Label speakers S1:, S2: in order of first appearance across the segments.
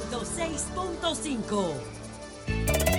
S1: 106.5.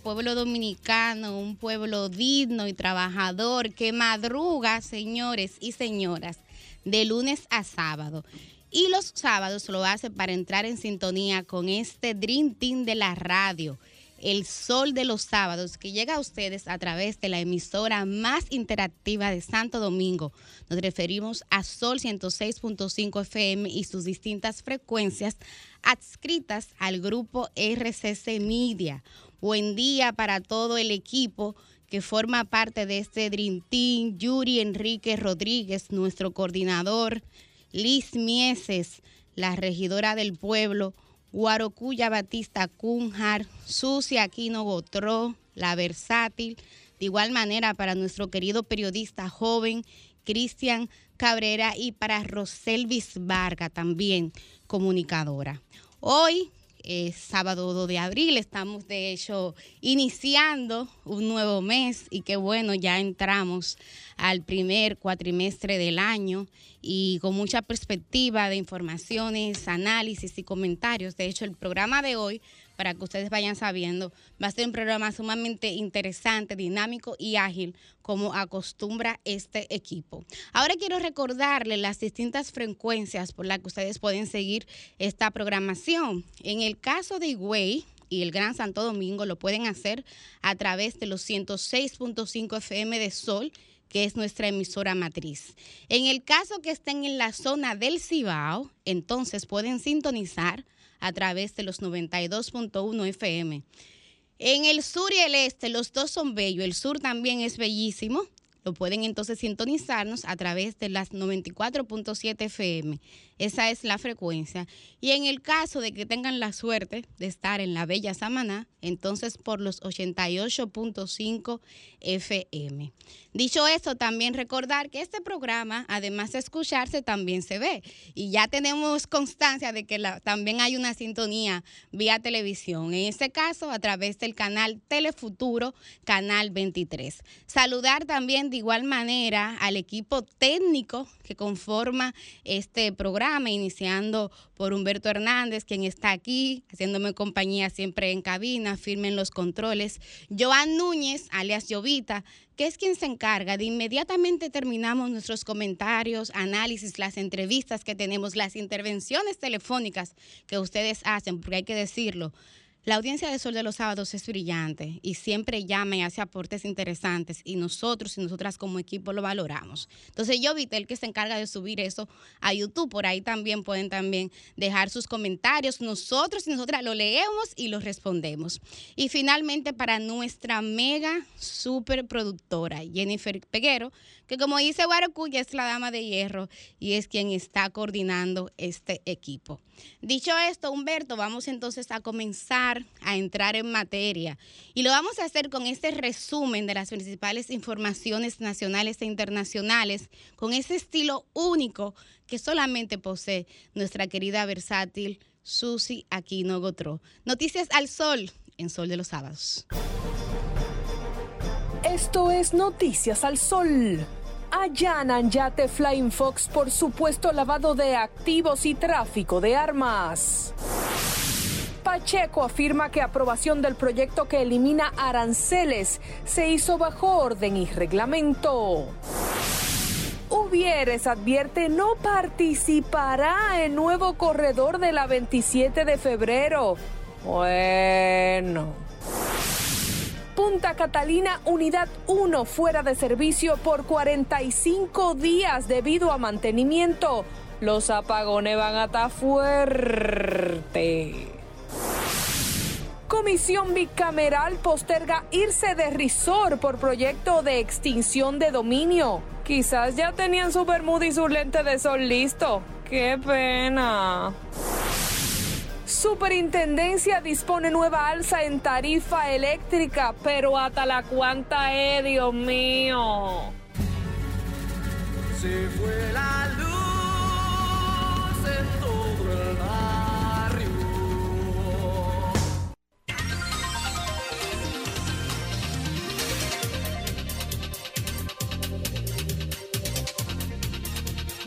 S2: pueblo dominicano, un pueblo digno y trabajador que madruga, señores y señoras, de lunes a sábado. Y los sábados lo hace para entrar en sintonía con este Dream Team de la radio, el sol de los sábados, que llega a ustedes a través de la emisora más interactiva de Santo Domingo. Nos referimos a Sol 106.5 FM y sus distintas frecuencias adscritas al grupo RCC Media. Buen día para todo el equipo que forma parte de este Dream Team, Yuri Enrique Rodríguez, nuestro coordinador, Liz Mieses, la regidora del pueblo, Guarocuya Batista Cunjar, Sucia Aquino Gotró, la versátil. De igual manera para nuestro querido periodista joven, Cristian Cabrera, y para Roselvis Varga, también comunicadora. Hoy es sábado 2 de abril, estamos de hecho iniciando un nuevo mes y qué bueno, ya entramos al primer cuatrimestre del año y con mucha perspectiva de informaciones, análisis y comentarios. De hecho, el programa de hoy, para que ustedes vayan sabiendo, va a ser un programa sumamente interesante, dinámico y ágil, como acostumbra este equipo. Ahora quiero recordarles las distintas frecuencias por las que ustedes pueden seguir esta programación. En el caso de Higüey, y el Gran Santo Domingo lo pueden hacer a través de los 106.5 FM de Sol, que es nuestra emisora matriz. En el caso que estén en la zona del Cibao, entonces pueden sintonizar a través de los 92.1 FM. En el sur y el este, los dos son bellos. El sur también es bellísimo. Lo pueden entonces sintonizarnos a través de las 94.7 FM. Esa es la frecuencia. Y en el caso de que tengan la suerte de estar en la Bella Samaná, entonces por los 88.5 FM. Dicho eso, también recordar que este programa, además de escucharse, también se ve. Y ya tenemos constancia de que también hay una sintonía vía televisión. En este caso, a través del canal Telefuturo, canal 23. Saludar también de igual manera al equipo técnico que conforma este programa, iniciando por Humberto Hernández, quien está aquí, haciéndome compañía siempre en cabina, firme en los controles. Joan Núñez, alias Jovita, que es quien se encarga de inmediatamente terminamos nuestros comentarios, análisis, las entrevistas que tenemos, las intervenciones telefónicas que ustedes hacen, porque hay que decirlo. La audiencia de Sol de los Sábados es brillante y siempre llama y hace aportes interesantes y nosotros y nosotras como equipo lo valoramos. Entonces yo, el que se encarga de subir eso a YouTube, por ahí también pueden también dejar sus comentarios. Nosotros y nosotras lo leemos y lo respondemos. Y finalmente para nuestra mega super productora, Jennifer Peguero, que como dice Guaracuya es la dama de hierro y es quien está coordinando este equipo. Dicho esto, Humberto, vamos entonces a comenzar a entrar en materia y lo vamos a hacer con este resumen de las principales informaciones nacionales e internacionales, con ese estilo único que solamente posee nuestra querida versátil Susi Aquino Gotró. Noticias al sol en Sol de los Sábados.
S3: Esto es Noticias al Sol. Allanan yate Flying Fox por supuesto lavado de activos y tráfico de armas. Pacheco afirma que aprobación del proyecto que elimina aranceles se hizo bajo orden y reglamento. Uvieres advierte no participará en nuevo corredor de la 27 de febrero. Bueno. Punta Catalina Unidad 1 fuera de servicio por 45 días debido a mantenimiento. Los apagones van a estar fuerte.
S4: Comisión bicameral posterga irse de risor por proyecto de extinción de dominio. Quizás ya tenían su bermuda y su lente de sol listo. ¡Qué pena! Superintendencia dispone nueva alza en tarifa eléctrica, pero hasta la cuanta es, Dios mío.
S5: Se fue la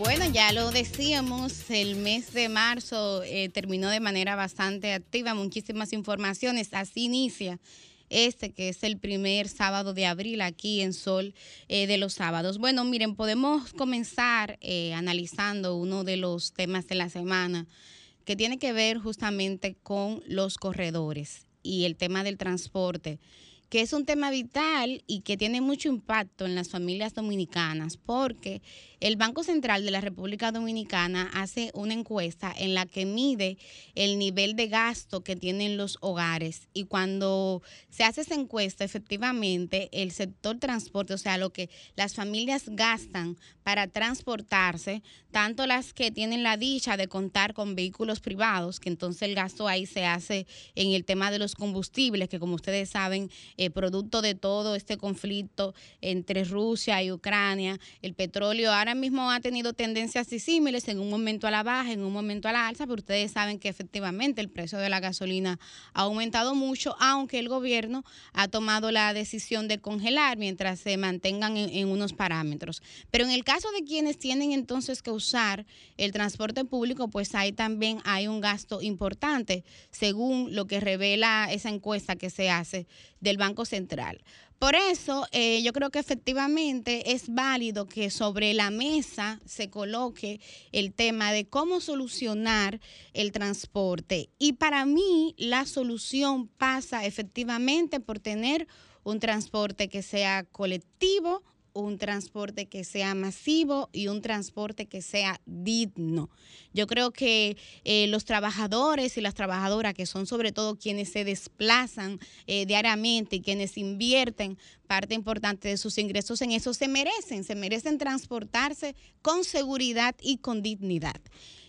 S2: Bueno, ya lo decíamos, el mes de marzo eh, terminó de manera bastante activa, muchísimas informaciones, así inicia este que es el primer sábado de abril aquí en Sol eh, de los Sábados. Bueno, miren, podemos comenzar eh, analizando uno de los temas de la semana que tiene que ver justamente con los corredores y el tema del transporte que es un tema vital y que tiene mucho impacto en las familias dominicanas, porque el Banco Central de la República Dominicana hace una encuesta en la que mide el nivel de gasto que tienen los hogares. Y cuando se hace esa encuesta, efectivamente, el sector transporte, o sea, lo que las familias gastan para transportarse, tanto las que tienen la dicha de contar con vehículos privados, que entonces el gasto ahí se hace en el tema de los combustibles, que como ustedes saben, eh, producto de todo este conflicto entre Rusia y Ucrania, el petróleo ahora mismo ha tenido tendencias disímiles, en un momento a la baja, en un momento a la alza, pero ustedes saben que efectivamente el precio de la gasolina ha aumentado mucho, aunque el gobierno ha tomado la decisión de congelar mientras se mantengan en, unos parámetros. Pero en el caso de quienes tienen entonces que usar el transporte público, pues ahí también hay un gasto importante, según lo que revela esa encuesta que se hace del Banco Central. Por eso, eh, yo creo que efectivamente es válido que sobre la mesa se coloque el tema de cómo solucionar el transporte. Y para mí, la solución pasa efectivamente por tener un transporte que sea colectivo, un transporte que sea masivo y un transporte que sea digno. Yo creo que eh, los trabajadores y las trabajadoras, que son sobre todo quienes se desplazan eh, diariamente y quienes invierten parte importante de sus ingresos en eso, se merecen, se merecen transportarse con seguridad y con dignidad.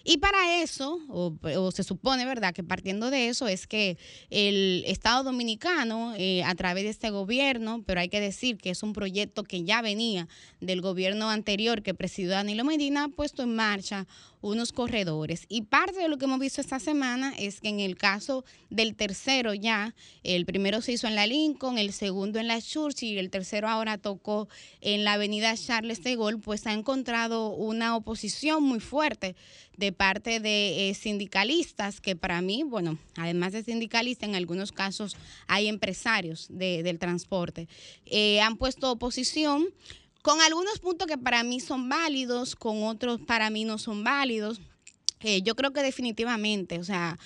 S2: Y para eso, o, se supone, ¿verdad?, que partiendo de eso es que el Estado Dominicano, eh, a través de este gobierno, pero hay que decir que es un proyecto que ya venía del gobierno anterior que presidió Danilo Medina, ha puesto en marcha unos corredores. Y parte de lo que hemos visto esta semana es que en el caso del tercero ya, el primero se hizo en la Lincoln, el segundo en la Churchill y el tercero ahora tocó en la avenida Charles de Gaulle, pues ha encontrado una oposición muy fuerte de parte de eh, sindicalistas, que para mí, bueno, además de sindicalistas, en algunos casos hay empresarios del transporte, eh, han puesto oposición con algunos puntos que para mí son válidos, con otros para mí no son válidos. Eh, yo creo que definitivamente, o sea,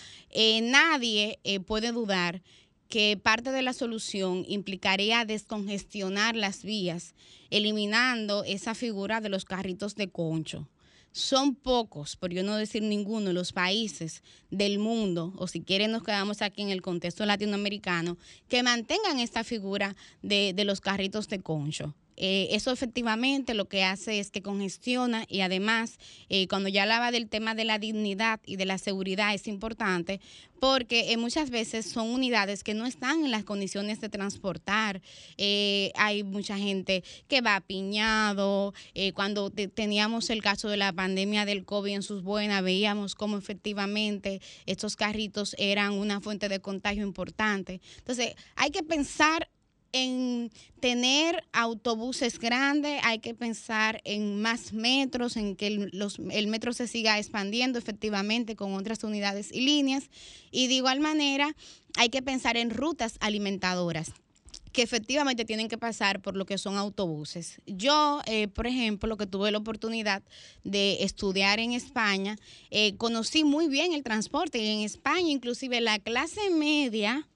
S2: nadie puede dudar que parte de la solución implicaría descongestionar las vías, eliminando esa figura de los carritos de concho. Son pocos, por yo no decir ninguno, los países del mundo, o si quieren nos quedamos aquí en el contexto latinoamericano, que mantengan esta figura de, de los carritos de concho. Eh, eso efectivamente lo que hace es que congestiona y además eh, cuando ya hablaba del tema de la dignidad y de la seguridad es importante porque eh, muchas veces son unidades que no están en las condiciones de transportar. hay mucha gente que va apiñado. cuando teníamos el caso de la pandemia del COVID en sus buenas, veíamos cómo efectivamente estos carritos eran una fuente de contagio importante. Entonces, hay que pensar en tener autobuses grandes, hay que pensar en más metros, en que el, metro se siga expandiendo efectivamente con otras unidades y líneas. Y de igual manera, hay que pensar en rutas alimentadoras que efectivamente tienen que pasar por lo que son autobuses. Yo, eh, por ejemplo, que tuve la oportunidad de estudiar en España, eh, conocí muy bien el transporte y en España inclusive la clase media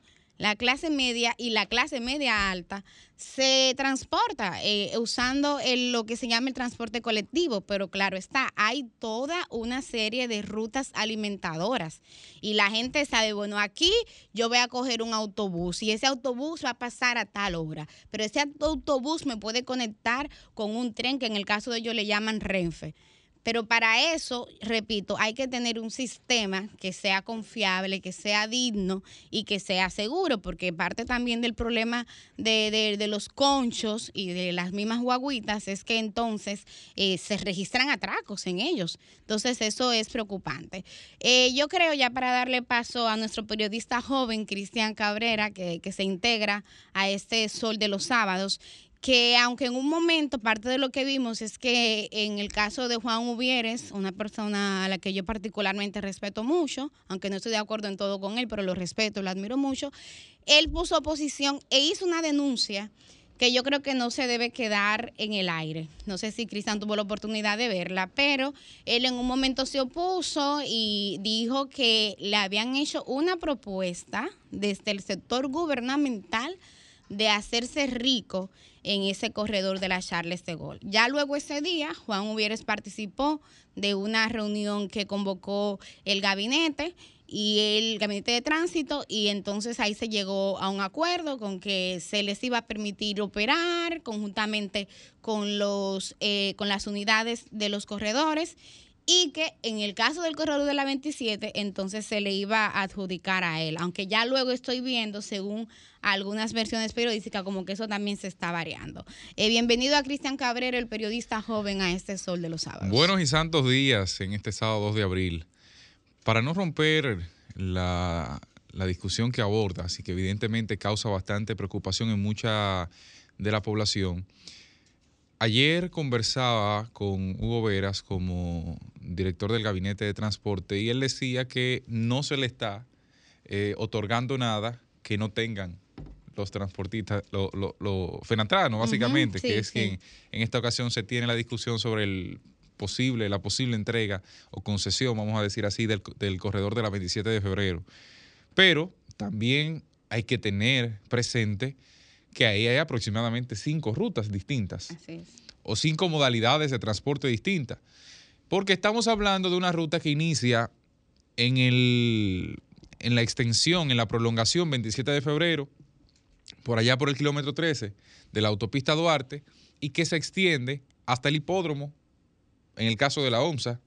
S2: la clase media y la clase media alta se transporta eh, usando el- lo que se llama el transporte colectivo, pero claro está, hay toda una serie de rutas alimentadoras. Y la gente sabe, bueno, aquí yo voy a coger un autobús y ese autobús va a pasar a tal hora, pero ese autobús me puede conectar con un tren que en el caso de ellos le llaman Renfe. Pero para eso, repito, hay que tener un sistema que sea confiable, que sea digno y que sea seguro, porque parte también del problema de, de- de los conchos y de las mismas guaguitas es que entonces eh, se registran atracos en ellos. Entonces eso es preocupante. Eh, yo creo ya para darle paso a nuestro periodista joven, Cristian Cabrera, que, que se integra a este Sol de los Sábados, que aunque en un momento parte de lo que vimos es que en el caso de Juan Ubieres, una persona a la que yo particularmente respeto mucho, aunque no estoy de acuerdo en todo con él, pero lo respeto, lo admiro mucho, él puso oposición e hizo una denuncia que yo creo que no se debe quedar en el aire. No sé si Cristian tuvo la oportunidad de verla, pero él en un momento se opuso y dijo que le habían hecho una propuesta desde el sector gubernamental de hacerse rico en ese corredor de la Charles de Gaulle. Ya luego ese día, Juan Ubieres participó de una reunión que convocó el gabinete y el gabinete de tránsito y entonces ahí se llegó a un acuerdo con que se les iba a permitir operar conjuntamente con los eh, con las unidades de los corredores y que en el caso del corredor de la 27 entonces se le iba a adjudicar a él, aunque ya luego estoy viendo según algunas versiones periodísticas como que eso también se está variando. Eh, bienvenido a Cristian Cabrera, el periodista joven a este Sol de los Sábados.
S6: Buenos y santos días en este sábado 2 de abril. Para no romper la, la discusión que aborda, así que evidentemente causa bastante preocupación en mucha de la población, ayer conversaba con Hugo Veras como director del gabinete de transporte y él decía que no se le está eh, otorgando nada que no tengan los transportistas, los lo, lo fenatranos, básicamente,
S2: sí,
S6: que es
S2: sí.
S6: quien en esta ocasión se tiene la discusión sobre el posible, la posible entrega o concesión, vamos a decir así, del, del corredor de la 27 de febrero. Pero también hay que tener presente que ahí hay aproximadamente cinco rutas distintas
S2: Así es.
S6: o cinco modalidades de transporte distintas. Porque estamos hablando de una ruta que inicia en, el, en la extensión, en la prolongación 27 de febrero, por allá por el kilómetro 13 de la autopista Duarte, y que se extiende hasta el hipódromo, en el caso de la OMSA,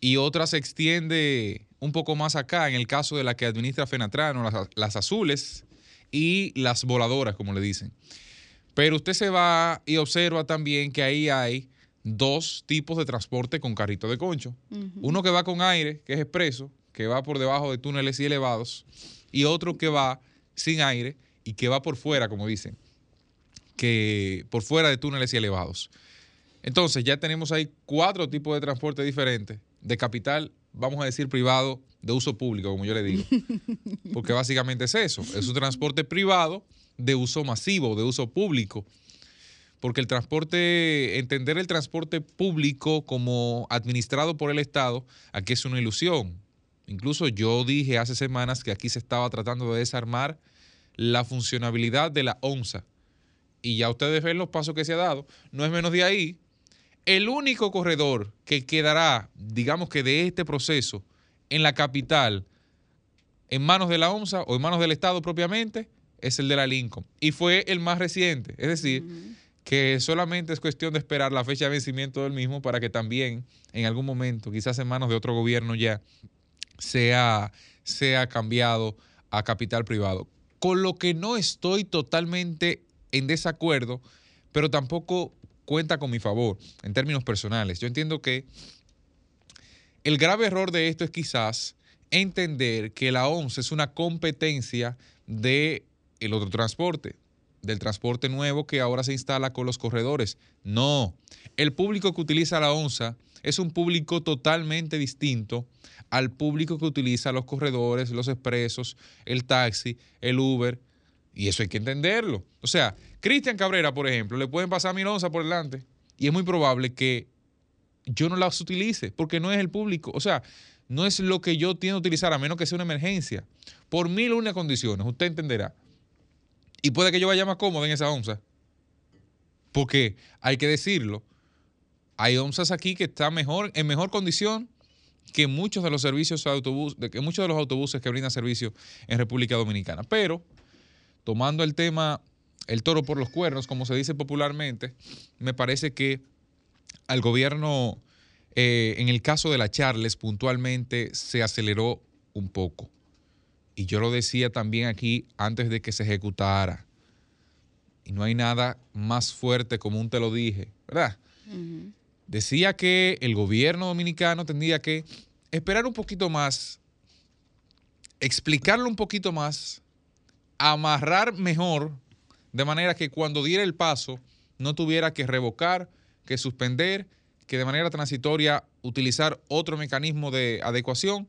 S6: y otra se extiende un poco más acá, en el caso de la que administra Fenatrano, las, las azules y las voladoras, como le dicen. Pero usted se va y observa también que ahí hay dos tipos de transporte con carrito de concho. Uno que va con aire, que es expreso, que va por debajo de túneles y elevados, y otro que va sin aire y que va por fuera, como dicen, que por fuera de túneles y elevados. Entonces ya tenemos ahí cuatro tipos de transporte diferentes, de capital, vamos a decir privado, de uso público, como yo le digo. Porque básicamente es eso, es un transporte privado de uso masivo, de uso público. Porque el transporte, entender el transporte público como administrado por el Estado, aquí es una ilusión. Incluso yo dije hace semanas que aquí se estaba tratando de desarmar la funcionabilidad de la ONSA. Y ya ustedes ven los pasos que se ha dado. No es menos de ahí. El único corredor que quedará, digamos que de este proceso, en la capital, en manos de la ONSA o en manos del Estado propiamente, es el de la Lincoln. Y fue el más reciente. Es decir, que solamente es cuestión de esperar la fecha de vencimiento del mismo para que también en algún momento, quizás en manos de otro gobierno ya, sea, sea cambiado a capital privado. Con lo que no estoy totalmente en desacuerdo, pero tampoco cuenta con mi favor en términos personales. Yo entiendo que el grave error de esto es quizás entender que la OMS es una competencia de el otro transporte, del transporte nuevo que ahora se instala con los corredores. No, el público que utiliza la ONSA es un público totalmente distinto al público que utiliza los corredores, los expresos, el taxi, el Uber, y eso hay que entenderlo. O sea, Cristian Cabrera, por ejemplo, le pueden pasar mil onzas por delante y es muy probable que yo no las utilice porque no es el público. O sea, no es lo que yo tiendo a utilizar a menos que sea una emergencia. Por mil una condiciones, usted entenderá. Y puede que yo vaya más cómodo en esa onza. Porque hay que decirlo, hay onzas aquí que están mejor, en mejor condición que muchos de los servicios de autobús, que muchos de los autobuses que brindan servicio en República Dominicana. Pero, tomando el tema, el toro por los cuernos, como se dice popularmente, me parece que al gobierno, eh, en el caso de la Charles, puntualmente se aceleró un poco. Y yo lo decía también aquí antes de que se ejecutara. Y no hay nada más fuerte como un te lo dije, ¿verdad? Decía que el gobierno dominicano tendría que esperar un poquito más, explicarlo un poquito más, amarrar mejor, de manera que cuando diera el paso no tuviera que revocar, que suspender, que de manera transitoria utilizar otro mecanismo de adecuación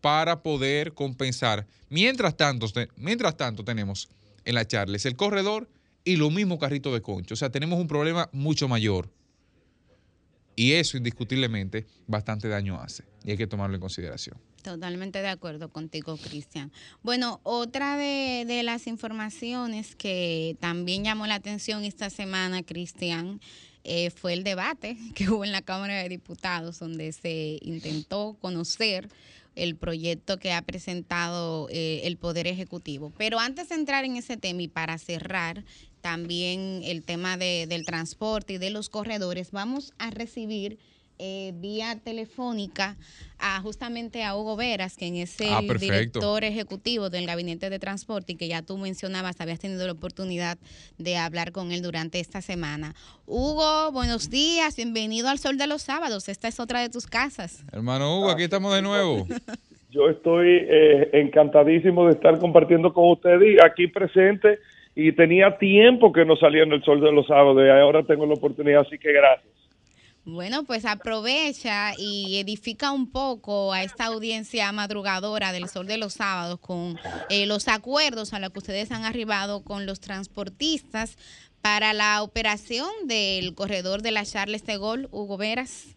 S6: para poder compensar. Mientras tanto, mientras tanto tenemos en la Charles el corredor y lo mismo carrito de concho. O sea, tenemos un problema mucho mayor. Y eso indiscutiblemente bastante daño hace y hay que tomarlo en consideración.
S2: Totalmente de acuerdo contigo, Cristian. Bueno, otra de, de, las informaciones que también llamó la atención esta semana, Cristian, eh, fue el debate que hubo en la Cámara de Diputados, donde se intentó conocer el proyecto que ha presentado eh, el Poder Ejecutivo. Pero antes de entrar en ese tema y para cerrar también el tema de, del transporte y de los corredores, vamos a recibir eh, vía telefónica a justamente a Hugo Veras, quien es el
S6: Ah,
S2: director ejecutivo del Gabinete de Transporte y que ya tú mencionabas, habías tenido la oportunidad de hablar con él durante esta semana. Hugo, buenos días, bienvenido al Sol de los Sábados. Esta es otra de tus casas.
S6: Hermano Hugo, aquí estamos de nuevo.
S7: Yo estoy eh, encantadísimo de estar compartiendo con ustedes y aquí presente y tenía tiempo que no salía en el Sol de los Sábados y ahora tengo la oportunidad, así que gracias.
S2: Bueno, pues aprovecha y edifica un poco a esta audiencia madrugadora del Sol de los Sábados con eh, los acuerdos a los que ustedes han arribado con los transportistas para la operación del corredor de la Charles de Gaulle, Hugo Veras.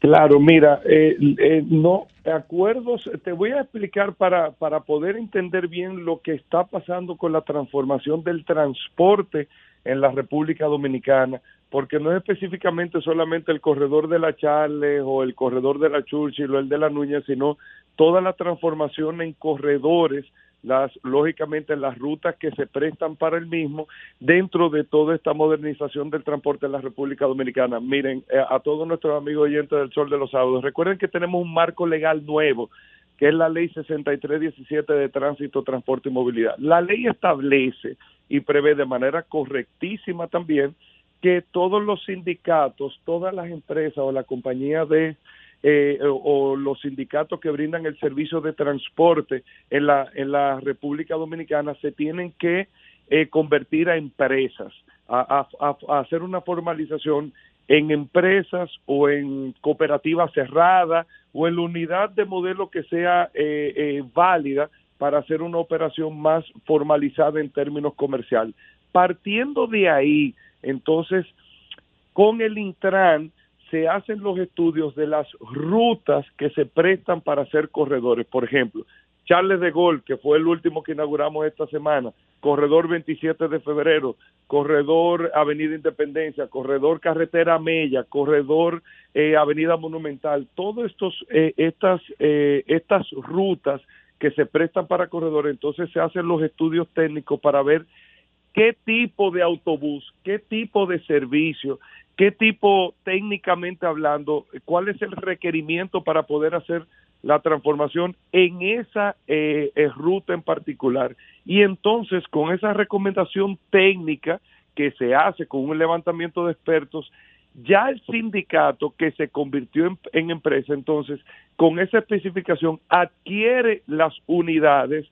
S7: Claro, mira, eh, eh, no, acuerdos, te voy a explicar para, para poder entender bien lo que está pasando con la transformación del transporte en la República Dominicana, porque no es específicamente solamente el corredor de la Charles o el corredor de la Churchill o el de la Núñez, sino toda la transformación en corredores, las lógicamente las rutas que se prestan para el mismo dentro de toda esta modernización del transporte en la República Dominicana. Miren, eh, a todos nuestros amigos oyentes del Sol de los Sábados, recuerden que tenemos un marco legal nuevo que es la ley 6317 de tránsito, transporte y movilidad. La ley establece y prevé de manera correctísima también que todos los sindicatos, todas las empresas o la compañía de eh, o, los sindicatos que brindan el servicio de transporte en la en la República Dominicana se tienen que eh, convertir a empresas, a, hacer una formalización en empresas o en cooperativas cerradas o en la unidad de modelo que sea eh, eh, válida para hacer una operación más formalizada en términos comerciales. Partiendo de ahí, entonces, con el Intran se hacen los estudios de las rutas que se prestan para hacer corredores. Por ejemplo, Charles de Gaulle, que fue el último que inauguramos esta semana, corredor 27 de febrero, corredor Avenida Independencia, corredor Carretera Mella, corredor eh, Avenida Monumental, todas eh, estas eh, estas rutas que se prestan para corredores, entonces se hacen los estudios técnicos para ver qué tipo de autobús, qué tipo de servicio, qué tipo técnicamente hablando, cuál es el requerimiento para poder hacer la transformación en esa eh, eh, ruta en particular. Y entonces, con esa recomendación técnica que se hace con un levantamiento de expertos, ya el sindicato que se convirtió en, empresa, entonces, con esa especificación, adquiere las unidades,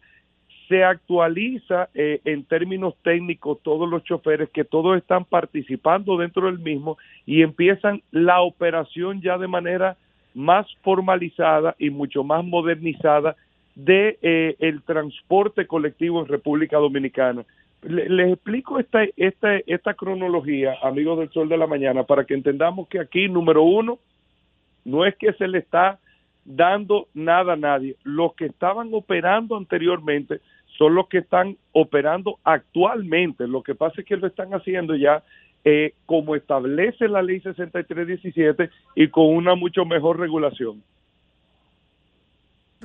S7: se actualiza eh, en términos técnicos todos los choferes que todos están participando dentro del mismo y empiezan la operación ya de manera más formalizada y mucho más modernizada de eh, el transporte colectivo en República Dominicana. Le, les explico esta, esta, esta cronología, amigos del Sol de la Mañana, para que entendamos que aquí, número uno, no es que se le está dando nada a nadie. Los que estaban operando anteriormente son los que están operando actualmente. Lo que pasa es que lo están haciendo ya eh, como establece la ley 6317 y con una mucho mejor regulación.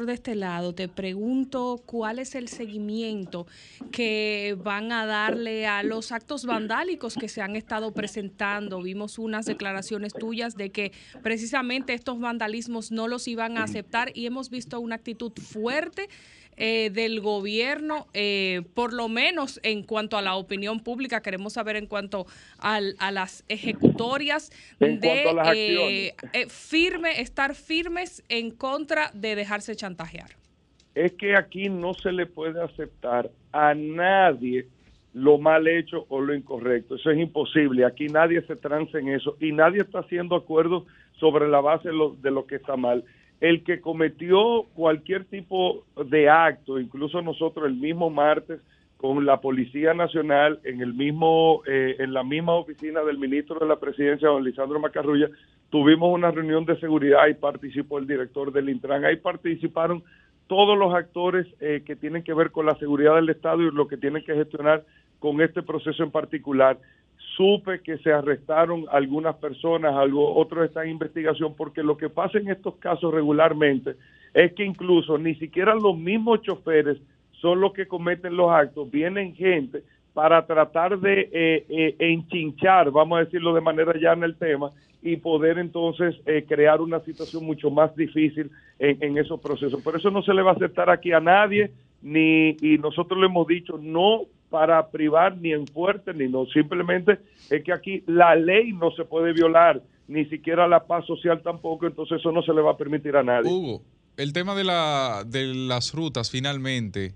S3: De este lado, te pregunto cuál es el seguimiento que van a darle a los actos vandálicos que se han estado presentando. Vimos unas declaraciones tuyas de que precisamente estos vandalismos no los iban a aceptar y hemos visto una actitud fuerte eh, del gobierno, eh, por lo menos en cuanto a la opinión pública, queremos saber en cuanto al- a las ejecutorias
S7: En
S3: de
S7: las
S3: eh, eh, firme, estar firmes en contra de dejarse chantajear.
S7: es que aquí no se le puede aceptar a nadie lo mal hecho o lo incorrecto. Eso es imposible. Aquí nadie se transa en eso y nadie está haciendo acuerdos sobre la base de lo, de lo que está mal. El que cometió cualquier tipo de acto, incluso nosotros el mismo martes con la Policía Nacional en el mismo eh, en la misma oficina del ministro de la Presidencia, don Lisandro Macarrulla, tuvimos una reunión de seguridad y participó el director del Intran. Ahí participaron todos los actores eh, que tienen que ver con la seguridad del Estado y lo que tienen que gestionar con este proceso en particular. Supe que se arrestaron algunas personas, algo, otros están en investigación, porque lo que pasa en estos casos regularmente es que incluso ni siquiera los mismos choferes son los que cometen los actos, vienen gente para tratar de eh, eh, enchinchar, vamos a decirlo de manera llana el tema, y poder entonces eh, crear una situación mucho más difícil en, en esos procesos. Por eso no se le va a aceptar aquí a nadie, ni y nosotros le hemos dicho no para privar ni en fuerte ni no, simplemente es que aquí la ley no se puede violar, ni siquiera la paz social tampoco, entonces eso no se le va a permitir a nadie.
S6: Hugo, el tema de, la, de las rutas finalmente,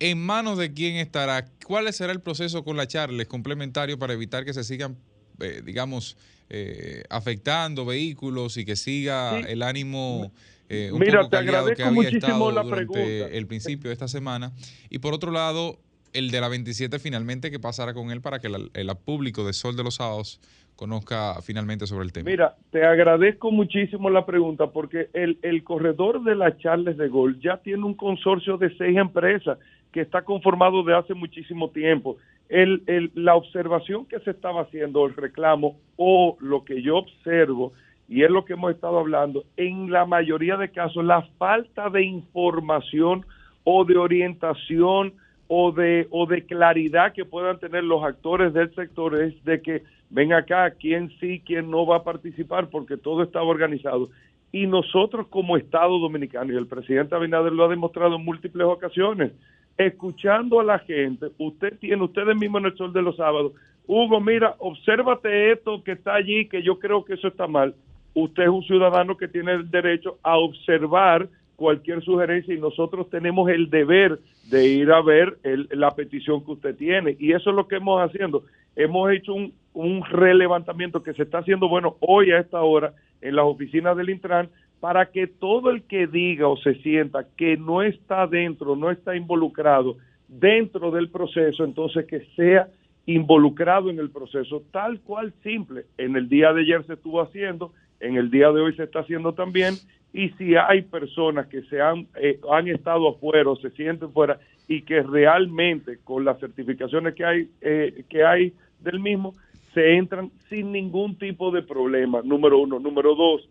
S6: ¿en manos de quién estará? ¿Cuál será el proceso con la Charles complementario para evitar que se sigan, eh, digamos, eh, afectando vehículos y que siga
S7: Sí.
S6: el ánimo eh, un
S7: Mira,
S6: poco
S7: te
S6: caldeado que
S7: agradezco
S6: había
S7: muchísimo
S6: estado
S7: la pregunta.
S6: el principio de esta semana? Y por otro lado, el de la 27 finalmente, ¿qué pasará con él para que la- el público de Sol de los Sábados conozca finalmente sobre el tema?
S7: Mira, te agradezco muchísimo la pregunta porque el, el corredor de la Charles de Gol ya tiene un consorcio de seis empresas que está conformado de hace muchísimo tiempo. El, el- la observación que se estaba haciendo, el reclamo o lo que yo observo, y es lo que hemos estado hablando, en la mayoría de casos, la falta de información o de orientación o de, o de claridad que puedan tener los actores del sector es de que ven acá quién sí, quién no va a participar, porque todo estaba organizado. Y nosotros como Estado Dominicano, y el presidente Abinader lo ha demostrado en múltiples ocasiones, escuchando a la gente, usted tiene, ustedes mismos en el sol de los sábados, Hugo, mira, obsérvate esto que está allí, que yo creo que eso está mal. Usted es un ciudadano que tiene el derecho a observar cualquier sugerencia y nosotros tenemos el deber de ir a ver el- la petición que usted tiene. Y eso es lo que hemos haciendo. Hemos hecho un, un relevantamiento que se está haciendo, bueno, hoy a esta hora en las oficinas del Intran para que todo el que diga o se sienta que no está dentro, no está involucrado dentro del proceso, entonces que sea involucrado en el proceso tal cual simple. En el día de ayer se estuvo haciendo, en el día de hoy se está haciendo también, y si hay personas que se han, eh, han estado afuera o se sienten fuera y que realmente con las certificaciones que hay, eh, que hay del mismo, se entran sin ningún tipo de problema, número uno. Número dos,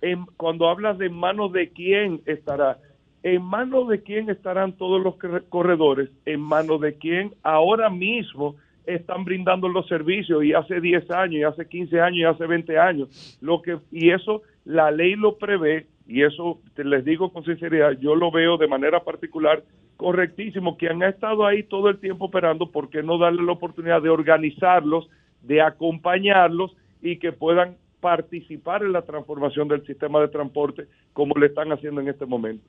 S7: en- cuando hablas de manos de quién estará, en manos de quién estarán todos los corre- corredores, en manos de quién ahora mismo están brindando los servicios y hace 10 años, y hace 15 años, y hace 20 años. Lo que, y eso la ley lo prevé, y eso les digo con sinceridad, yo lo veo de manera particular correctísimo, que han estado ahí todo el tiempo operando, ¿por qué no darle la oportunidad de organizarlos, de acompañarlos y que puedan participar en la transformación del sistema de transporte como le están haciendo en este momento?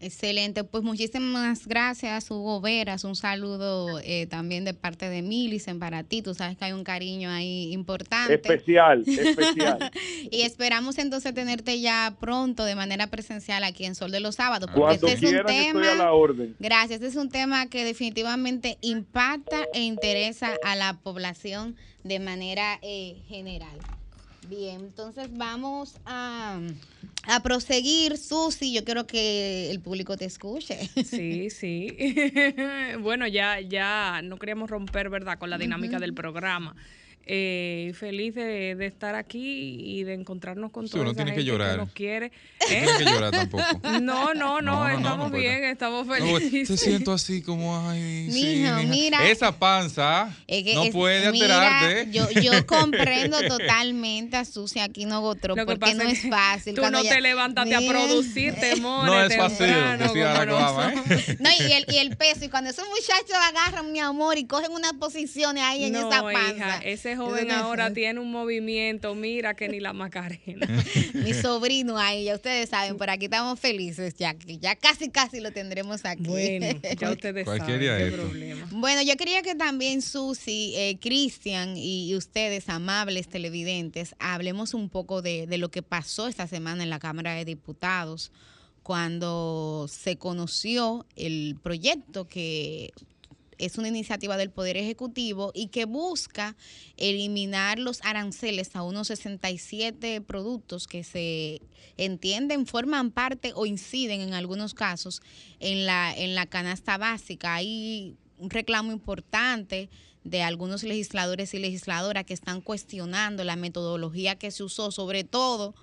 S2: Excelente, pues muchísimas gracias Hugo Veras, un saludo eh, también de parte de Milicen para ti, tú sabes que hay un cariño ahí importante.
S7: Especial, especial.
S2: y esperamos entonces tenerte ya pronto de manera presencial aquí en Sol de los Sábados, porque
S7: Cuando
S2: este es un
S7: quieran estoy
S2: tema...
S7: a la orden.
S2: Gracias, este es un tema que definitivamente impacta e interesa a la población de manera eh, general. Bien, entonces vamos a, a proseguir, Susi, yo quiero que el público te escuche.
S3: Sí, sí. bueno, ya, ya no queríamos romper, ¿verdad?, con la dinámica del programa. Eh, feliz de, de estar aquí y de encontrarnos con
S6: Sí,
S3: toda
S6: uno
S3: esa
S6: tiene que llorar.
S3: nos quiere.
S6: No tienes que llorar tampoco.
S3: No, no, no,
S6: No, no, no,
S3: estamos
S6: no,
S3: bien, estamos
S6: No,
S3: felices.
S6: te siento así como, ay,
S2: Mijo,
S6: mija.
S2: mira.
S6: Esa panza
S2: Es que
S6: no
S2: es-
S6: puede
S2: mira,
S6: alterarte.
S2: Yo, yo comprendo totalmente a Susi aquí no Gotro, porque
S3: pasa
S2: no
S3: es
S2: fácil.
S3: Tú no
S2: ya-
S3: te levantaste a
S2: Mira.
S3: producir temores.
S6: No es fácil
S3: temprano,
S6: ¿eh?
S2: No, y el, y el peso, y cuando esos muchachos agarran, mi amor, y cogen unas posiciones ahí en
S3: no,
S2: esa panza.
S3: hija, ese Joven ahora tiene un movimiento, mira que ni la Macarena.
S2: Mi sobrino ahí, ya ustedes saben, por aquí estamos felices ya, que ya casi casi lo tendremos aquí.
S3: bueno, ya ustedes
S6: Cualquier
S3: saben
S6: día
S3: qué
S6: esto.
S3: problema.
S2: Bueno, yo quería que también Susi, eh, Cristian y, y ustedes, amables televidentes, hablemos un poco de, de lo que pasó esta semana en la Cámara de Diputados cuando se conoció el proyecto que es una iniciativa del Poder Ejecutivo y que busca eliminar los aranceles a unos 67 productos que se entienden, forman parte o inciden en algunos casos en la, en la canasta básica. Hay un reclamo importante de algunos legisladores y legisladoras que están cuestionando la metodología que se usó, sobre todo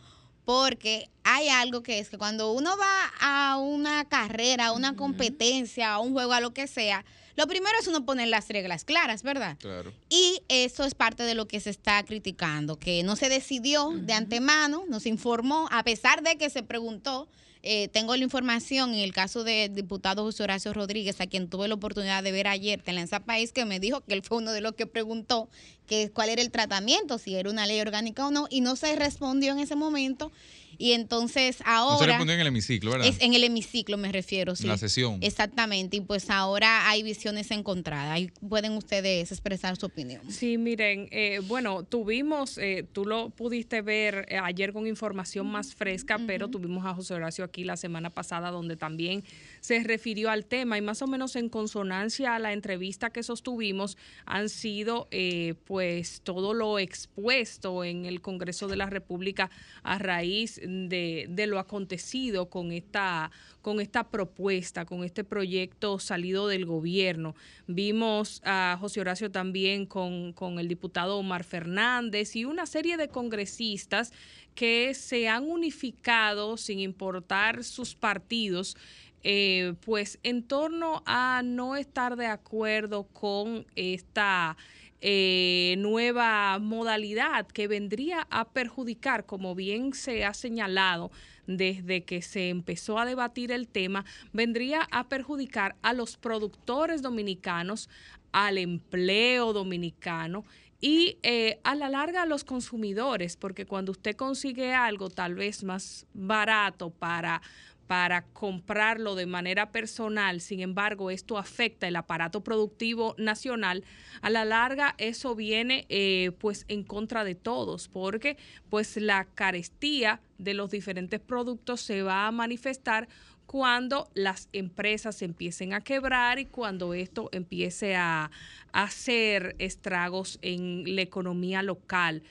S2: porque hay algo que es que cuando uno va a una carrera, a una competencia, a un juego, a lo que sea, lo primero es uno poner las reglas claras, ¿verdad?
S6: Claro.
S2: Y eso es parte de lo que se está criticando, que no se decidió de antemano, no se informó, a pesar de que se preguntó. eh, tengo la información en el caso del diputado José Horacio Rodríguez, a quien tuve la oportunidad de ver ayer, Telensa País, que me dijo que él fue uno de los que preguntó que cuál era el tratamiento, si era una ley orgánica o no, y no se respondió en ese momento. Y entonces
S6: No se
S2: ahora...
S6: respondió en el hemiciclo, ¿verdad?
S2: Es en el hemiciclo me refiero, sí.
S6: En la sesión.
S2: Exactamente, y pues ahora hay visiones encontradas. Ahí pueden ustedes expresar su opinión.
S3: Sí, miren, eh, bueno, tuvimos, eh, tú lo pudiste ver eh, ayer con información más fresca, pero tuvimos a José Horacio aquí la semana pasada donde también se refirió al tema y más o menos en consonancia a la entrevista que sostuvimos han sido eh, pues todo lo expuesto en el Congreso de la República a raíz de, lo acontecido con esta con esta propuesta, con este proyecto salido del gobierno. Vimos a José Horacio también con, con el diputado Omar Fernández y una serie de congresistas que se han unificado sin importar sus partidos eh, pues en torno a no estar de acuerdo con esta eh, nueva modalidad que vendría a perjudicar, como bien se ha señalado desde que se empezó a debatir el tema, vendría a perjudicar a los productores dominicanos, al empleo dominicano y eh, a la larga a los consumidores, porque cuando usted consigue algo tal vez más barato para para comprarlo de manera personal, sin embargo, esto afecta el aparato productivo nacional, a la larga eso viene eh, pues en contra de todos, porque pues la carestía de los diferentes productos se va a manifestar cuando las empresas empiecen a quebrar y cuando esto empiece a, a hacer estragos en la economía local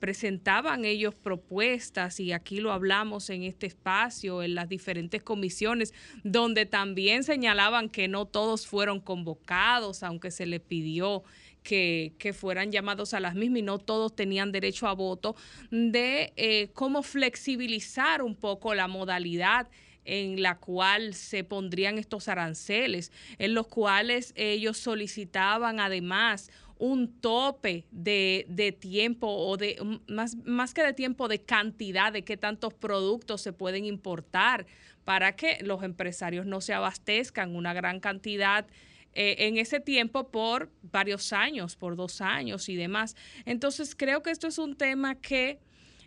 S3: presentaban ellos propuestas y aquí lo hablamos en este espacio, en las diferentes comisiones, donde también señalaban que no todos fueron convocados, aunque se les pidió que, que fueran llamados a las mismas y no todos tenían derecho a voto, de eh, cómo flexibilizar un poco la modalidad en la cual se pondrían estos aranceles, en los cuales ellos solicitaban además un tope de, de tiempo o de más, más que de tiempo, de cantidad de qué tantos productos se pueden importar para que los empresarios no se abastezcan una gran cantidad eh, en ese tiempo por varios años, por dos años y demás. Entonces creo que esto es un tema que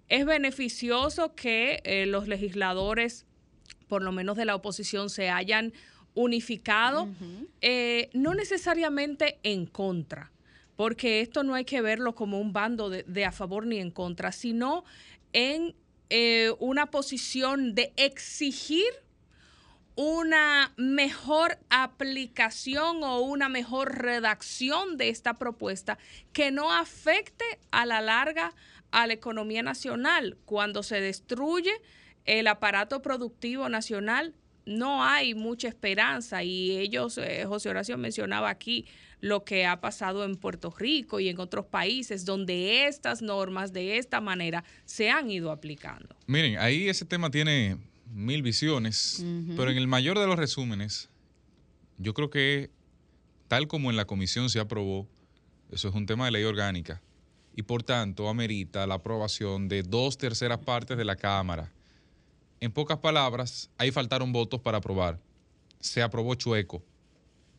S3: es beneficioso que eh, los legisladores, por lo menos de la oposición, se hayan unificado, eh, no necesariamente en contra porque esto no hay que verlo como un bando de, a favor ni en contra, sino en eh, una posición de exigir una mejor aplicación o una mejor redacción de esta propuesta que no afecte a la larga a la economía nacional. Cuando se destruye el aparato productivo nacional no hay mucha esperanza y ellos, eh, José Horacio mencionaba aquí lo que ha pasado en Puerto Rico y en otros países donde estas normas de esta manera se han ido aplicando.
S6: Miren, ahí ese tema tiene mil visiones, pero en el mayor de los resúmenes, yo creo que tal como en la comisión se aprobó, eso es un tema de ley orgánica y por tanto amerita la aprobación de dos terceras partes de la Cámara. En pocas palabras, ahí faltaron votos para aprobar. Se aprobó chueco.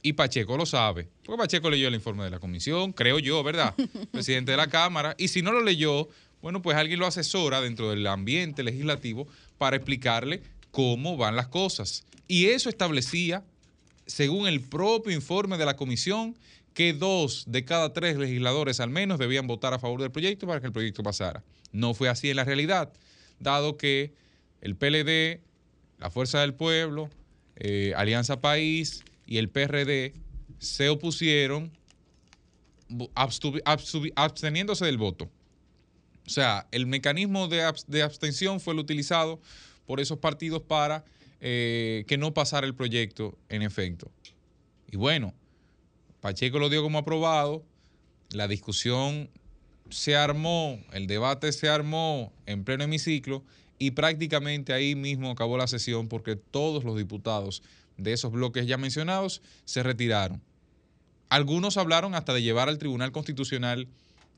S6: Y Pacheco lo sabe, porque Pacheco leyó el informe de la comisión, creo yo, ¿verdad? Presidente de la Cámara. Y si no lo leyó, bueno, pues alguien lo asesora dentro del ambiente legislativo para explicarle cómo van las cosas. Y eso establecía, según el propio informe de la comisión, que dos de cada tres legisladores al menos debían votar a favor del proyecto para que el proyecto pasara. No fue así en la realidad, dado que el PLD, la Fuerza del Pueblo, eh, Alianza País y el PRD se opusieron absteniéndose del voto. O sea, el mecanismo de abstención fue el utilizado por esos partidos para eh, que no pasara el proyecto en efecto. Y bueno, Pacheco lo dio como aprobado, la discusión se armó, el debate se armó en pleno hemiciclo y prácticamente ahí mismo acabó la sesión porque todos los diputados de esos bloques ya mencionados se retiraron. Algunos hablaron hasta de llevar al Tribunal Constitucional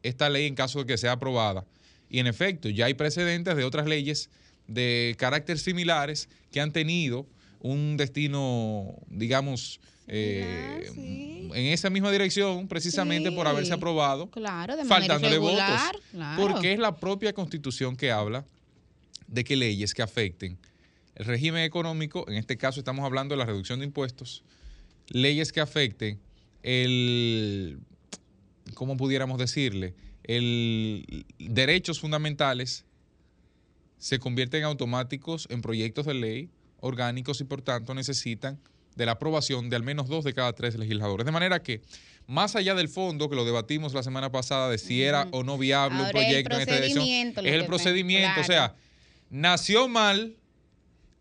S6: esta ley en caso de que sea aprobada. Y en efecto, ya hay precedentes de otras leyes de carácter similares que han tenido un destino, digamos, eh,
S2: sí.
S6: en esa misma dirección, precisamente por haberse aprobado,
S2: Claro, de
S6: faltándole votos.
S2: claro.
S6: Porque es la propia constitución que habla de que leyes que afecten el régimen económico, en este caso estamos hablando de la reducción de impuestos, leyes que afecten el, ¿cómo pudiéramos decirle? El derechos fundamentales se convierten automáticos en proyectos de ley orgánicos y por tanto necesitan de la aprobación de al menos dos de cada tres legisladores. De manera que, más allá del fondo que lo debatimos la semana pasada de si era o no viable un
S2: Ahora
S6: proyecto en esta dirección,
S2: procedimiento
S6: es el procedimiento. O sea, nació mal,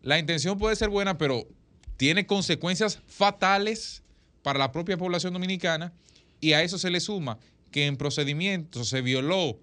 S6: la intención puede ser buena, pero tiene consecuencias fatales para la propia población dominicana y a eso se le suma que en procedimiento se violó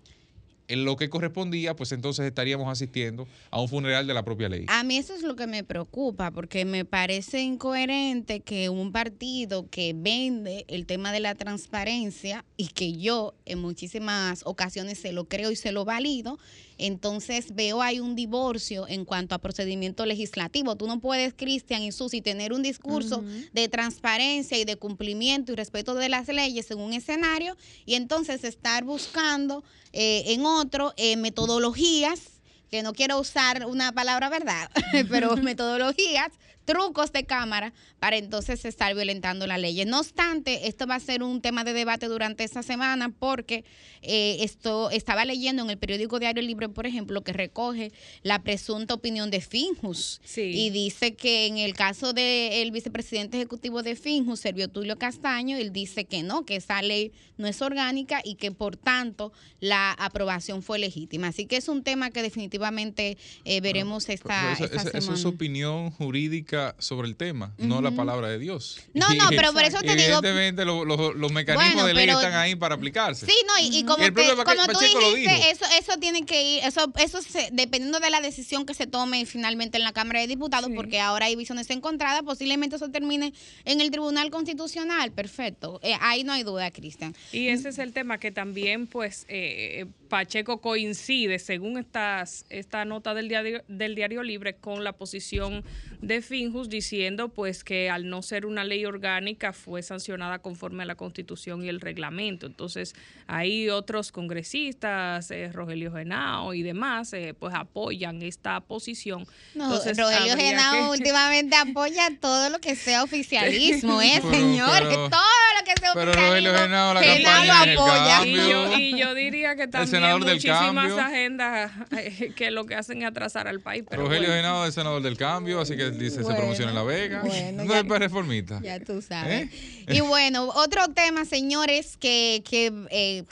S6: en lo que correspondía, pues entonces estaríamos asistiendo a un funeral de la propia ley.
S2: A mí eso es lo que me preocupa, porque me parece incoherente que un partido que vende el tema de la transparencia y que yo en muchísimas ocasiones se lo creo y se lo valido, entonces veo hay un divorcio en cuanto a procedimiento legislativo. Tú no puedes, Cristian y Susi, tener un discurso de transparencia y de cumplimiento y respeto de las leyes en un escenario y entonces estar buscando eh, en otro eh, metodologías que no quiero usar una palabra verdad, pero metodologías, trucos de cámara para entonces estar violentando la ley. No obstante, esto va a ser un tema de debate durante esta semana porque eh, esto estaba leyendo en el periódico Diario Libre, por ejemplo, que recoge la presunta opinión de Finjus
S3: Sí.
S2: y dice que en el caso del vicepresidente ejecutivo de Finjus, Servio Tulio Castaño, él dice que no, que esa ley no es orgánica y que por tanto la aprobación fue legítima. Así que es un tema que definitivamente eh, veremos esta,
S6: Pero esa-
S2: esta
S6: esa- eso
S2: semana.
S6: es su opinión jurídica sobre el tema, no la palabra de Dios.
S2: No, no, pero por eso te digo-
S6: Evidentemente lo- lo- los mecanismos
S2: Bueno,
S6: de ley
S2: pero-
S6: están ahí para aplicarse.
S2: Sí, no, y, y como,
S6: El propio
S2: como tú
S6: Pacheco lo
S2: dijiste, eso, eso tiene que ir, eso, eso se- dependiendo de la decisión que se tome finalmente en la Cámara de Diputados,
S3: Sí.
S2: porque ahora hay visiones encontradas, posiblemente eso termine en el Tribunal Constitucional, perfecto. Eh, ahí no hay duda, Cristian.
S3: Y ese es el tema que también, pues, eh, Pacheco coincide, según estas, esta nota del diario, del diario Libre, con la posición de Finjus, diciendo, pues, que al no ser una ley orgánica fue sancionada conforme a la Constitución y el reglamento. Entonces, ahí otros congresistas, eh, Rogelio Genao y demás, eh, pues, apoyan esta posición.
S2: No,
S3: Entonces,
S2: Rogelio Genao
S3: que-
S2: últimamente apoya todo lo que sea oficialismo, ¿eh,
S6: Pero-
S2: señores?
S6: pero-
S2: todo lo que sea
S6: pero
S2: oficialismo.
S6: Rogelio Genao, la
S2: Genao lo apoya.
S3: Y yo, y yo diría que también muchísimas agendas eh, que lo que hacen es atrasar al país. Pero
S6: Rogelio
S3: bueno.
S6: Genao es senador del cambio, así que dice se promociona en La Vega.
S2: bueno,
S6: no es para reformista.
S2: Ya tú sabes.
S6: ¿Eh?
S2: Y bueno, otro tema, señores, que, que eh,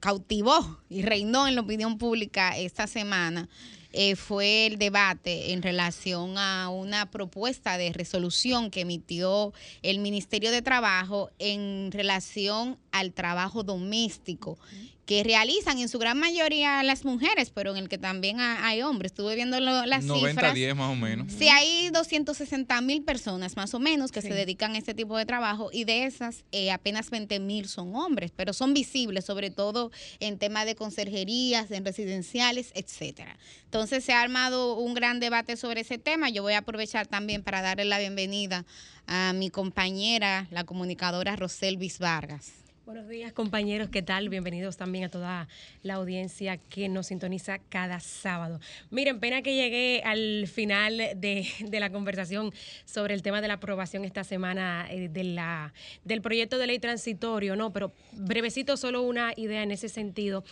S2: cautivó y reinó en la opinión pública esta semana eh, fue el debate en relación a una propuesta de resolución que emitió el Ministerio de Trabajo en relación al trabajo doméstico que realizan en su gran mayoría las mujeres, pero en el que también ha- hay hombres. Estuve viendo lo- las
S6: 90
S2: cifras.
S6: 10 más o menos.
S2: Sí, hay 260 mil personas más o menos que se dedican a este tipo de trabajo y de esas eh, apenas 20 mil son hombres, pero son visibles sobre todo en temas de conserjerías, en residenciales, etcétera. Entonces se ha armado un gran debate sobre ese tema. Yo voy a aprovechar también para darle la bienvenida a mi compañera, la comunicadora Roselvis Vargas.
S8: Buenos días compañeros, ¿qué tal? Bienvenidos también a toda la audiencia que nos sintoniza cada sábado. Miren, pena que llegué al final de, de la conversación sobre el tema de la aprobación esta semana eh, de la, del proyecto de ley transitorio, ¿no? Pero brevecito, solo una idea en ese sentido.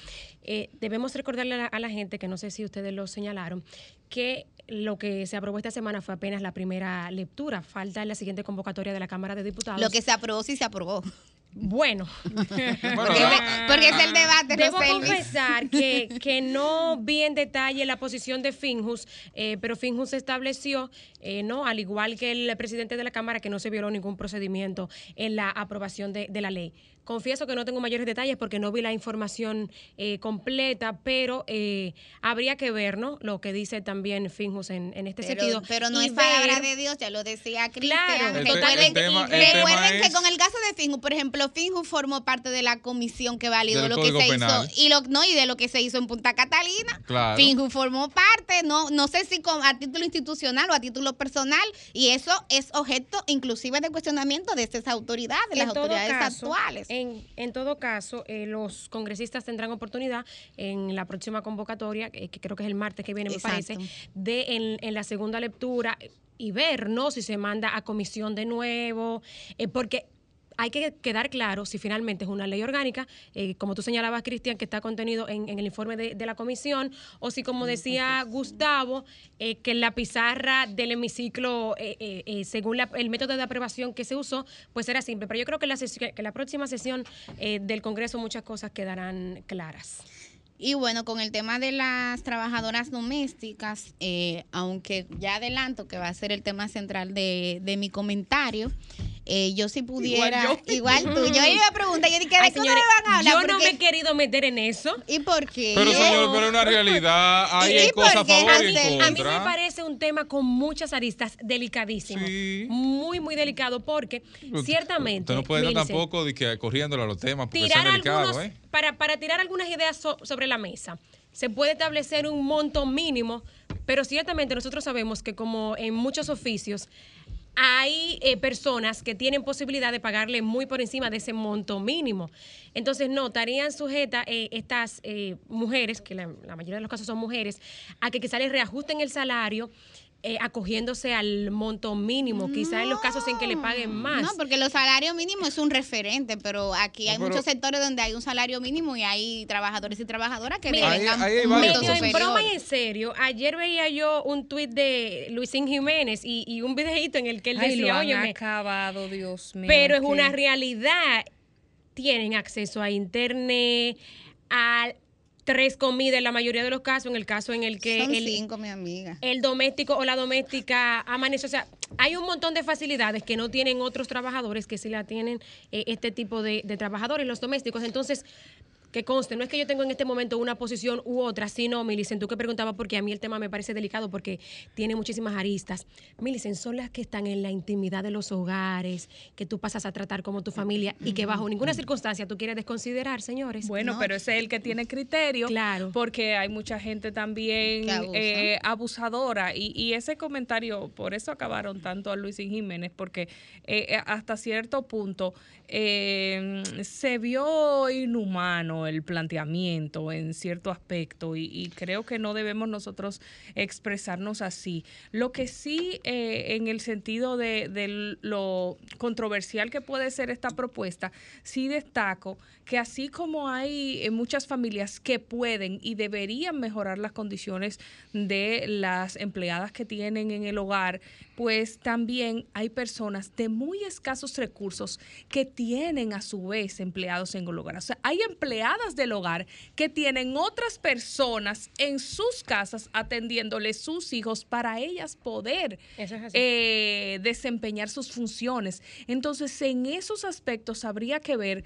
S8: Eh, debemos recordarle a la, a la gente, que no sé si ustedes lo señalaron, que lo que se aprobó esta semana fue apenas la primera lectura. Falta la siguiente convocatoria de la Cámara de Diputados.
S2: Lo que se aprobó sí se aprobó.
S8: Bueno,
S2: Porque, porque es el debate,
S8: Debo
S2: Roselvis.
S8: confesar que, que no vi en detalle la posición de Finjus, eh, pero Finjus estableció, eh, no, al igual que el presidente de la Cámara, que no se violó ningún procedimiento en la aprobación de, de la ley. Confieso que no tengo mayores detalles porque no vi la información eh, completa, pero eh, habría que ver, ¿no? Lo que dice también Finjus en, en este
S2: Pero,
S8: sentido.
S2: pero no
S8: y
S2: es palabra de Dios, ya lo decía Cristian.
S8: Claro,
S6: El
S2: recuerden
S6: el tema- el
S2: que
S6: es-
S2: con el caso de Finju, por ejemplo, Finju formó parte de la comisión que validó
S6: Del
S2: lo que se
S6: Penal.
S2: hizo y lo no y de lo que se hizo en Punta Catalina.
S6: Claro.
S2: Finju formó parte, no no sé si con, a título institucional o a título personal y eso es objeto inclusive de cuestionamiento de estas autoridades, las
S8: En todo
S2: autoridades
S8: caso,
S2: actuales.
S8: En, en todo caso, eh, los congresistas tendrán oportunidad en la próxima convocatoria, eh, que creo que es el martes que viene, me
S2: Exacto.
S8: parece, de en, en la segunda lectura y ver, ¿no? Si se manda a comisión de nuevo, eh, porque hay que quedar claro si finalmente es una ley orgánica, eh, como tú señalabas, Cristian, que está contenido en, en el informe de, de la comisión, o si, como decía Gustavo, eh, que la pizarra del hemiciclo, eh, eh, eh, según la- el método de aprobación que se usó, pues era simple. Pero yo creo que la, sesión- que la próxima sesión eh, del Congreso muchas cosas quedarán claras.
S2: Y bueno, con el tema de las trabajadoras domésticas, eh, aunque ya adelanto que va a ser el tema central de, de mi comentario, eh, yo si pudiera, igual, tú, yo iba a preguntar, yo dije, ¿de qué no van a hablar?
S8: yo no
S2: Porque-
S8: me he querido meter en eso.
S2: ¿Y por qué?
S6: Pero señor, pero es una realidad, hay
S2: ¿Y
S6: en
S2: por
S6: cosas a
S2: qué?
S6: favor
S8: A
S6: y
S8: a mí me parece un tema con muchas aristas delicadísimo.
S6: Sí.
S8: Muy, muy delicado porque ciertamente...
S6: Usted no puede estar tampoco de que corriéndole a los temas porque
S8: tirar
S6: son delicados,
S8: algunos,
S6: ¿eh?
S8: para, para tirar algunas ideas so- sobre la mesa. Se puede establecer un monto mínimo, pero ciertamente nosotros sabemos que como en muchos oficios hay eh, personas que tienen posibilidad de pagarle muy por encima de ese monto mínimo. Entonces, no, estarían sujetas eh, estas eh, mujeres, que la, la mayoría de los casos son mujeres, a que quizá les reajusten el salario eh, acogiéndose al monto mínimo, quizá en los casos en que le paguen más.
S2: No, porque los salarios mínimos es un referente, pero aquí hay
S6: pero-
S2: muchos sectores donde hay un salario mínimo y hay trabajadores y trabajadoras que
S8: Mira,
S6: Ahí- ahí hay
S8: Medio en broma y en serio, ayer veía yo un tuit de Luisín Jiménez y, y un videito en el que él
S3: Ay, lo
S8: decía, óyeme,
S3: acabado, Dios mío.
S8: pero es una realidad. Tienen acceso a internet, a tres comidas en la mayoría de los casos, en el caso en el que
S2: Son
S8: el,
S2: cinco, mi amiga.
S8: el doméstico o la doméstica amanece. O sea, hay un montón de facilidades que no tienen otros trabajadores que sí la tienen eh, este tipo de, de trabajadores, los domésticos. Entonces, que conste, no es que yo tengo en este momento una posición u otra, sino, Milicen, tú que preguntabas, porque a mí el tema me parece delicado porque tiene muchísimas aristas. Milicen, son las que están en la intimidad de los hogares, que tú pasas a tratar como tu familia y que bajo ninguna circunstancia tú quieres desconsiderar, señores.
S3: Bueno,
S2: No.
S3: pero ese es el que tiene criterio.
S8: Claro.
S3: Porque hay mucha gente también
S2: abusa.
S3: eh, abusadora. Y, y ese comentario, por eso acabaron tanto a Luis y Jiménez, porque eh, eh, hasta cierto punto eh, se vio inhumano el planteamiento en cierto aspecto. Y, creo que no debemos nosotros expresarnos así. Lo que sí, eh, en el sentido de, de lo controversial que puede ser esta propuesta, sí destaco que así como hay eh, muchas familias que pueden y deberían mejorar las condiciones de las empleadas que tienen en el hogar, pues también hay personas de muy escasos recursos que tienen a su vez empleados en el hogar. O sea, hay empleadas del hogar que tienen otras personas en sus casas atendiéndole sus hijos para ellas poder
S8: es
S3: eh, desempeñar sus funciones. Entonces, en esos aspectos habría que ver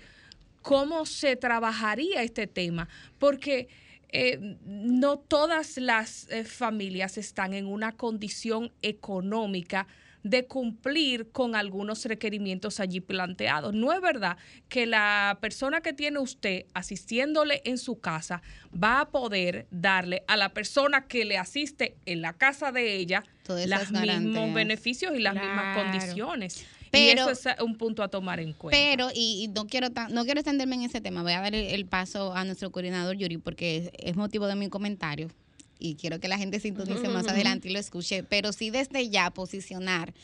S3: cómo se trabajaría este tema, porque eh, no todas las eh, familias están en una condición económica de cumplir con algunos requerimientos allí planteados. No es verdad que la persona que tiene usted asistiéndole en su casa va a poder darle a la persona que le asiste en la casa de ella los mismos beneficios y las mismas condiciones.
S2: Pero-
S3: y eso es un punto a tomar en cuenta.
S2: Pero, y, y no quiero tan- no quiero extenderme en ese tema, voy a dar el, el paso a nuestro coordinador Yuri, porque es, es motivo de mi comentario y quiero que la gente sintonice más adelante y lo escuche, pero sí desde ya posicionar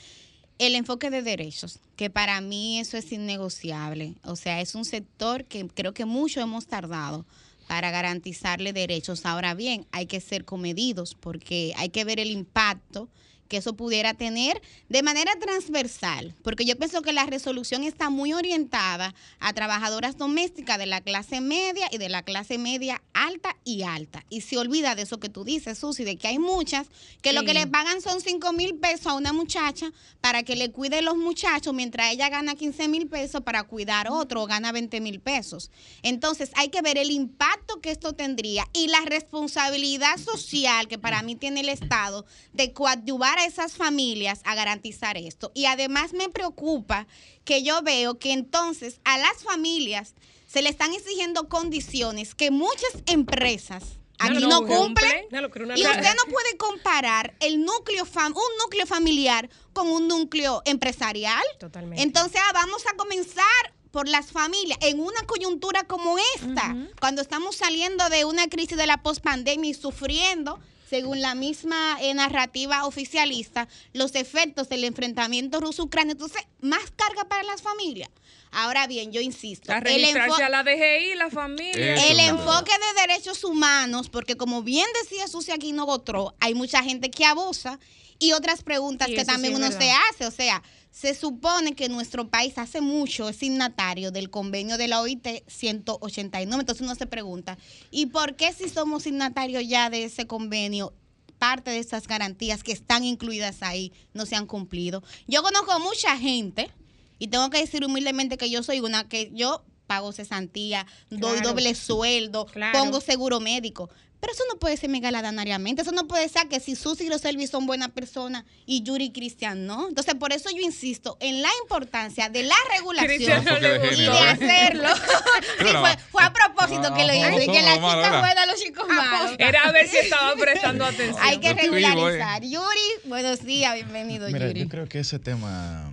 S2: el enfoque de derechos, que para mí eso es innegociable. O sea, es un sector que creo que mucho hemos tardado para garantizarle derechos. Ahora bien, hay que ser comedidos porque hay que ver el impacto que eso pudiera tener de manera transversal, porque yo pienso que la resolución está muy orientada a trabajadoras domésticas de la clase media y de la clase media alta y alta. Y se olvida de eso que tú dices, Susi, de que hay muchas que lo que le pagan son 5 mil pesos a una muchacha para que le cuide los muchachos mientras ella gana 15 mil pesos para cuidar otro o gana 20 mil pesos. Entonces hay que ver el impacto que esto tendría y la responsabilidad social que para mí tiene el Estado de coadyuvar a esas familias a garantizar esto. Y además me preocupa que yo veo que entonces a las familias se le están exigiendo condiciones que muchas empresas aquí
S3: No,
S2: no,
S3: no
S2: cumplen. Y usted no puede comparar el núcleo fam- un núcleo familiar con un núcleo empresarial.
S8: Totalmente.
S2: Entonces, ah, vamos a comenzar por las familias en una coyuntura como esta, cuando estamos saliendo de una crisis de la pospandemia y sufriendo según la misma eh, narrativa oficialista, los efectos del enfrentamiento ruso-ucraniano. Entonces, más carga para las familias. Ahora bien, yo insisto,
S3: a
S2: el
S3: registrarse a la DGI, la familia.
S6: Eso
S2: el enfoque de derechos humanos, porque como bien decía Susi Aquino Gotró, hay mucha gente que abusa y otras preguntas
S8: Sí,
S2: que también
S8: sí
S2: uno se hace. O sea, se supone que nuestro país hace mucho es signatario del convenio de la OIT 189. Entonces uno se pregunta, ¿y por qué si somos signatarios ya de ese convenio? Parte de esas garantías que están incluidas ahí no se han cumplido. Yo conozco mucha gente y tengo que decir humildemente que yo soy una que yo pago cesantía, doy
S8: Claro.
S2: doble sueldo,
S8: Claro.
S2: pongo seguro médico. Pero eso no puede ser megaladonariamente. Eso no puede ser que si Susi y Roselvi son buenas personas y Yuri y Cristian no. Entonces, por eso yo insisto en la importancia de la regulación
S3: Cristian no
S2: y de
S6: ¿eh?
S2: hacerlo. sí, fue, fue a propósito que lo
S6: Ah,
S2: hice. y que
S6: malos,
S2: chicas
S6: ¿verdad?
S2: buenas, los chicos malos.
S3: Era a ver si estaba prestando atención.
S2: Hay que regularizar. Yuri, buenos días, bienvenido,
S9: Mira,
S2: Yuri.
S9: yo creo que ese tema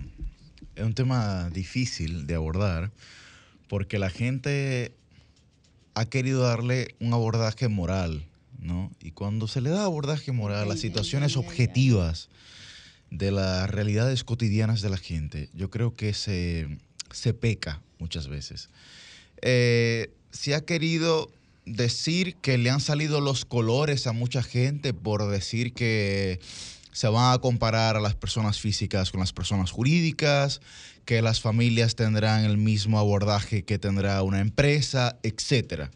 S9: es un tema difícil de abordar porque la gente ha querido darle un abordaje moral, ¿no? Y cuando se le da abordaje moral a las situaciones objetivas de las realidades cotidianas de la gente, yo creo que se, se peca muchas veces. Eh, se ha querido decir que le han salido los colores a mucha gente por decir que se van a comparar a las personas físicas con las personas jurídicas, que las familias tendrán el mismo abordaje que tendrá una empresa, etcétera.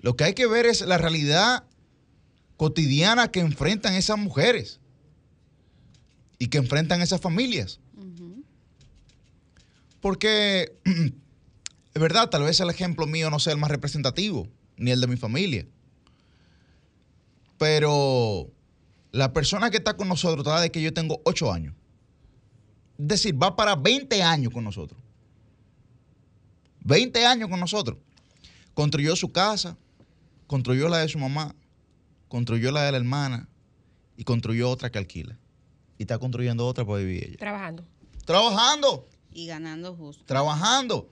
S9: Lo que hay que ver es la realidad cotidiana que enfrentan esas mujeres y que enfrentan esas familias. Porque, es verdad, tal vez el ejemplo mío no sea el más representativo, ni el de mi familia. Pero la persona que está con nosotros está de que yo tengo 8 años. Es decir, va para 20 años con nosotros. 20 años con nosotros. Construyó su casa, construyó la de su mamá, construyó la de la hermana y construyó otra que alquila. Y está construyendo otra para vivir ella.
S8: Trabajando.
S9: Trabajando,
S2: Y ganando justo.
S9: trabajando,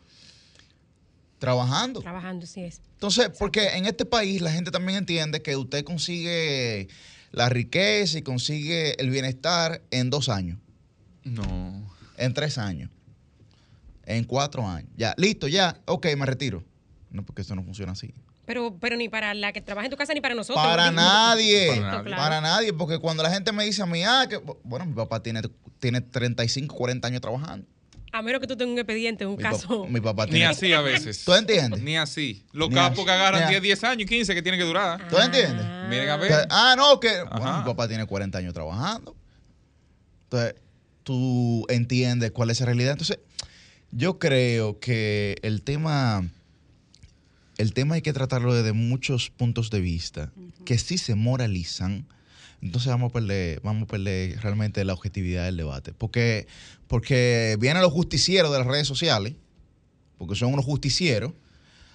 S9: trabajando.
S8: Trabajando, sí es.
S9: Entonces, porque en este país la gente también entiende que usted consigue la riqueza y consigue el bienestar en dos años,
S6: No.
S9: en tres años, en cuatro años. Ya, listo, ya, ok, me retiro. No, porque eso no funciona así.
S8: Pero, pero ni para la que trabaja en tu casa ni para nosotros.
S9: Para nadie,
S6: Para
S9: para
S6: nadie.
S9: nadie.
S8: claro.
S9: porque cuando la gente me dice a mí, ah, que, bueno, mi papá tiene, tiene 35, 40 años trabajando.
S8: A menos que tú tengas un expediente, un
S9: Mi, pa-
S8: caso.
S9: mi papá
S6: Ni
S9: tiene...
S6: así a veces.
S9: ¿Tú entiendes?
S6: Ni así. Los
S9: Ni
S6: capos
S9: así.
S6: que agarran
S9: Ni
S6: 10,
S9: así.
S6: 10 años y 15 que tienen que durar.
S9: ¿Tú entiendes?
S6: Miren a ver.
S9: Ah, no, que bueno, mi papá tiene 40 años trabajando. Entonces, tú entiendes cuál es la realidad. Entonces, yo creo que el tema, el tema hay que tratarlo desde muchos puntos de vista, que si se moralizan, entonces vamos a perder, vamos a perder realmente la objetividad del debate. Porque, porque vienen los justicieros de las redes sociales, porque son unos justicieros.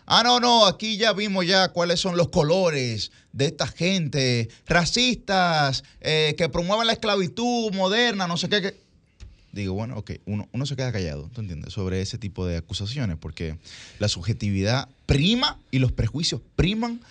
S9: Ah, no, no, aquí ya vimos ya cuáles son los colores de esta gente, racistas, eh, que promueven la esclavitud moderna, no sé qué. qué. Digo, bueno, ok, uno, uno se queda callado, ¿tú entiendes? Sobre ese tipo de acusaciones, porque la subjetividad prima y los prejuicios priman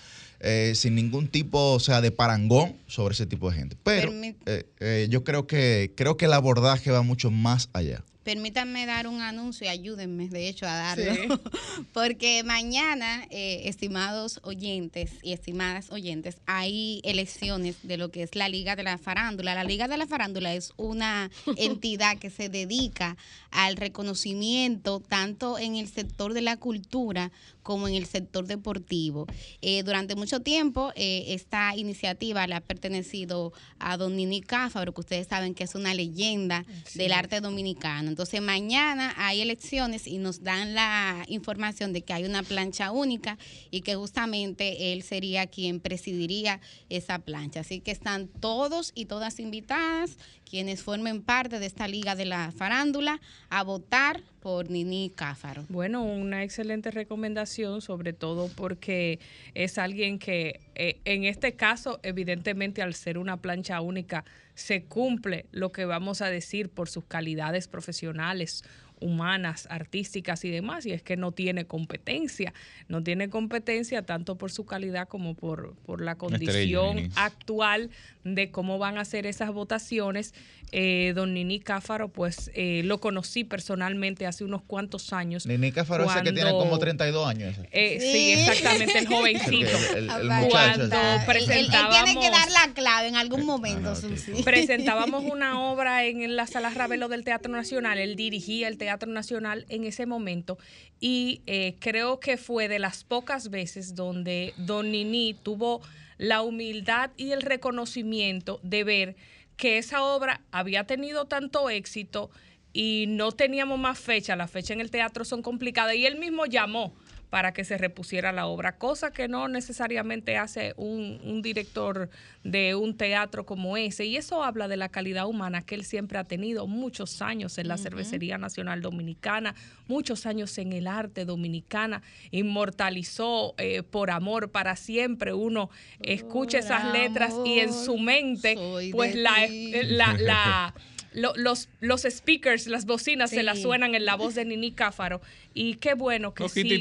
S9: eh, sin ningún tipo, o sea, de parangón sobre ese tipo de gente. Pero eh, eh, yo creo que, creo que el abordaje va mucho más allá.
S2: Permítanme dar un anuncio y ayúdenme, de hecho, a darlo. Porque mañana, eh, estimados oyentes y estimadas oyentes, hay elecciones de lo que es la Liga de la Farándula. La Liga de la Farándula es una entidad que se dedica al reconocimiento tanto en el sector de la cultura como en el sector deportivo. Eh, durante mucho tiempo eh, esta iniciativa le ha pertenecido a don Nini Cáfaro, que ustedes saben que es una leyenda del arte dominicano. Entonces mañana hay elecciones y nos dan la información de que hay una plancha única y que justamente él sería quien presidiría esa plancha. Así que están todos y todas invitadas, quienes formen parte de esta liga de la farándula, a votar por Nini Cáfaro.
S3: Bueno, una excelente recomendación, sobre todo porque es alguien que eh, en este caso, evidentemente al ser una plancha única, se cumple lo que vamos a decir por sus calidades profesionales humanas, artísticas y demás, y es que no tiene competencia, no tiene competencia tanto por su calidad como por, por la condición actual de cómo van a ser esas votaciones. Eh, don Nini Cáfaro, pues eh, lo conocí personalmente hace unos cuantos años.
S9: Nini Cáfaro ese que tiene
S3: cuando-
S9: como 32 años.
S3: Eh, sí.
S2: Sí.
S3: exactamente, el jovencito.
S9: El- el- el muchacho
S3: Cuando
S9: ese.
S2: Él- tiene que
S3: presentábamos-
S2: dar la clave en algún momento,
S9: ah.
S3: Presentábamos una obra en la Sala Ravelo del Teatro Nacional. Él dirigía el Teatro Nacional en ese momento y eh, creo que fue de las pocas veces donde Don Nini tuvo la humildad y el reconocimiento de ver que esa obra había tenido tanto éxito y no teníamos más fecha. Las fechas en el teatro son complicadas y él mismo llamó para que se repusiera la obra, cosa que no necesariamente hace un, un director de un teatro como ese. Y eso habla de la calidad humana que él siempre ha tenido muchos años en la Cervecería Nacional Dominicana, muchos años en el arte dominicana, inmortalizó eh, por amor para siempre. Uno escucha esas letras y en su mente, pues la,
S2: ti.
S3: la, la- lo- los, los speakers, las bocinas se las suenan en la voz de Nini Cáfaro. Y qué bueno que sigue,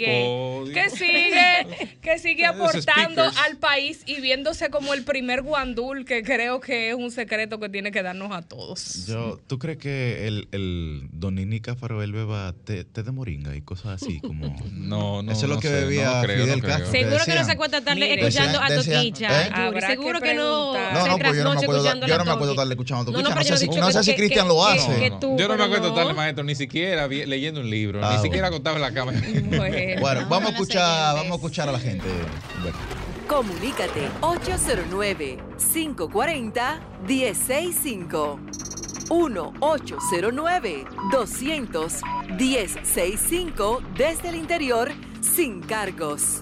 S3: que sigue, que sigue aportando al país y viéndose como el primer guandul, que creo que es un secreto que tiene que darnos a todos.
S9: Yo, ¿Tú crees que el, el Don Nini Cáfaro él beba té, té de moringa y cosas así? como
S6: No, no.
S9: Eso es lo
S6: no
S9: que
S6: sé,
S9: bebía
S6: no creo,
S9: Fidel
S6: no.
S9: Castro.
S8: Seguro que no se acuesta tarde
S3: Mire.
S8: escuchando a Toquicha,
S9: ¿eh?
S8: Seguro
S3: que
S8: que no se
S9: no, pues yo no me acuerdo, yo
S8: a
S9: no me acuerdo escuchando a
S8: No,
S9: Toquicha.
S8: no,
S9: sé si, Cristian lo hace.
S8: que tú,
S6: Yo no me acuerdo
S8: no.
S6: tarde, maestro, ni siquiera vi- leyendo un libro,
S9: Ah,
S6: ni siquiera acostado en la cama.
S3: Bueno.
S9: Bueno,
S2: Vamos
S9: vamos a escuchar, vamos a escuchar a la gente.
S10: Comunícate 809-540-1065. 1-809-200-1065 desde el interior sin cargos.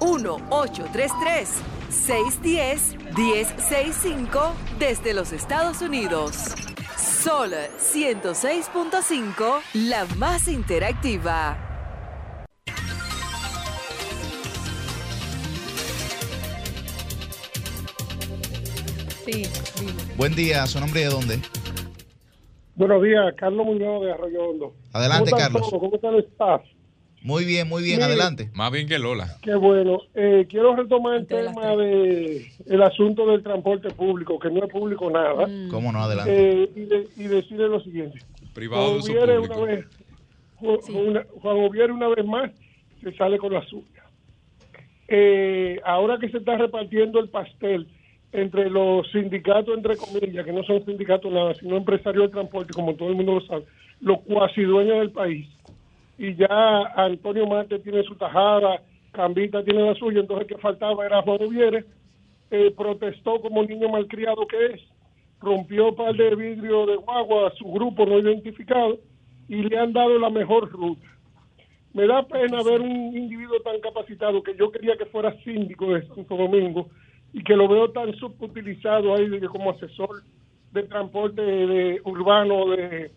S10: 1-833-610-1065 desde los Estados Unidos. Sol 106.5, la más interactiva.
S8: Sí, sí.
S9: Buen día, ¿su nombre y de dónde?
S11: Buenos días, Carlos Muñoz de Arroyo Hondo.
S9: Adelante,
S11: ¿Cómo están
S9: Carlos.
S11: todos? ¿Cómo está el staff?
S9: Muy bien, muy bien, adelante.
S6: Más bien que Lola.
S11: Qué bueno. Eh, quiero retomar el
S3: de
S11: tema de el asunto del transporte público, que no es público nada,
S9: ¿Cómo no? Adelante.
S11: eh, y, de- y decirle lo siguiente.
S6: Privado de
S11: Juan Ubiere
S6: público.
S11: una vez, Ju- una- Juan Ubiere una vez más se sale con la suya. Eh, ahora que se está repartiendo el pastel entre los sindicatos, entre comillas, que no son sindicatos nada, sino empresarios del transporte, como todo el mundo lo sabe, los cuasi dueños del país. Y ya Antonio Marte tiene su tajada, Cambita tiene la suya, entonces que faltaba era Juan Uvieres, eh, protestó como niño malcriado que es, rompió par de vidrio de guagua a su grupo no identificado y le han dado la mejor ruta. Me da pena ver un individuo tan capacitado que yo quería que fuera síndico de Santo Domingo y que lo veo tan subutilizado ahí como asesor de transporte de, urbano de,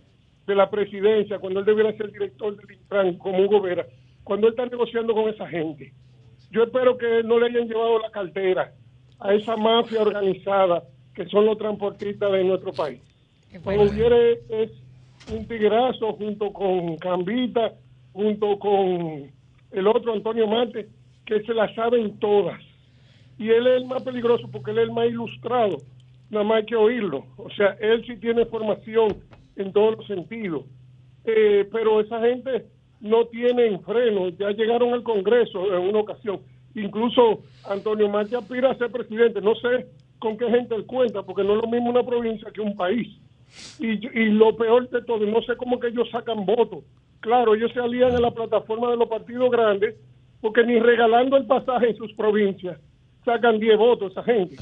S11: de la presidencia, cuando él debiera ser director del Intran como Hugo Vera, cuando él está negociando con esa gente. Yo espero que no le hayan llevado la cartera a esa mafia organizada que son los transportistas de nuestro país. Como Uvieres es un tigrazo junto con Cambita, junto con el otro Antonio Marte, que se la saben todas. Y él es el más peligroso porque él es el más ilustrado. Nada más hay que oírlo. O sea, él sí tiene formación en todos los sentidos. Eh, pero esa gente no tiene freno. Ya llegaron al Congreso en una ocasión. Incluso Antonio Marte aspira a ser presidente. No sé con qué gente él cuenta, porque no es lo mismo una provincia que un país. Y, y lo peor de todo, no sé cómo que ellos sacan votos. Claro, ellos se alían en la plataforma de los partidos grandes, porque ni regalando el pasaje en sus provincias sacan 10 votos esa gente.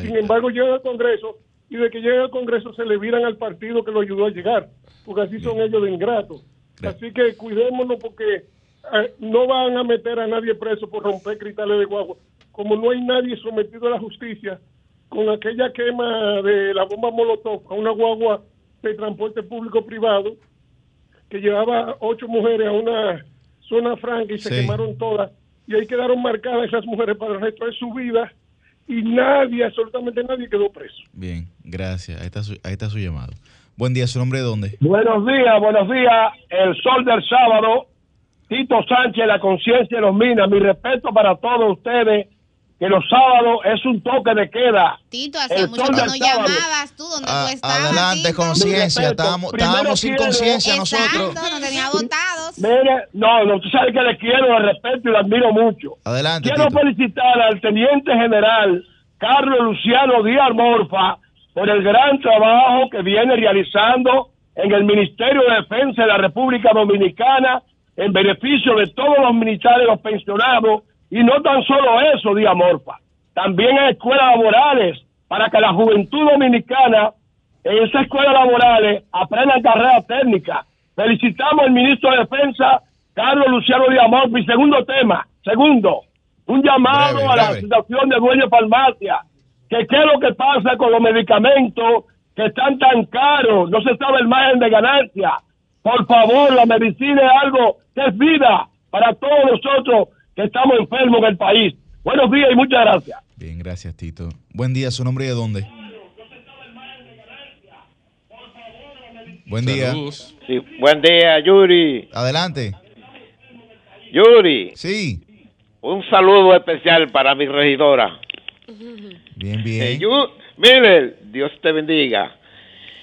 S11: Sin embargo, llegan al Congreso y de que llegan al Congreso se le viran al partido que lo ayudó a llegar, porque así son ellos de ingratos. Así que cuidémonos porque eh, no van a meter a nadie preso por romper cristales de guagua. Como no hay nadie sometido a la justicia, con aquella quema de la bomba Molotov a una guagua de transporte público privado que llevaba ocho mujeres a una zona franca y se
S9: Sí.
S11: quemaron todas y ahí quedaron marcadas esas mujeres para el resto de su vida y nadie, absolutamente nadie quedó preso.
S9: Bien, gracias. Ahí está su, ahí está su llamado. Buen día, ¿su nombre de dónde?
S12: Buenos días, buenos días. El sol del sábado. Tito Sánchez, la conciencia de los minas. Mi respeto para todos ustedes. Que los sábados es un toque de queda.
S2: Tito, hacía
S12: El
S2: mucho que no
S12: sábado.
S2: llamabas tú, donde tú estabas.
S9: Adelante, conciencia. Estábamos, estábamos sin conciencia nosotros.
S2: Exacto, no tenía votados.
S12: Mire, no, no, tú sabes que le quiero, le respeto y le admiro mucho.
S9: Adelante,
S12: Quiero
S9: Tito.
S12: felicitar al teniente general Carlos Luciano Díaz Morfa por el gran trabajo que viene realizando en el Ministerio de Defensa de la República Dominicana en beneficio de todos los militares, los pensionados, y no tan solo eso, Díaz Morfa, también en escuelas laborales, para que la juventud dominicana en esas escuelas laborales aprendan carreras técnicas. Felicitamos al ministro de Defensa, Carlos Luciano Díaz Morfa. Y segundo tema, segundo, un llamado
S9: Breve,
S12: a la situación de dueño de farmacia, que qué es lo que pasa con los medicamentos que están tan caros, no se sabe el margen de ganancia. Por favor, la medicina es algo que es vida para todos nosotros que estamos enfermos en el país. Buenos días y muchas gracias.
S9: Bien, gracias, Tito. Buen día, ¿su nombre de dónde? Buen día.
S13: Sí, buen día, Yuri.
S9: Adelante.
S13: Yuri,
S9: Sí.
S13: un saludo especial para mi regidora.
S9: Bien,
S13: Eh,
S9: bien.
S13: Yu- Miller, Dios te bendiga.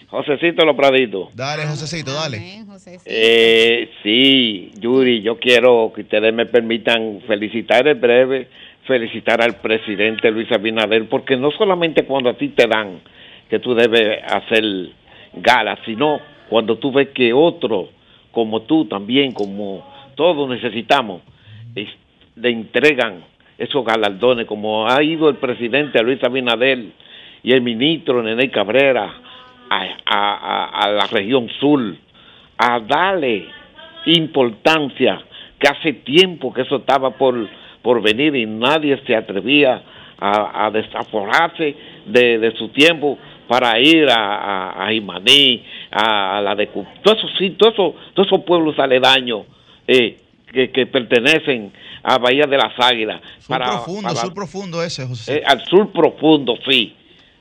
S13: Josecito Los Praditos.
S9: Dale, Josecito, dale.
S2: Amén.
S13: Eh, sí, Yuri, yo quiero que ustedes me permitan felicitar en breve, felicitar al presidente Luis Abinader, porque no solamente cuando a ti te dan que tú debes hacer gala, sino cuando tú ves que otro, como tú también, como todos necesitamos, es- le entregan esos galardones, como ha ido el presidente Luis Abinader y el ministro Nene Cabrera a, a- a- la región sur, a darle importancia, que hace tiempo que eso estaba por, por venir y nadie se atrevía a, a desaforarse de, de su tiempo para ir a, a, a Jimaní, a, la de todo eso sí, todo eso, todos esos pueblos aledaños eh, que, que pertenecen a Bahía de las Águilas.
S9: Sur profundo, sur profundo ese, José.
S13: Eh, al sur profundo, sí.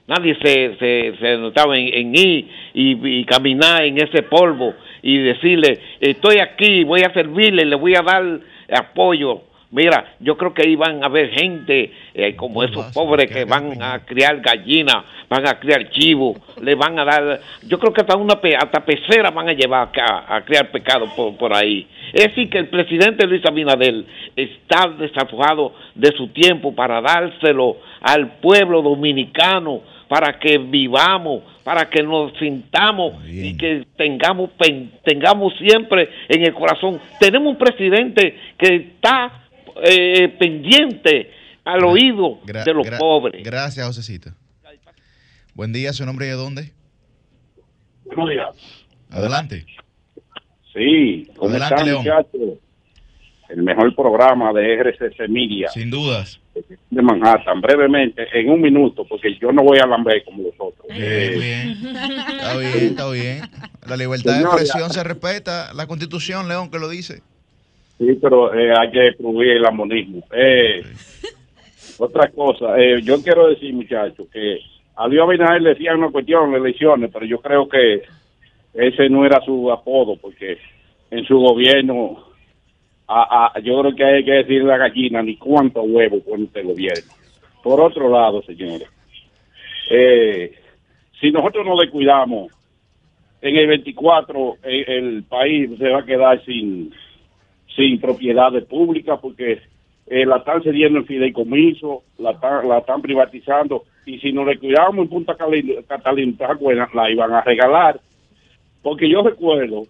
S13: Nadie se, se, se notaba en, en ir y, y caminar en ese polvo y decirle, estoy aquí, voy a servirle, le voy a dar apoyo. Mira, yo creo que ahí van a haber gente eh, como esos pobres que van a criar gallinas, van a criar chivos, le van a dar, yo creo que hasta una pe- hasta pecera van a llevar acá a criar pecado por, por ahí. Es decir, que el presidente Luis Abinader está desafojado de su tiempo para dárselo al pueblo dominicano, para que vivamos, para que nos sintamos y que tengamos pen- tengamos siempre en el corazón. Tenemos un presidente que está eh, pendiente al oído de los pobres.
S12: Gracias, Josecita. Buen día, ¿su nombre y de dónde?
S14: Buenos días.
S12: Adelante.
S14: Sí, ¿cómo
S12: Adelante,
S14: están,
S12: León.
S14: muchachos? El mejor programa de RCC Media
S12: Sin dudas.
S14: De Manhattan. Brevemente, en un minuto, porque yo no voy a lamber como los otros. Eh,
S12: Está bien, está bien. La libertad de expresión se respeta. La constitución, León, que lo dice.
S14: Sí, pero eh, hay que excluir el amonismo. Eh, otra cosa, eh, yo quiero decir, muchachos, que a Luis Abinader le decían una cuestión de elecciones, pero yo creo que ese no era su apodo, porque en su gobierno, a- a- yo creo que hay que decirle a la gallina ni cuántos huevos pone este gobierno. Por otro lado, señores, eh, si nosotros no le cuidamos, en el 24 eh, el país se va a quedar sin sin propiedades públicas porque eh, la están cediendo en fideicomiso, la están, la están privatizando y si no le cuidamos en Punta Catalina, la iban a regalar. Porque yo recuerdo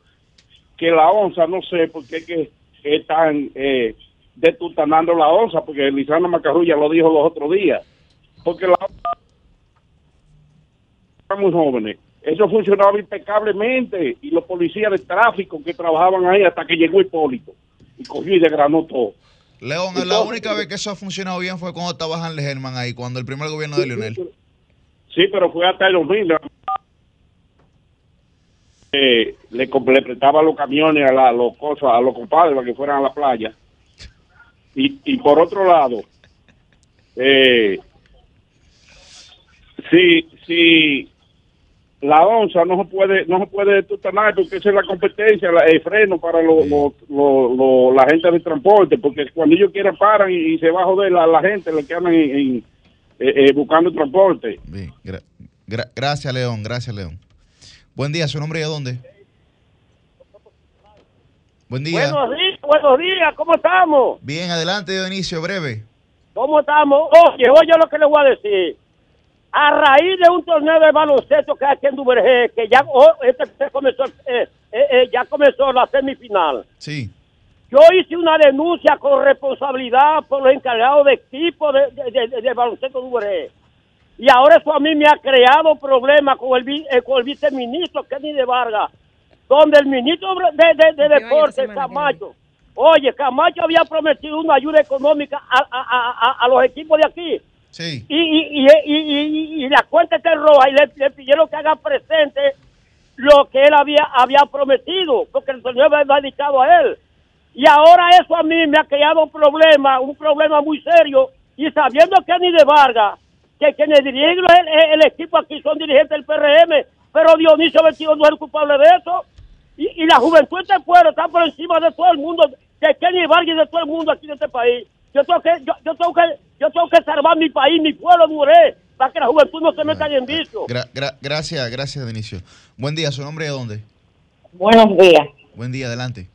S14: que la onza, no sé por qué que están eh, detutanando la onza, porque Lisana Macarrulla lo dijo los otros días. Porque la muy jóvenes, eso funcionaba impecablemente y los policías de tráfico que trabajaban ahí hasta que llegó Hipólito y cogió y desgranó todo.
S12: León, la única vez que eso ha funcionado bien fue cuando estaba Hanley Herman ahí, cuando el primer gobierno de Lionel.
S14: Sí, pero fue hasta el 2000. Eh, le, le prestaba los camiones a, la- los cosas, a los compadres para que fueran a la playa. Y, y por otro lado, eh, si, si la onza no se puede no se puede tutanar porque esa es la competencia, la- el freno para lo- lo- lo- lo- la gente de transporte, porque cuando ellos quieran paran y, y se va a joder la, la gente, lo que andan en- en, eh, eh, buscando transporte.
S12: Bien, gra- gra- gracias, León, gracias, León. Buen día, ¿su nombre y de dónde? Buen día.
S15: Buenos días, buenos días, ¿cómo estamos?
S12: Bien, adelante, Dionisio, breve.
S15: ¿Cómo estamos? Oye, oye lo que le voy a decir. A raíz de un torneo de baloncesto que hay aquí en Duvergé, que ya, oh, este comenzó, eh, eh, eh, ya comenzó la semifinal.
S12: Sí.
S15: Yo hice una denuncia con responsabilidad por los encargados de equipo de, de, de- de- de baloncesto de Duvergé. Y ahora eso a mí me ha creado problemas con el, eh, con el viceministro Kenny de Vargas, donde el ministro de, de, de Deportes, Camacho, oye, Camacho había prometido una ayuda económica a, a- a- a- los equipos de aquí.
S12: Sí.
S15: Y, y, y, y, y- y la cuenta está roja y le, le pidieron que haga presente lo que él había, había prometido, porque el señor va dedicado a él. Y ahora eso a mí me ha creado un problema, un problema muy serio. Y sabiendo que ni de Vargas, que quienes dirigen el, el- el equipo aquí son dirigentes del PRM, pero Dionisio Vestido no es el culpable de eso. Y, y la juventud de este pueblo está por encima de todo el mundo, de Kenny Vargas y de todo el mundo aquí en este país. Yo tengo que, yo, yo tengo que, yo tengo que salvar mi país, mi pueblo, Muré, para que la juventud no se meta en vicio.
S12: Gra- gra- gracias, gracias, Dionisio. Buen día, ¿su nombre y de dónde?
S16: Buenos días.
S12: Buen día, adelante.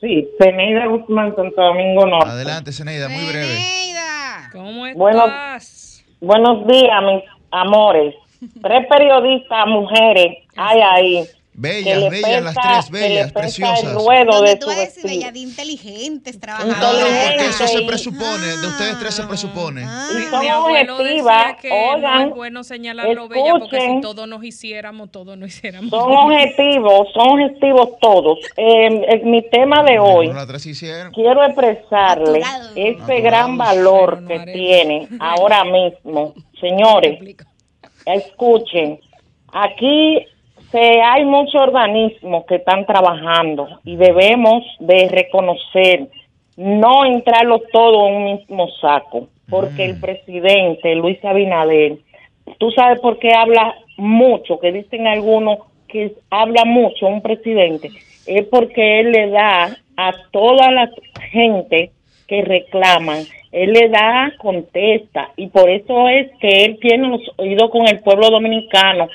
S16: Sí, Zeneida Guzmán, Santo Domingo Norte.
S12: Adelante, Zeneida, muy breve.
S3: ¿Cómo estás?
S16: Buenos días, mis amores. Tres periodistas mujeres hay ahí.
S12: Bellas,
S16: que le
S12: bellas, las tres,
S16: que le
S12: bellas,
S16: pesa
S12: preciosas.
S16: El ruedo de
S2: tú vas a decir,
S16: vestido.
S2: bella, de inteligentes,
S12: No,
S2: trabajadoras.
S12: porque eso se presupone, de ustedes tres se presupone.
S16: Y
S3: Mi
S16: son
S3: abuelo
S16: objetivas,
S3: decía que no
S16: oigan,
S3: es bueno señalarlo bella porque si todos nos hiciéramos, todos nos hiciéramos.
S16: son objetivos, son objetivos todos. Eh, en mi tema de hoy, quiero expresarle ese gran valor que tiene ahora mismo. Señores, escuchen, aquí se hay muchos organismos que están trabajando y debemos de reconocer, no entrarlos todos en un mismo saco, porque el presidente Luis Abinader, tú sabes por qué habla mucho, que dicen algunos que habla mucho un presidente, es porque él le da a toda la gente que reclaman, él le da contesta y por eso es que él tiene los oídos con el pueblo dominicano.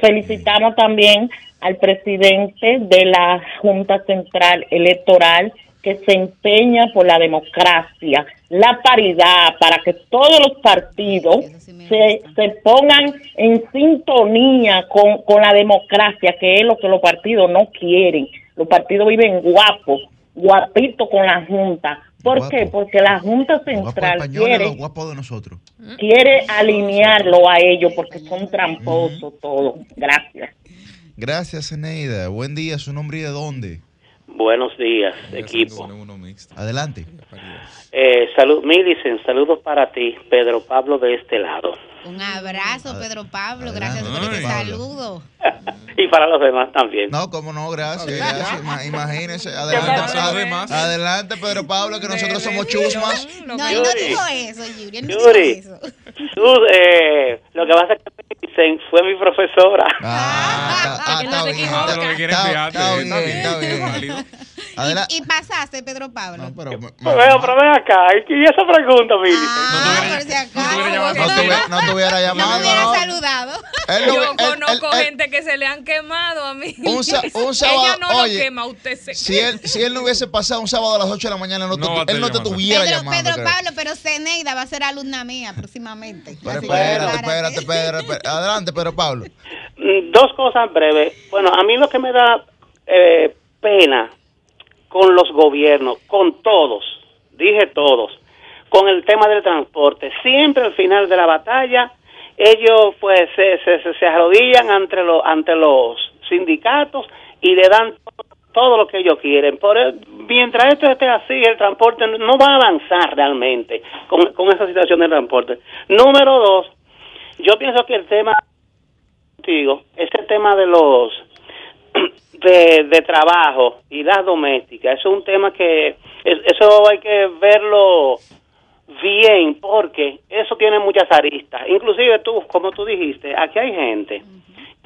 S16: Felicitamos también al presidente de la Junta Central Electoral que se empeña por la democracia, la paridad, para que todos los partidos se, se pongan en sintonía con, con la democracia, que es lo que los partidos no quieren. Los partidos viven guapos, guapitos con la Junta. ¿Por qué? Porque la Junta Central quiere
S12: de nosotros.
S16: quiere alinearlo a ellos porque son tramposos todos. Gracias.
S12: Gracias, Eneida. Buen día. ¿Su nombre y de dónde?
S17: Buenos días, equipo.
S12: Adelante.
S17: Eh, salud, Millicent, saludos para ti, Pedro Pablo de este lado.
S2: Un abrazo, Pedro Pablo. Gracias por este saludo.
S17: Y para los demás también.
S12: No, cómo no, gracias. gracias. Ima- Imagínense. Adelante, Pedro. Adelante, Pedro Pablo, que nosotros somos chusmas.
S2: No, él no dijo eso, Yuri. No
S17: Yuri,
S2: eso.
S17: tú, eh, lo que pasa es que Millicent fue mi profesora.
S12: Ah, está bien.
S6: Ah, que
S12: Está-
S6: fijarte,
S12: está
S6: está
S12: bien, está bien. Adela-
S2: Y pasaste, Pedro Pablo.
S12: pero,
S17: Pero, pero ven acá, y esa pregunta, Millicent.
S2: Ah, por si acaso.
S12: no, tuviera, no
S2: No me
S12: llamado.
S2: hubiera
S12: no.
S2: saludado.
S12: Él
S3: Yo
S12: él-
S3: conozco
S12: él-
S3: gente que se le han quemado a mí.
S12: Un sábado-
S3: Ella no
S12: oye,
S3: lo quema, usted se
S12: Si él, si él no hubiese pasado un sábado a las 8 de la mañana, no te-
S6: No
S12: él no te tuviera
S2: Pedro,
S12: llamando.
S2: Pedro
S12: creo.
S2: Pablo, pero Ceneida va a ser alumna mía próximamente.
S12: Pero espérate, espérate, espérate. Adelante, Pedro Pablo.
S17: Mm, Dos cosas breves. Bueno, a mí lo que me da eh, pena con los gobiernos, con todos, dije todos, con el tema del transporte. Siempre al final de la batalla, ellos pues se, se, se- arrodillan ante, los ante los sindicatos y le dan to- todo lo que ellos quieren. Por el- mientras esto esté así, el transporte no- va a avanzar realmente con, con esa situación del transporte. Número dos, yo pienso que el tema contigo, ese tema de los de, de trabajo y las domésticas, eso es un tema que es- eso hay que verlo bien porque eso tiene muchas aristas. Inclusive tú, como tú dijiste, aquí hay gente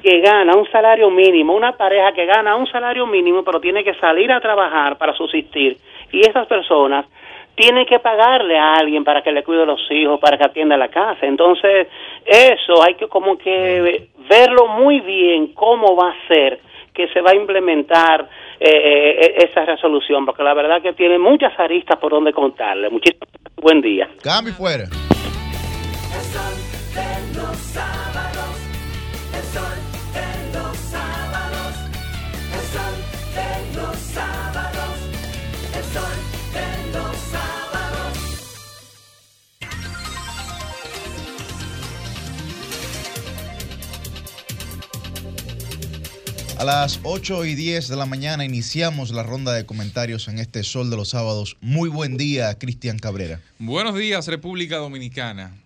S17: que gana un salario mínimo, una pareja que gana un salario mínimo, pero tiene que salir a trabajar para subsistir. Y esas personas tienen que pagarle a alguien para que le cuide los hijos, para que atienda la casa. Entonces, eso hay que como que verlo muy bien cómo va a ser que se va a implementar eh, eh, esa resolución, porque la verdad que tiene muchas aristas por donde contarle. Muchísimas buen día.
S12: Cambio y fuera.
S5: El sol de los sábados, el sol de los sábados, el sol de los sábados, el sol de los sábados.
S12: A las 8 y 10 de la mañana iniciamos la ronda de comentarios en este Sol de los Sábados. Muy buen día, Cristian Cabrera.
S6: Buenos días, República Dominicana.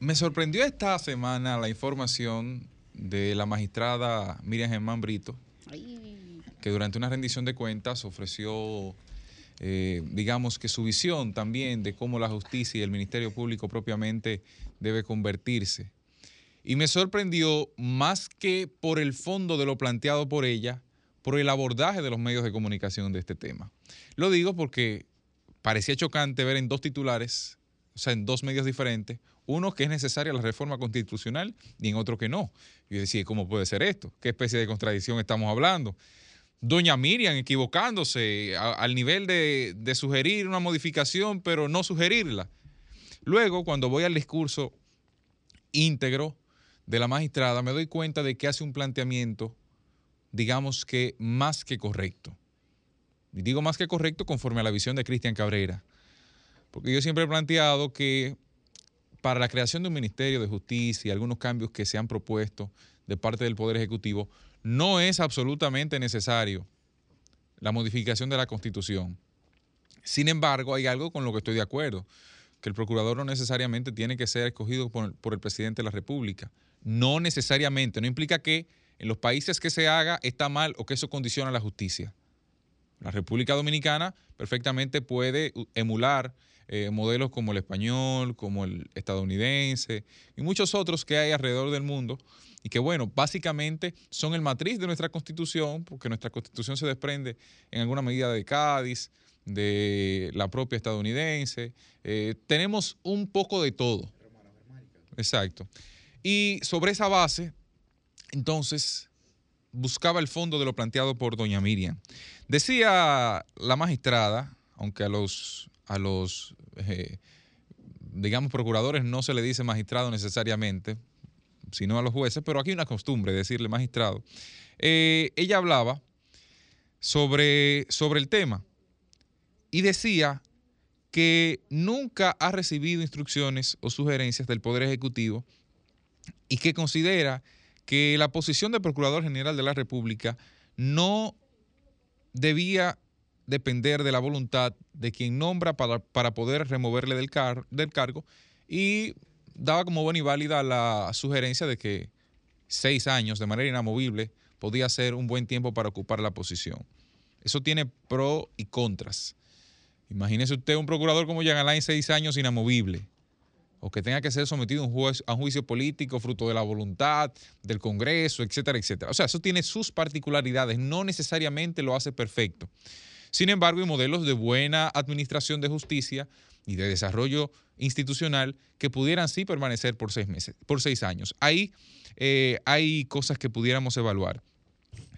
S6: Me sorprendió esta semana la información de la magistrada Miriam Germán Brito, que durante una rendición de cuentas ofreció, eh, digamos que su visión también de cómo la justicia y el Ministerio Público propiamente debe convertirse. Y me sorprendió más que por el fondo de lo planteado por ella, por el abordaje de los medios de comunicación de este tema. Lo digo porque parecía chocante ver en dos titulares, o sea, en dos medios diferentes, uno que es necesaria la reforma constitucional y en otro que no. Yo decía, ¿cómo puede ser esto? ¿Qué especie de contradicción estamos hablando? Doña Miriam equivocándose al nivel de sugerir una modificación, pero no sugerirla. Luego, cuando voy al discurso íntegro de la magistrada, me doy cuenta de que hace un planteamiento, digamos que más que correcto. Y digo más que correcto conforme a la visión de Cristian Cabrera. Porque yo siempre he planteado que para la creación de un Ministerio de Justicia y algunos cambios que se han propuesto de parte del Poder Ejecutivo, no es absolutamente necesario la modificación de la Constitución. Sin embargo, hay algo con lo que estoy de acuerdo, que el procurador no necesariamente tiene que ser escogido por, por el presidente de la República. No necesariamente, no implica que en los países que se haga está mal o que eso condiciona la justicia. La República Dominicana perfectamente puede emular eh, modelos como el español, como el estadounidense y muchos otros que hay alrededor del mundo y que, bueno, básicamente son el matriz de nuestra constitución, porque nuestra constitución se desprende en alguna medida de Cádiz, de la propia estadounidense. Eh, tenemos un poco de todo. Exacto. Y sobre esa base, entonces, buscaba el fondo de lo planteado por doña Miriam. Decía la magistrada, aunque a los, a los eh, digamos, procuradores no se le dice magistrado necesariamente, sino a los jueces, pero aquí hay una costumbre de decirle magistrado. Eh, ella hablaba sobre, sobre el tema y decía que nunca ha recibido instrucciones o sugerencias del Poder Ejecutivo y que considera que la posición de Procurador General de la República no debía depender de la voluntad de quien nombra para, para poder removerle del, car- del cargo y daba como buena y válida la sugerencia de que seis años de manera inamovible podía ser un buen tiempo para ocupar la posición. Eso tiene pros y contras. Imagínese usted un procurador como Jean Alain, seis años inamovible, o que tenga que ser sometido a un, juicio político fruto de la voluntad del Congreso, etcétera, etcétera. O sea, eso tiene sus particularidades, no necesariamente lo hace perfecto. Sin embargo, hay modelos de buena administración de justicia y de desarrollo institucional que pudieran sí permanecer por seis meses, por seis años. Ahí eh, hay cosas que pudiéramos evaluar.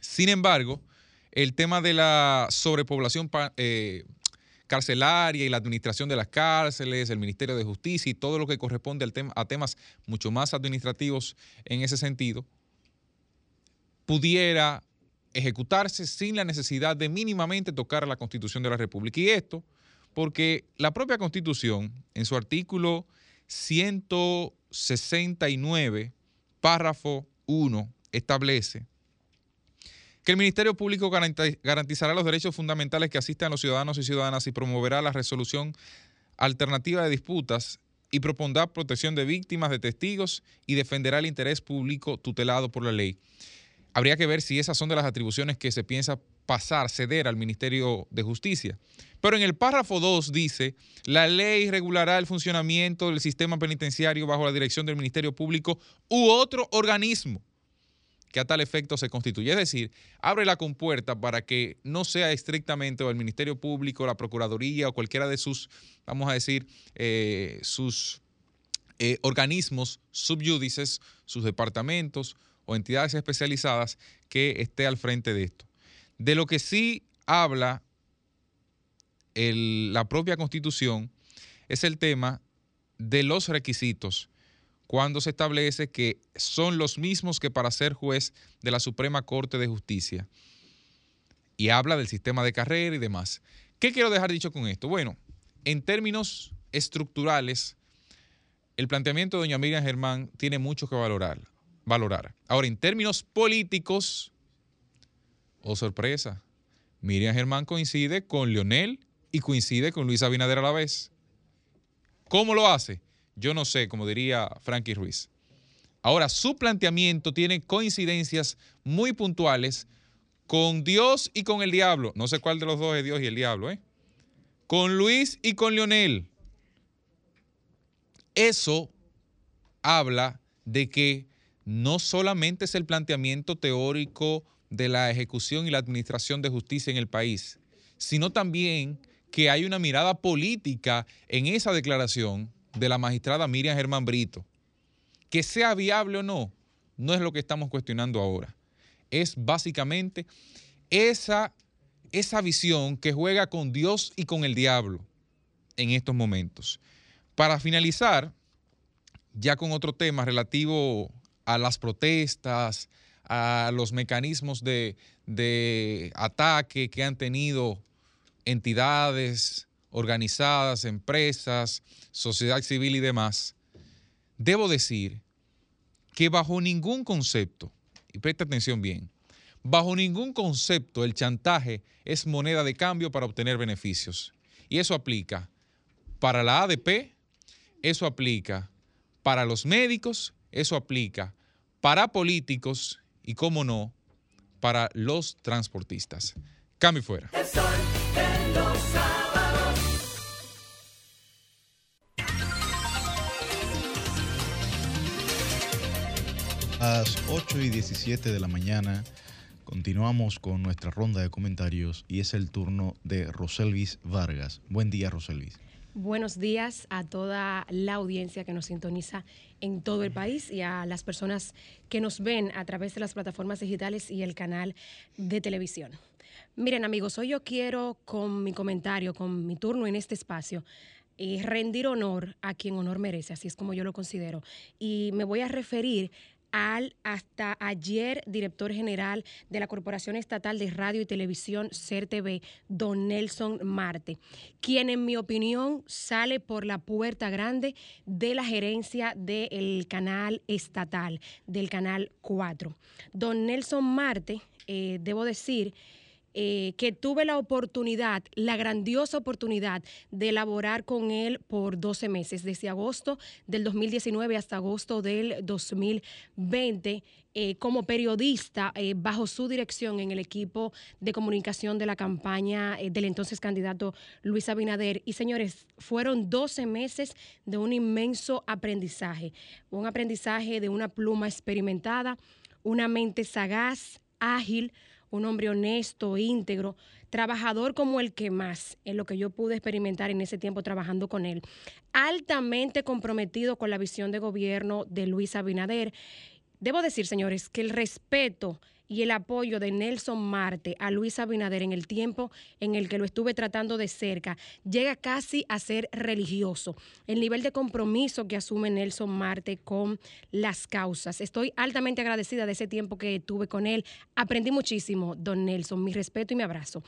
S6: Sin embargo, el tema de la sobrepoblación eh, carcelaria y la administración de las cárceles, el Ministerio de Justicia y todo lo que corresponde al a temas mucho más administrativos en ese sentido, pudiera ejecutarse sin la necesidad de mínimamente tocar a la Constitución de la República. Y esto porque la propia Constitución, en su artículo 169, párrafo 1, establece que el Ministerio Público garanti- garantizará los derechos fundamentales que asistan a los ciudadanos y ciudadanas y promoverá la resolución alternativa de disputas y propondrá protección de víctimas, de testigos y defenderá el interés público tutelado por la ley. Habría que ver si esas son de las atribuciones que se piensa pasar, ceder al Ministerio de Justicia. Pero en el párrafo 2 dice, la ley regulará el funcionamiento del sistema penitenciario bajo la dirección del Ministerio Público u otro organismo que a tal efecto se constituye. Es decir, abre la compuerta para que no sea estrictamente o el Ministerio Público, la Procuraduría o cualquiera de sus, vamos a decir, eh, sus eh, organismos subyúdices, sus departamentos o entidades especializadas que esté al frente de esto. De lo que sí habla la propia Constitución es el tema de los requisitos cuando se establece que son los mismos que para ser juez de la Suprema Corte de Justicia. Y habla del sistema de carrera y demás. ¿Qué quiero dejar dicho con esto? Bueno, en términos estructurales, el planteamiento de doña Miriam Germán tiene mucho que valorar. valorar. Ahora, en términos políticos, oh sorpresa, Miriam Germán coincide con Leonel y coincide con Luis Abinader a la vez. ¿Cómo lo hace? Yo no sé, como diría Frankie Ruiz. Ahora, su planteamiento tiene coincidencias muy puntuales con Dios y con el diablo. No sé cuál de los dos es Dios y el diablo, ¿eh? Con Luis y con Leonel. Eso habla de que no solamente es el planteamiento teórico de la ejecución y la administración de justicia en el país, sino también que hay una mirada política en esa declaración de la magistrada Miriam Germán Brito. Que sea viable o no, no es lo que estamos cuestionando ahora. Es básicamente esa, esa visión que juega con Dios y con el diablo en estos momentos. Para finalizar, ya con otro tema relativo a las protestas, a los mecanismos de, de ataque que han tenido entidades organizadas, empresas, sociedad civil y demás, debo decir que bajo ningún concepto, y presta atención bien, bajo ningún concepto el chantaje es moneda de cambio para obtener beneficios. Y eso aplica para la ADP, eso aplica para los médicos, eso aplica para políticos y, cómo no, para los transportistas. Cambio fuera.
S12: Las 8 y 17 de la mañana continuamos con nuestra ronda de comentarios y es el turno de Roselvis Vargas. Buen día, Roselvis.
S8: Buenos días a toda la audiencia que nos sintoniza en todo el país y a las personas que nos ven a través de las plataformas digitales y el canal de televisión. Miren amigos, hoy yo quiero con mi comentario, con mi turno en este espacio, eh, rendir honor a quien honor merece, así es como yo lo considero. Y me voy a referir al hasta ayer director general de la Corporación Estatal de Radio y Televisión, CERTV, don Nelson Marte, quien en mi opinión sale por la puerta grande de la gerencia del canal estatal, del canal 4. Don Nelson Marte, eh, debo decir, eh, que tuve la oportunidad, la grandiosa oportunidad de elaborar con él por 12 meses, desde agosto del 2019 hasta agosto del 2020. eh, como periodista eh, bajo su dirección en el equipo de comunicación de la campaña eh, del entonces candidato Luis Abinader. Y señores, fueron 12 meses de un inmenso aprendizaje, un aprendizaje de una pluma experimentada, una mente sagaz, ágil, un hombre honesto, íntegro, trabajador como el que más, en lo que yo pude experimentar en ese tiempo trabajando con él, altamente comprometido con la visión de gobierno de Luis Abinader. Debo decir, señores, que el respeto y el apoyo de Nelson Marte a Luis Abinader en el tiempo en el que lo estuve tratando de cerca llega casi a ser religioso. El nivel de compromiso que asume Nelson Marte con las causas. Estoy altamente agradecida de ese tiempo que tuve con él. Aprendí muchísimo, don Nelson. Mi respeto y mi abrazo.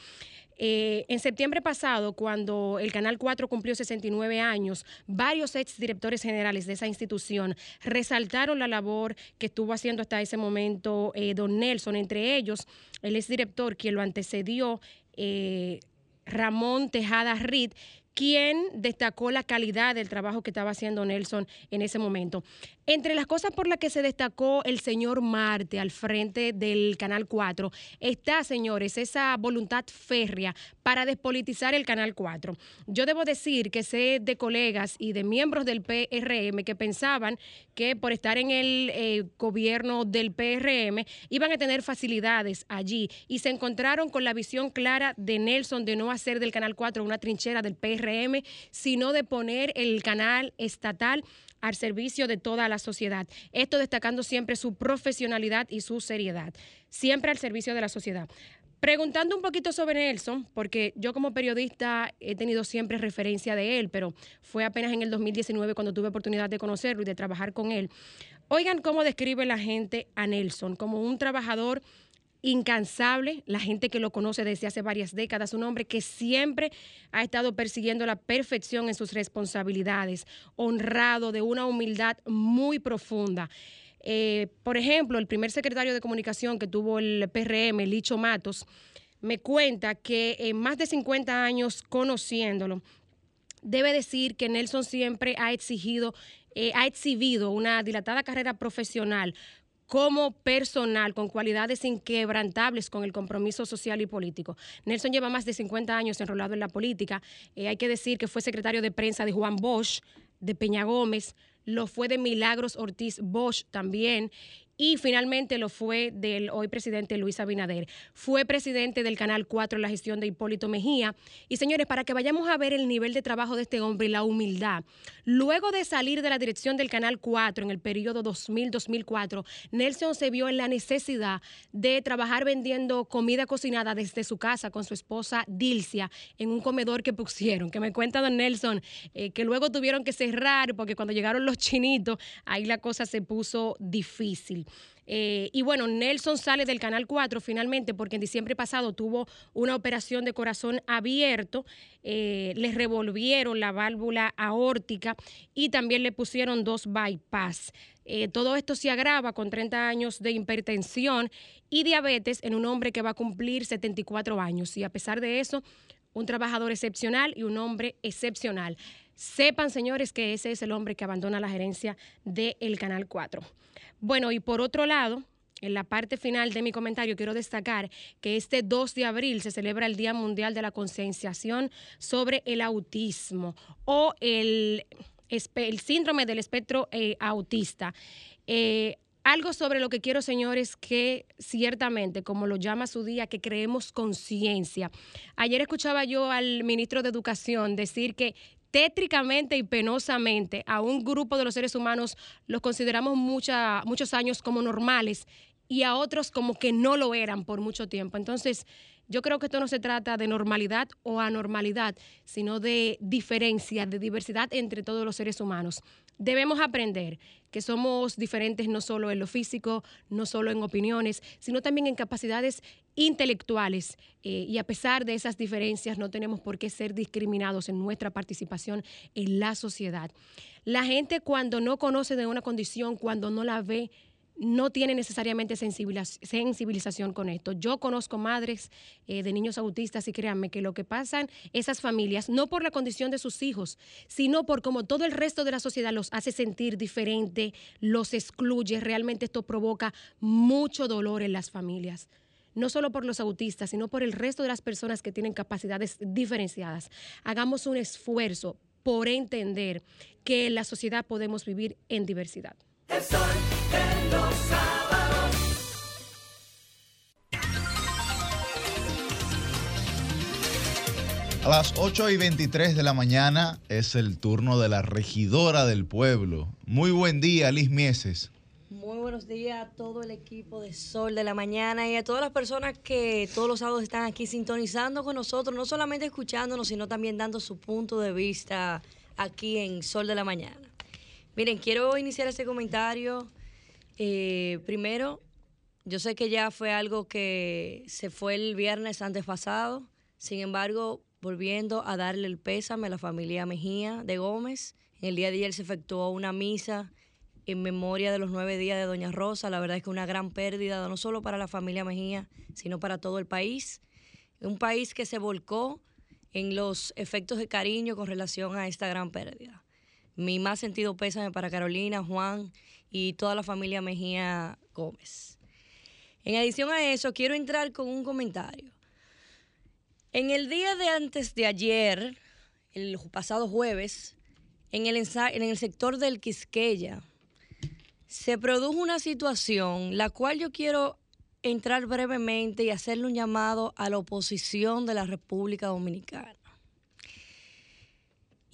S8: Eh, en septiembre pasado, cuando el Canal 4 cumplió 69 años, varios ex directores generales de esa institución resaltaron la labor que estuvo haciendo hasta ese momento eh, don Nelson, entre ellos el exdirector quien lo antecedió, eh, Ramón Tejada Reed, quien destacó la calidad del trabajo que estaba haciendo Nelson en ese momento. Entre las cosas por las que se destacó el señor Marte al frente del Canal 4 está, señores, esa voluntad férrea para despolitizar el Canal 4. Yo debo decir que sé de colegas y de miembros del PRM que pensaban que por estar en el eh, gobierno del PRM iban a tener facilidades allí y se encontraron con la visión clara de Nelson de no hacer del Canal 4 una trinchera del PRM, sino de poner el canal estatal al servicio de toda la sociedad. Esto destacando siempre su profesionalidad y su seriedad, siempre al servicio de la sociedad. Preguntando un poquito sobre Nelson, porque yo como periodista he tenido siempre referencia de él, pero fue apenas en el 2019 cuando tuve oportunidad de conocerlo y de trabajar con él. Oigan cómo describe la gente a Nelson, como un trabajador incansable, la gente que lo conoce desde hace varias décadas, un hombre que siempre ha estado persiguiendo la perfección en sus responsabilidades, honrado, de una humildad muy profunda. Eh, por ejemplo, el primer secretario de comunicación que tuvo el PRM, Licho Matos, me cuenta que en más de 50 años conociéndolo, debe decir que Nelson siempre ha exigido, eh, ha exhibido una dilatada carrera profesional como personal, con cualidades inquebrantables con el compromiso social y político. Nelson lleva más de 50 años enrolado en la política. Eh, hay que decir que fue secretario de prensa de Juan Bosch, de Peña Gómez, lo fue de Milagros Ortiz Bosch también. Y finalmente lo fue del hoy presidente Luis Abinader. Fue presidente del Canal 4 en la gestión de Hipólito Mejía. Y señores, para que vayamos a ver el nivel de trabajo de este hombre y la humildad. Luego de salir de la dirección del Canal 4 en el periodo 2000-2004, Nelson se vio en la necesidad de trabajar vendiendo comida cocinada desde su casa con su esposa Dilcia en un comedor que pusieron. Que me cuenta don Nelson eh, que luego tuvieron que cerrar porque cuando llegaron los chinitos, ahí la cosa se puso difícil. Eh, y bueno, Nelson sale del Canal 4 finalmente porque en diciembre pasado tuvo una operación de corazón abierto, eh, le revolvieron la válvula aórtica y también le pusieron dos bypass. Eh, todo esto se agrava con 30 años de hipertensión y diabetes en un hombre que va a cumplir 74 años. Y a pesar de eso, un trabajador excepcional y un hombre excepcional. Sepan, señores, que ese es el hombre que abandona la gerencia del Canal 4. Bueno, y por otro lado, en la parte final de mi comentario quiero destacar que este 2 de abril se celebra el Día Mundial de la Concienciación sobre el Autismo o el, síndrome del espectro eh, autista. Eh, algo sobre lo que quiero, señores, que ciertamente, como lo llama su día, que creemos conciencia. Ayer escuchaba yo al ministro de Educación decir que tétricamente y penosamente a un grupo de los seres humanos los consideramos mucha, muchos años como normales y a otros como que no lo eran por mucho tiempo. Entonces, yo creo que esto no se trata de normalidad o anormalidad, sino de diferencia, de diversidad entre todos los seres humanos. Debemos aprender que somos diferentes no solo en lo físico, no solo en opiniones, sino también en capacidades intelectuales. eh, y a pesar de esas diferencias, no tenemos por qué ser discriminados en nuestra participación en la sociedad. La gente cuando no conoce de una condición, cuando no la ve, no tiene necesariamente sensibiliz- sensibilización con esto. Yo conozco madres eh, de niños autistas y créanme que lo que pasan esas familias, no por la condición de sus hijos, sino por como todo el resto de la sociedad los hace sentir diferente, los excluye, realmente esto provoca mucho dolor en las familias. No solo por los autistas, sino por el resto de las personas que tienen capacidades diferenciadas. Hagamos un esfuerzo por entender que en la sociedad podemos vivir en diversidad.
S5: El sol de los sábados.
S12: A las 8 y 23 de la mañana es el turno de la regidora del pueblo. Muy buen día, Liz Mieses.
S18: Muy buenos días a todo el equipo de Sol de la Mañana y a todas las personas que todos los sábados están aquí sintonizando con nosotros, no solamente escuchándonos, sino también dando su punto de vista aquí en Sol de la Mañana. Miren, quiero iniciar este comentario. eh, primero, yo sé que ya fue algo que se fue el viernes antes pasado, sin embargo, volviendo a darle el pésame a la familia Mejía de Gómez. En el día de ayer se efectuó una misa en memoria de los nueve días de Doña Rosa. La verdad es que una gran pérdida, no solo para la familia Mejía, sino para todo el país. Un país que se volcó en los efectos de cariño con relación a esta gran pérdida. Mi más sentido pésame para Carolina, Juan y toda la familia Mejía Gómez. En adición a eso, quiero entrar con un comentario. En el día de antes de ayer, el pasado jueves, en el, en el sector del Quisqueya, se produjo una situación la cual yo quiero entrar brevemente y hacerle un llamado a la oposición de la República Dominicana.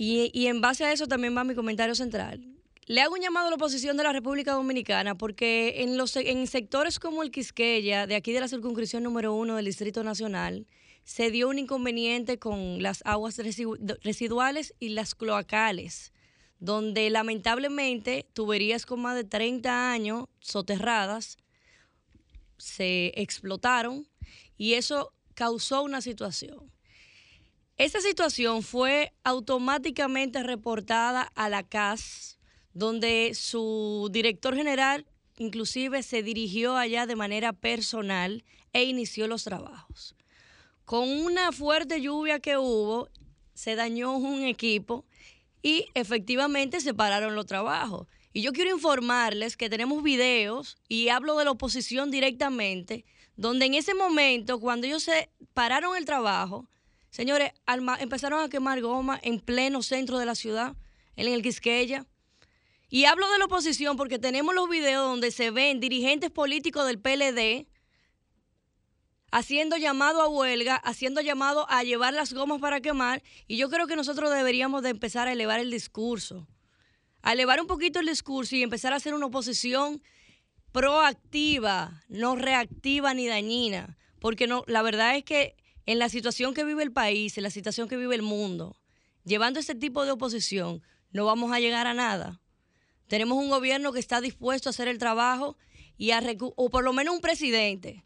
S18: Y, en base a eso también va mi comentario central. Le hago un llamado a la oposición de la República Dominicana porque en, los, en sectores como el Quisqueya, de aquí de la circunscripción número uno del Distrito Nacional, se dio un inconveniente con las aguas residu- residuales y las cloacales, donde lamentablemente tuberías con más de 30 años soterradas se explotaron y eso causó una situación. Esta situación fue automáticamente reportada a la CAS, donde su director general inclusive se dirigió allá de manera personal e inició los trabajos. Con una fuerte lluvia que hubo, se dañó un equipo y efectivamente se pararon los trabajos. Y yo quiero informarles que tenemos videos, y hablo de la oposición directamente, donde en ese momento, cuando ellos se pararon el trabajo, señores, empezaron a quemar goma en pleno centro de la ciudad, en el Quisqueya. Y hablo de la oposición porque tenemos los videos donde se ven dirigentes políticos del PLD haciendo llamado a huelga, haciendo llamado a llevar las gomas para quemar, y yo creo que nosotros deberíamos de empezar a elevar el discurso, a elevar un poquito el discurso y empezar a hacer una oposición proactiva, no reactiva ni dañina, porque no, la verdad es que en la situación que vive el país, en la situación que vive el mundo, llevando ese tipo de oposición, no vamos a llegar a nada. Tenemos un gobierno que está dispuesto a hacer el trabajo y a o por lo menos un presidente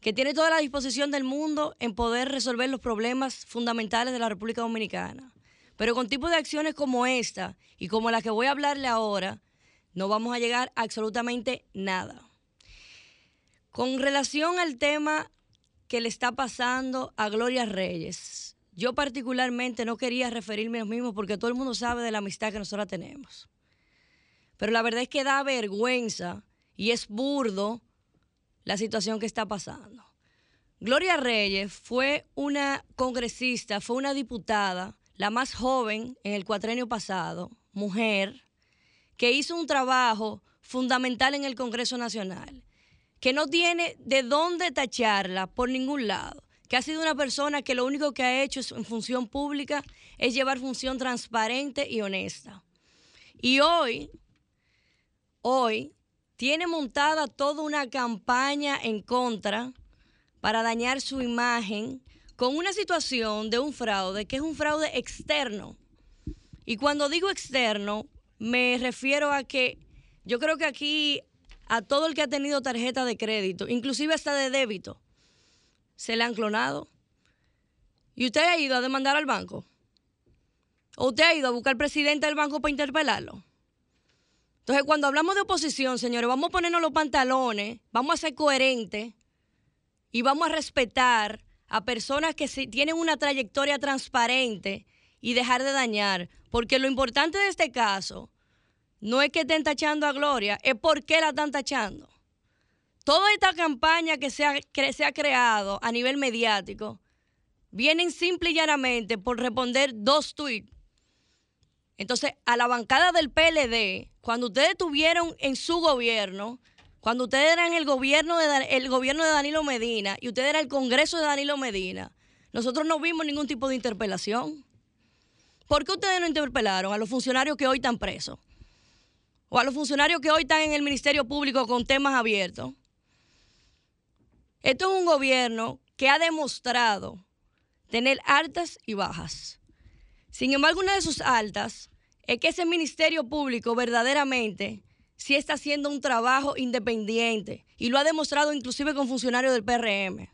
S18: que tiene toda la disposición del mundo en poder resolver los problemas fundamentales de la República Dominicana. Pero con tipos de acciones como esta y como la que voy a hablarle ahora, no vamos a llegar a absolutamente nada. Con relación al tema que le está pasando a Gloria Reyes, yo particularmente no quería referirme a los mismos porque todo el mundo sabe de la amistad que nosotros tenemos. Pero la verdad es que da vergüenza y es burdo la situación que está pasando. Gloria Reyes fue una congresista, fue una diputada, la más joven en el cuatrenio pasado, mujer, que hizo un trabajo fundamental en el Congreso Nacional, que no tiene de dónde tacharla por ningún lado. que ha sido una persona que lo único que ha hecho en función pública es llevar función transparente y honesta. Y hoy, hoy, tiene montada toda una campaña en contra para dañar su imagen con una situación de un fraude que es un fraude externo. Y cuando digo externo, me refiero a que yo creo que aquí a todo el que ha tenido tarjeta de crédito, inclusive hasta de débito, se le han clonado. ¿Y usted ha ido a demandar al banco? ¿O usted ha ido a buscar al presidente del banco para interpelarlo? Entonces, cuando hablamos de oposición, señores, vamos a ponernos los pantalones, vamos a ser coherentes y vamos a respetar a personas que tienen una trayectoria transparente y dejar de dañar. Porque lo importante de este caso no es que estén tachando a Gloria, es por qué la están tachando. Toda esta campaña que se ha, que se ha creado a nivel mediático vienen simple y llanamente por responder dos tweets. Entonces, a la bancada del PLD, cuando ustedes tuvieron en su gobierno, cuando ustedes eran el gobierno de, el gobierno de Danilo Medina y ustedes eran el Congreso de Danilo Medina, nosotros no vimos ningún tipo de interpelación. ¿Por qué ustedes no interpelaron a los funcionarios que hoy están presos? O a los funcionarios que hoy están en el Ministerio Público con temas abiertos. Esto es un gobierno que ha demostrado tener altas y bajas. Sin embargo, una de sus altas es que ese Ministerio Público verdaderamente sí está haciendo un trabajo independiente y lo ha demostrado inclusive con funcionarios del PRM.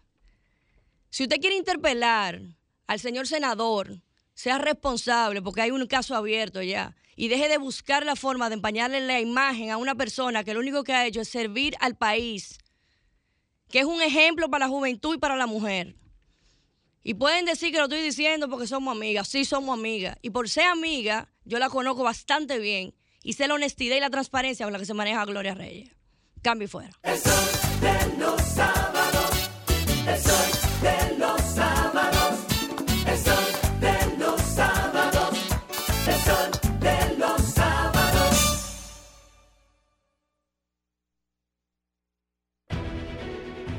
S18: Si usted quiere interpelar al señor senador, sea responsable porque hay un caso abierto ya y deje de buscar la forma de empañarle la imagen a una persona que lo único que ha hecho es servir al país, que es un ejemplo para la juventud y para la mujer. Y pueden decir que lo estoy diciendo porque somos amigas. Sí, somos amigas. Y por ser amiga, yo la conozco bastante bien. Y sé la honestidad y la transparencia con la que se maneja Gloria Reyes. Cambio y fuera.
S5: de los sábados,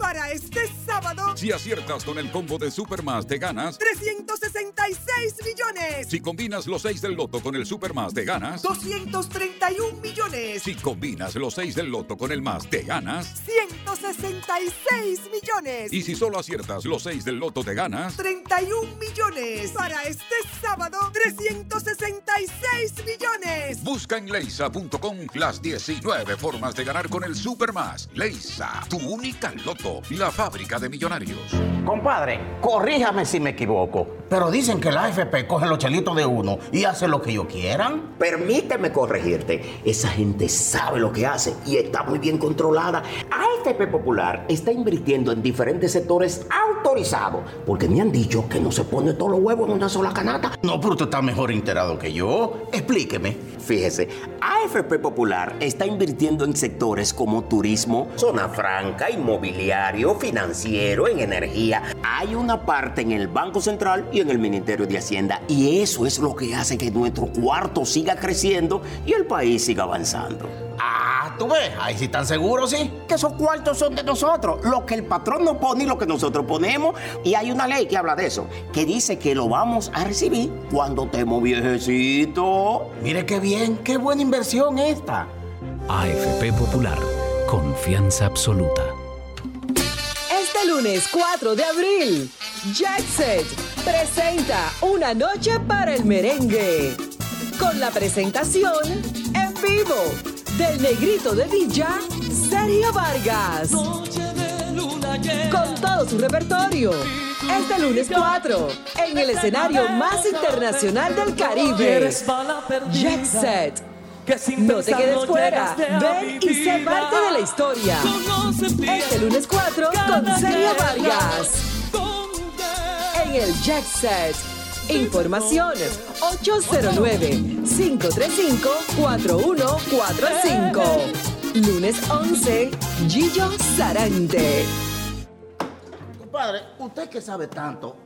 S19: Para este sábado,
S20: Si aciertas con el combo de Supermas, te ganas.
S19: 366 millones.
S20: Si combinas los 6 del loto con el Supermas, te ganas.
S19: 231 millones.
S20: Si combinas los 6 del loto con el más, te ganas.
S19: 166 millones.
S20: Y si solo aciertas los 6 del loto, te ganas.
S19: 31 millones. Para este sábado, 366 millones.
S20: Busca en leisa.com las 19 formas de ganar con el Supermas. Leisa, tu única loto, la fábrica de millonarios.
S21: Compadre, corríjame si me equivoco, pero dicen que la AFP coge los chelitos de uno y hace lo que ellos quieran.
S22: Permíteme corregirte. Esa gente sabe lo que hace y está muy bien controlada. AFP Popular está invirtiendo en diferentes sectores autorizados porque me han dicho que no se pone todos los huevos en una sola canasta.
S21: No, pero usted está mejor enterado que yo. Explíqueme.
S22: Fíjese, AFP Popular está invirtiendo en sectores como turismo, zona franca, inmobiliario, financiero, en energía. Hay una parte en el Banco Central y en el Ministerio de Hacienda y eso es lo que hace que nuestro cuarto siga creciendo y el país siga avanzando.
S21: Ah, tú ves, ahí sí están seguros, sí.
S22: Que esos cuartos son de nosotros, lo que el patrón nos pone y lo que nosotros ponemos. Y hay una ley que habla de eso, que dice que lo vamos a recibir cuando estemos viejecitos.
S21: Mire qué bien, qué buena inversión esta.
S23: AFP Popular, confianza absoluta.
S10: Lunes 4 de abril, Jet Set presenta Una Noche para el Merengue. Con la presentación en vivo del negrito de Villa, Sergio Vargas. Con todo su repertorio. Este lunes 4, en el escenario más internacional del Caribe. Jet Set. No te quedes fuera. Ven y sé parte de la historia. Este lunes 4 con Sergio Vargas. En el Jet Set. Información 809-535-4145. Lunes 11, Gillo Sarante.
S21: Compadre, usted que sabe tanto,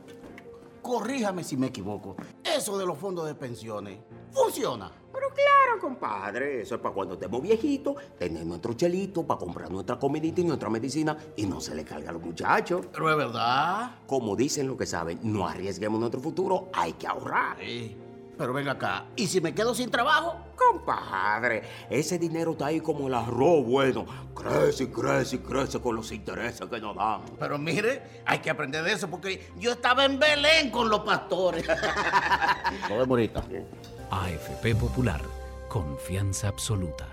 S21: corríjame si me equivoco. Eso de los fondos de pensiones, ¿funciona?
S22: Pero claro, compadre, eso es para cuando estemos viejitos, tener nuestro chelito para comprar nuestra comidita y nuestra medicina y no se le carga a los muchachos.
S21: Pero es verdad.
S22: Como dicen los que saben, no arriesguemos nuestro futuro, hay que ahorrar.
S21: Pero ven acá, ¿y si me quedo sin trabajo?
S22: Compadre, ese dinero está ahí como el arroz bueno. Crece y crece y crece con los intereses que nos dan.
S21: Pero mire, hay que aprender de eso porque yo estaba en Belén con los pastores. Nos vemos ahorita.
S23: AFP Popular, confianza absoluta.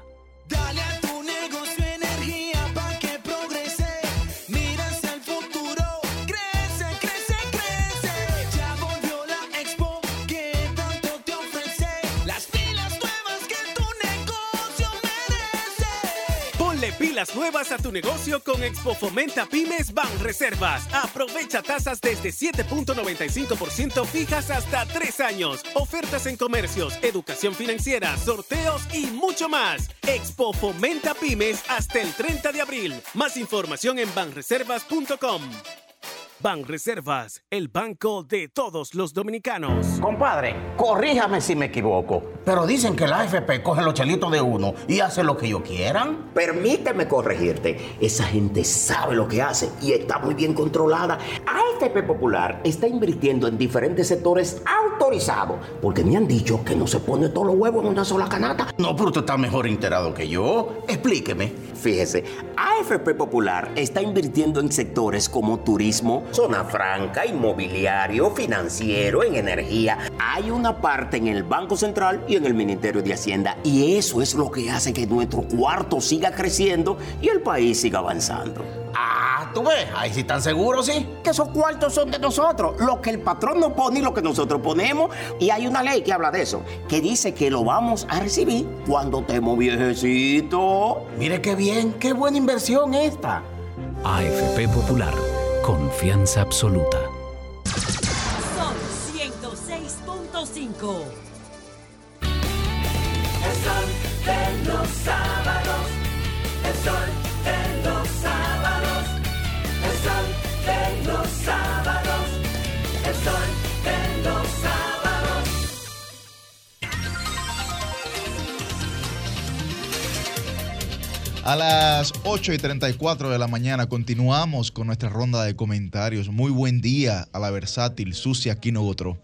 S5: Pilas nuevas
S24: a tu negocio con Expo Fomenta Pymes Ban Reservas. Aprovecha tasas desde 7.95% fijas hasta 3 años. Ofertas en comercios, educación financiera, sorteos y mucho más. Expo Fomenta Pymes hasta el 30 de abril. Más información en banreservas.com. Ban Reservas, el banco de todos los dominicanos.
S21: Compadre, corríjame si me equivoco, pero dicen que la AFP coge los chelitos de uno y hace lo que ellos quieran.
S22: Permíteme corregirte. Esa gente sabe lo que hace y está muy bien controlada. AFP Popular está invirtiendo en diferentes sectores autorizados porque me han dicho que no se pone todos los huevos en una sola canasta.
S21: No, pero usted está mejor enterado que yo. Explíqueme.
S22: Fíjese, AFP Popular está invirtiendo en sectores como turismo, zona franca, inmobiliario, financiero, en energía. Hay una parte en el Banco Central y en el Ministerio de Hacienda y eso es lo que hace que nuestro cuarto siga creciendo y el país siga avanzando.
S21: Ah, tú ves, ahí sí están seguros, sí.
S22: Que esos cuartos son de nosotros, lo que el patrón nos pone y lo que nosotros ponemos. Y hay una ley que habla de eso, que dice que lo vamos a recibir cuando estemos viejecitos.
S21: Mire qué bien, qué buena inversión esta.
S23: AFP Popular, confianza absoluta.
S10: Son 106.5.
S5: El sol de los sábados. El sol
S12: A las 8 y 34 de la mañana continuamos con nuestra ronda de comentarios. Muy buen día a la versátil Sucia Aquino Gotro.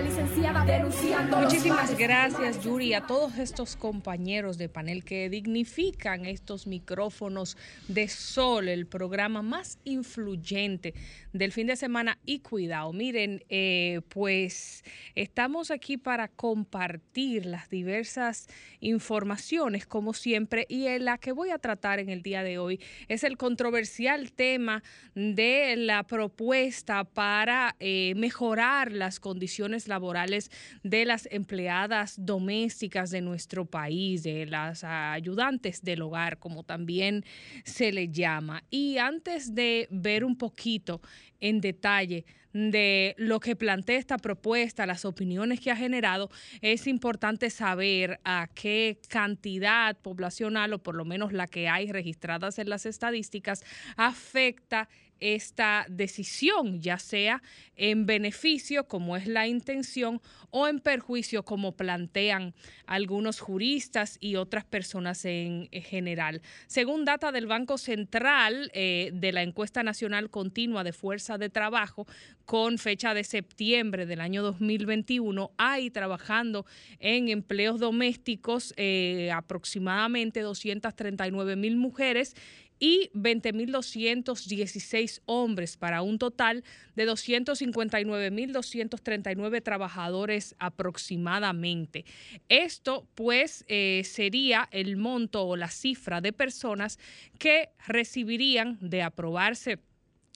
S25: La licenciada denunciando
S3: Muchísimas gracias, Yuri, a todos estos compañeros de panel que dignifican estos micrófonos de Sol, el programa más influyente del fin de semana. Y cuidado, miren, eh, pues estamos aquí para compartir las diversas informaciones, como siempre, y en la que voy a tratar en el día de hoy es el controversial tema de la propuesta para eh, mejorar las condiciones laborales de las empleadas domésticas de nuestro país, de las ayudantes del hogar, como también se le llama. Y antes de ver un poquito en detalle de lo que plantea esta propuesta, las opiniones que ha generado, es importante saber a qué cantidad poblacional, o por lo menos la que hay registradas en las estadísticas, afecta esta decisión, ya sea en beneficio, como es la intención, o en perjuicio, como plantean algunos juristas y otras personas en general. Según data del Banco Central eh, de la encuesta nacional continua de fuerza de trabajo, con fecha de septiembre del año 2021, hay trabajando en empleos domésticos eh, aproximadamente 239 mil mujeres y 20.216 hombres para un total de 259.239 trabajadores aproximadamente. Esto pues eh, sería el monto o la cifra de personas que recibirían de aprobarse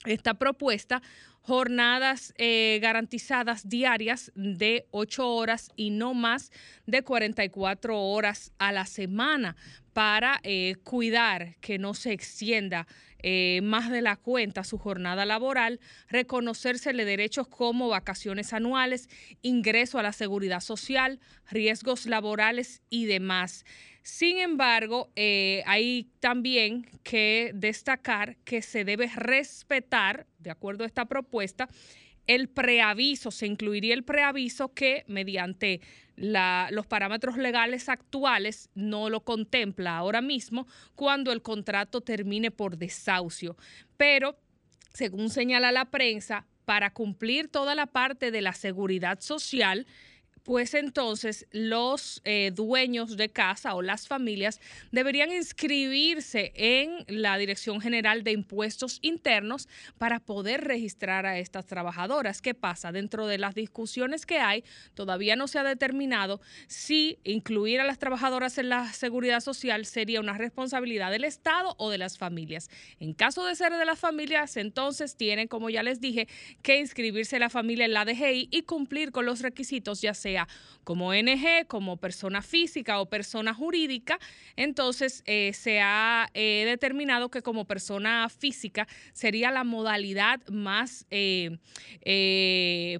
S3: esta propuesta jornadas eh, garantizadas diarias de 8 horas y no más de 44 horas a la semana para eh, cuidar que no se extienda eh, más de la cuenta su jornada laboral, reconocérsele derechos como vacaciones anuales, ingreso a la seguridad social, riesgos laborales y demás. Sin embargo, eh, hay también que destacar que se debe respetar, de acuerdo a esta propuesta, el preaviso, se incluiría el preaviso que mediante los parámetros legales actuales no lo contempla ahora mismo cuando el contrato termine por desahucio. Pero, según señala la prensa, para cumplir toda la parte de la seguridad social, pues entonces los eh, dueños de casa o las familias deberían inscribirse en la Dirección General de Impuestos Internos para poder registrar a estas trabajadoras. ¿Qué pasa? Dentro de las discusiones que hay, todavía no se ha determinado si incluir a las trabajadoras en la seguridad social sería una responsabilidad del Estado o de las familias. En caso de ser de las familias, entonces tienen, como ya les dije, que inscribirse la familia en la DGI y cumplir con los requisitos, ya sea como ONG, como persona física o persona jurídica. Entonces, eh, se ha eh, determinado que como persona física sería la modalidad más eh,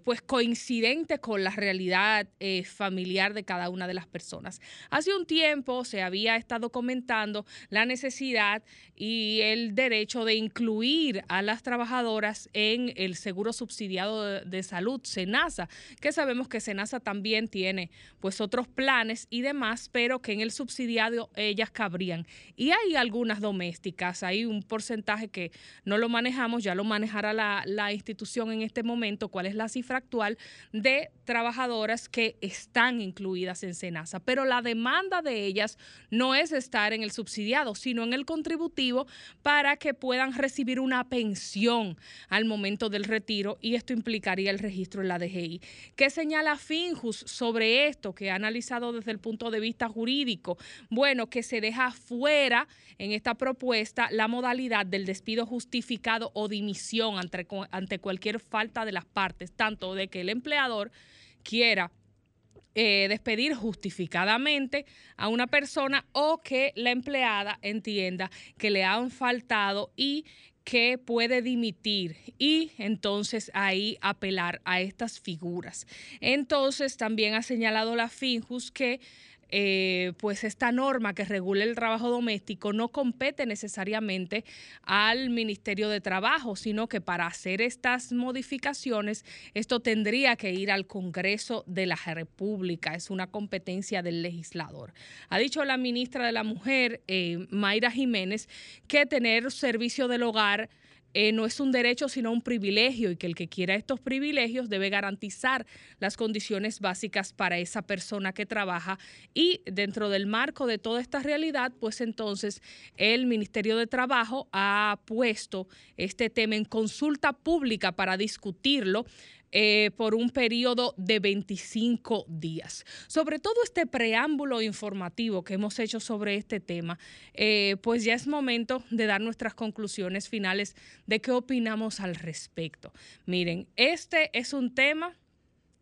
S3: pues coincidente con la realidad familiar de cada una de las personas. Hace un tiempo se había estado comentando la necesidad y el derecho de incluir a las trabajadoras en el seguro subsidiado de, de salud, SENASA, que sabemos que SENASA también tiene pues otros planes y demás, pero que en el subsidiado ellas cabrían. Y hay algunas domésticas, hay un porcentaje que no lo manejamos, ya lo manejará la, la institución en este momento, cuál es la cifra actual de trabajadoras que están incluidas en SENASA, pero la demanda de ellas no es estar en el subsidiado, sino en el contributivo para que puedan recibir una pensión al momento del retiro y esto implicaría el registro en la DGI. ¿Qué señala Finjus sobre esto que ha analizado desde el punto de vista jurídico? Bueno, que se deja fuera en esta propuesta la modalidad del despido justificado o dimisión ante, ante cualquier falta de las partes, tanto de que el empleador quiera eh, despedir justificadamente a una persona o que la empleada entienda que le han faltado y que puede dimitir y entonces ahí apelar a estas figuras. Entonces también ha señalado la Finjus que eh, pues esta norma que regula el trabajo doméstico no compete necesariamente al Ministerio de Trabajo, sino que para hacer estas modificaciones esto tendría que ir al Congreso de la República, es una competencia del legislador. Ha dicho la ministra de la Mujer, eh, Mayra Jiménez, que tener servicio del hogar eh, no es un derecho, sino un privilegio y que el que quiera estos privilegios debe garantizar las condiciones básicas para esa persona que trabaja. Y dentro del marco de toda esta realidad, pues entonces el Ministerio de Trabajo ha puesto este tema en consulta pública para discutirlo eh, por un periodo de 25 días. Sobre todo este preámbulo informativo que hemos hecho sobre este tema, eh, pues ya es momento de dar nuestras conclusiones finales de qué opinamos al respecto. Miren, este es un tema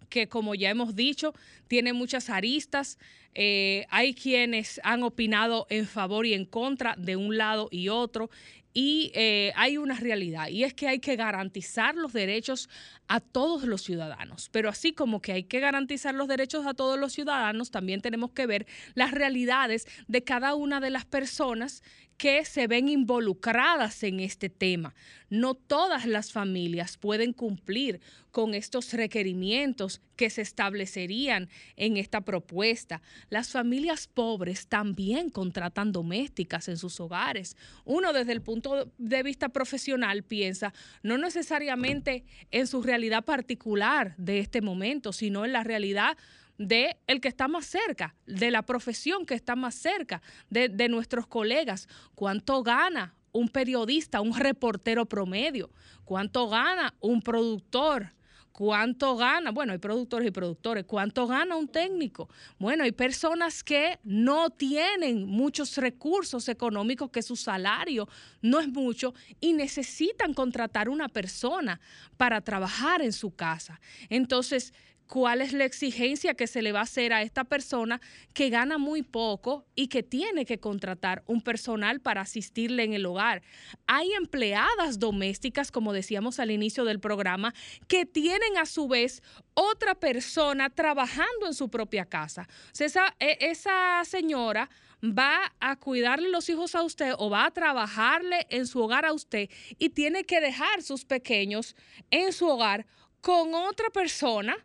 S3: que como ya hemos dicho, tiene muchas aristas. Eh, hay quienes han opinado en favor y en contra de un lado y otro. Y hay una realidad, y es que hay que garantizar los derechos a todos los ciudadanos. Pero así como que hay que garantizar los derechos a todos los ciudadanos, también tenemos que ver las realidades de cada una de las personas que se ven involucradas en este tema. No todas las familias pueden cumplir con estos requerimientos que se establecerían en esta propuesta. Las familias pobres también contratan domésticas en sus hogares. Uno desde el punto de vista profesional piensa no necesariamente en su realidad particular de este momento, sino en la realidad de el que está más cerca, de la profesión que está más cerca, de, de nuestros colegas. ¿Cuánto gana un periodista, un reportero promedio? ¿Cuánto gana un productor? ¿Cuánto gana? Bueno, hay productores y productores. ¿Cuánto gana un técnico? Bueno, hay personas que no tienen muchos recursos económicos, que su salario no es mucho y necesitan contratar una persona para trabajar en su casa. Entonces, cuál es la exigencia que se le va a hacer a esta persona que gana muy poco y que tiene que contratar un personal para asistirle en el hogar. Hay empleadas domésticas, como decíamos al inicio del programa, que tienen a su vez otra persona trabajando en su propia casa. O sea, esa, e, esa señora va a cuidarle los hijos a usted o va a trabajarle en su hogar a usted y tiene que dejar sus pequeños en su hogar con otra persona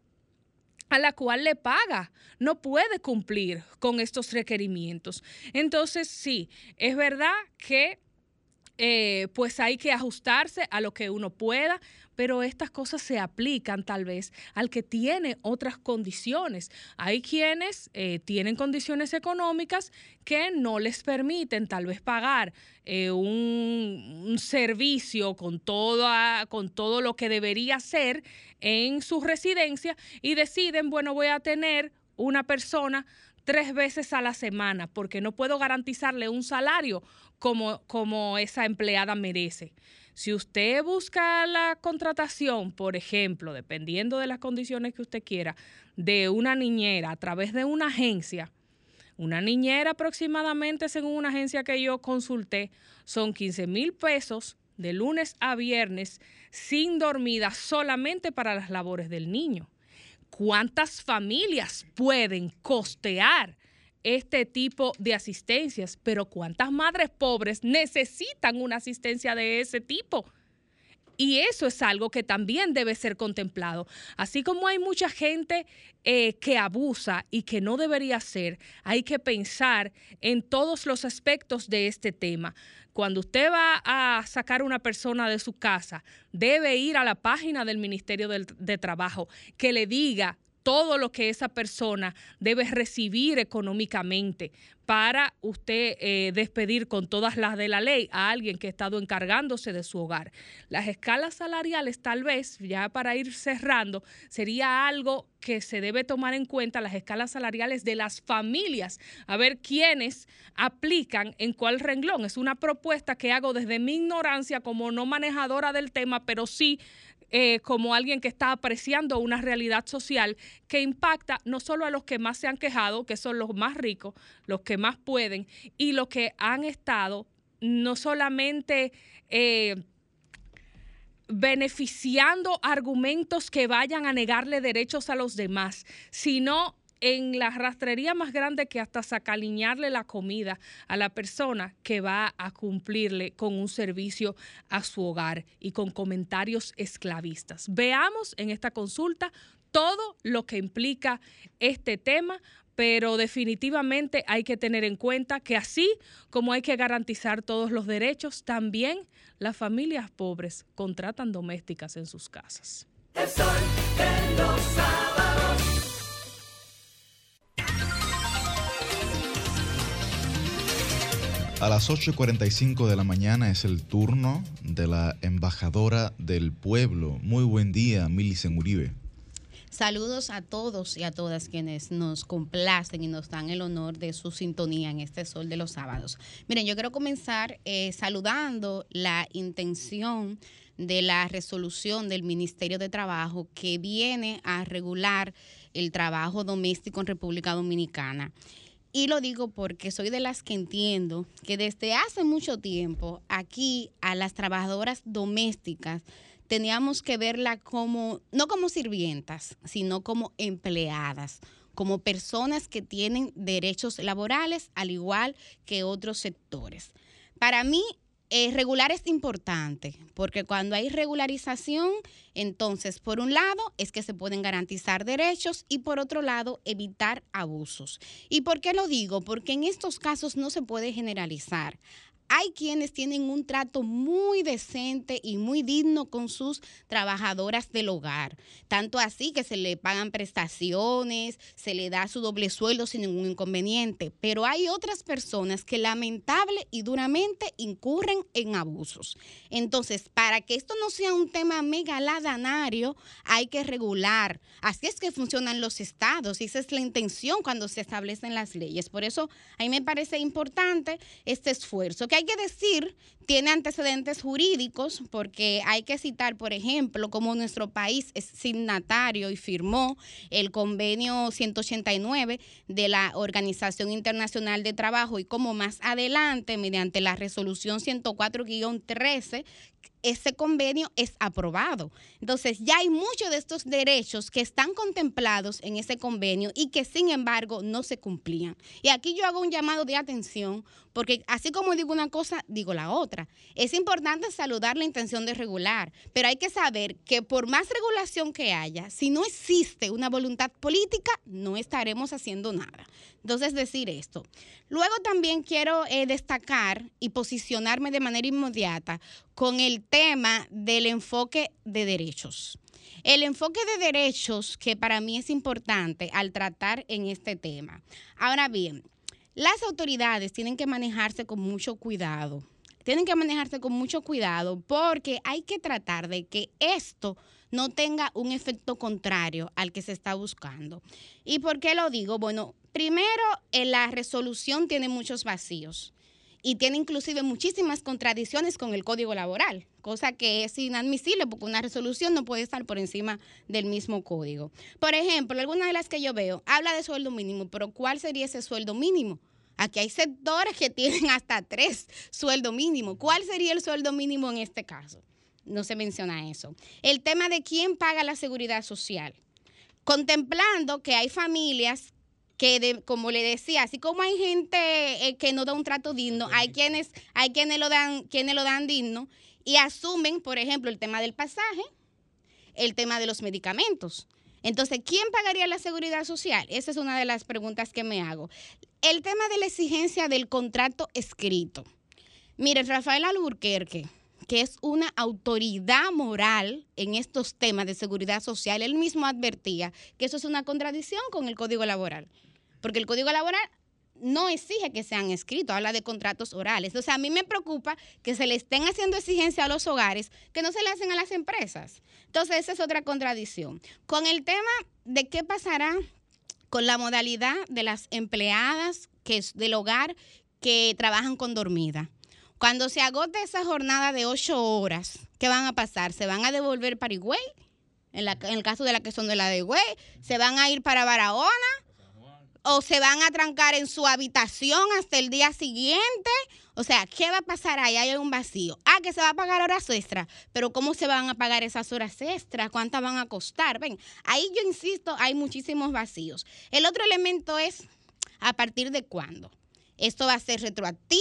S3: a la cual le paga. No puede cumplir con estos requerimientos. Entonces, sí, es verdad que eh, pues hay que ajustarse a lo que uno pueda, pero estas cosas se aplican tal vez al que tiene otras condiciones. Hay quienes eh, tienen condiciones económicas que no les permiten tal vez pagar eh, un, un servicio con, toda, con todo lo que debería ser en su residencia y deciden, bueno, voy a tener una persona tres veces a la semana porque no puedo garantizarle un salario como, como esa empleada merece. Si usted busca la contratación, por ejemplo, dependiendo de las condiciones que usted quiera, de una niñera a través de una agencia, una niñera aproximadamente, según una agencia que yo consulté, son 15 mil pesos de lunes a viernes sin dormida solamente para las labores del niño. ¿Cuántas familias pueden costear este tipo de asistencias? Pero ¿cuántas madres pobres necesitan una asistencia de ese tipo? Y eso es algo que también debe ser contemplado. Así como hay mucha gente eh, que abusa y que no debería ser, hay que pensar en todos los aspectos de este tema. Cuando usted va a sacar una persona de su casa, debe ir a la página del Ministerio del- de Trabajo que le diga todo lo que esa persona debe recibir económicamente para usted eh, despedir con todas las de la ley a alguien que ha estado encargándose de su hogar. Las escalas salariales, tal vez, ya para ir cerrando, sería algo que se debe tomar en cuenta, las escalas salariales de las familias, a ver quiénes aplican en cuál renglón. Es una propuesta que hago desde mi ignorancia como no manejadora del tema, pero sí eh, como alguien que está apreciando una realidad social que impacta no solo a los que más se han quejado, que son los más ricos, los que más pueden, y los que han estado no solamente eh, beneficiando argumentos que vayan a negarle derechos a los demás, sino en la rastrería más grande que hasta sacaliñarle la comida a la persona que va a cumplirle con un servicio a su hogar y con comentarios esclavistas. Veamos en esta consulta todo lo que implica este tema, pero definitivamente hay que tener en cuenta que así como hay que garantizar todos los derechos, también las familias pobres contratan domésticas en sus casas.
S12: A las 8.45 de la mañana es el turno de la embajadora del pueblo. Muy buen día, Milicen Uribe.
S2: Saludos a todos y a todas quienes nos complacen y nos dan el honor de su sintonía en este sol de los sábados. Miren, yo quiero comenzar eh, saludando la intención de la resolución del Ministerio de Trabajo que viene a regular el trabajo doméstico en República Dominicana. Y lo digo porque soy de las que entiendo que desde hace mucho tiempo aquí a las trabajadoras domésticas teníamos que verla como, no como sirvientas, sino como empleadas, como personas que tienen derechos laborales al igual que otros sectores. Para mí, eh, regular es importante, porque cuando hay regularización, entonces, por un lado, es que se pueden garantizar derechos y por otro lado, evitar abusos. ¿Y por qué lo digo? Porque en estos casos no se puede generalizar. Hay quienes tienen un trato muy decente y muy digno con sus trabajadoras del hogar. Tanto así que se le pagan prestaciones, se le da su doble sueldo sin ningún inconveniente. Pero hay otras personas que lamentable y duramente incurren en abusos. Entonces, para que esto no sea un tema megaladanario, hay que regular. Así es que funcionan los estados y esa es la intención cuando se establecen las leyes. Por eso, a mí me parece importante este esfuerzo, que hay que decir, tiene antecedentes jurídicos, porque hay que citar, por ejemplo, como nuestro país es signatario y firmó el convenio 189 de la Organización Internacional de Trabajo y como más adelante, mediante la resolución 104-13, ese convenio es aprobado. Entonces, ya hay muchos de estos derechos que están contemplados en ese convenio y que, sin embargo, no se cumplían. Y aquí yo hago un llamado de atención, porque así como digo una cosa, digo la otra. Es importante saludar la intención de regular, pero hay que saber que por más regulación que haya, si no existe una voluntad política, no estaremos haciendo nada. Entonces, decir esto. Luego también quiero eh, destacar y posicionarme de manera inmediata con el tema del enfoque de derechos. El enfoque de derechos que para mí es importante al tratar en este tema. Ahora bien, las autoridades tienen que manejarse con mucho cuidado. Tienen que manejarse con mucho cuidado porque hay que tratar de que esto no tenga un efecto contrario al que se está buscando. ¿Y por qué lo digo? Bueno, primero, eh, la resolución tiene muchos vacíos y tiene inclusive muchísimas contradicciones con el código laboral, cosa que es inadmisible porque una resolución no puede estar por encima del mismo código. Por ejemplo, alguna de las que yo veo habla de sueldo mínimo, pero ¿cuál sería ese sueldo mínimo? Aquí hay sectores que tienen hasta tres sueldo mínimo. ¿Cuál sería el sueldo mínimo en este caso? No se menciona eso. El tema de quién paga la seguridad social. Contemplando que hay familias que, de- como le decía, así como hay gente eh, que no da un trato digno, hay quienes, hay quienes lo dan, quienes lo dan digno y asumen, por ejemplo, el tema del pasaje, el tema de los medicamentos. Entonces, ¿quién pagaría la seguridad social? Esa es una de las preguntas que me hago. El tema de la exigencia del contrato escrito. Mire, Rafael Alburquerque, que es una autoridad moral en estos temas de seguridad social, él mismo advertía que eso es una contradicción con el Código Laboral, porque el Código Laboral no exige que sean escritos, habla de contratos orales. O sea, a mí me preocupa que se le estén haciendo exigencia a los hogares que no se le hacen a las empresas. Entonces, esa es otra contradicción. Con el tema de qué pasará con la modalidad de las empleadas que es del hogar que trabajan con dormida. Cuando se agote esa jornada de ocho horas, ¿qué van a pasar? ¿Se van a devolver para Higüey? En, la- el caso de las que son de la de Higüey, ¿se van a ir para Barahona? ¿O se van a trancar en su habitación hasta el día siguiente? O sea, ¿qué va a pasar ahí? Hay un vacío. Ah, que se va a pagar horas extras. Pero ¿cómo se van a pagar esas horas extras? ¿Cuántas van a costar? Ven, ahí yo insisto, hay muchísimos vacíos. El otro elemento es, ¿a partir de cuándo? ¿Esto va a ser retroactivo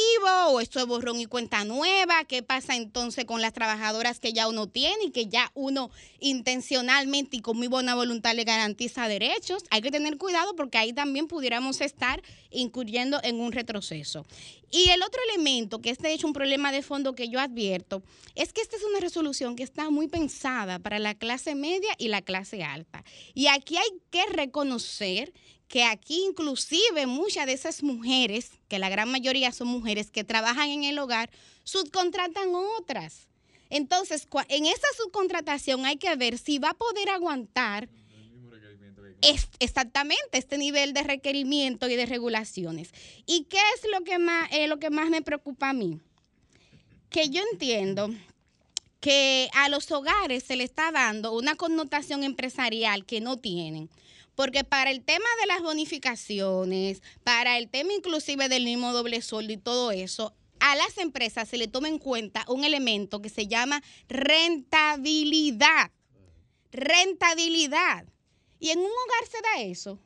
S2: o esto es borrón y cuenta nueva? ¿Qué pasa entonces con las trabajadoras que ya uno tiene y que ya uno intencionalmente y con muy buena voluntad le garantiza derechos? Hay que tener cuidado porque ahí también pudiéramos estar incurriendo en un retroceso. Y el otro elemento, que es de hecho un problema de fondo que yo advierto, es que esta es una resolución que está muy pensada para la clase media y la clase alta. Y aquí hay que reconocer que aquí inclusive muchas de esas mujeres, que la gran mayoría son mujeres que trabajan en el hogar, subcontratan otras. Entonces, en esa subcontratación hay que ver si va a poder aguantar es- exactamente este nivel de requerimiento y de regulaciones. ¿Y qué es lo que más, eh, lo que más me preocupa a mí? Que yo entiendo que a los hogares se le está dando una connotación empresarial que no tienen. Porque para el tema de las bonificaciones, para el tema inclusive del mismo doble sueldo y todo eso, a las empresas se le toma en cuenta un elemento que se llama rentabilidad. Rentabilidad. Y en un hogar se da eso.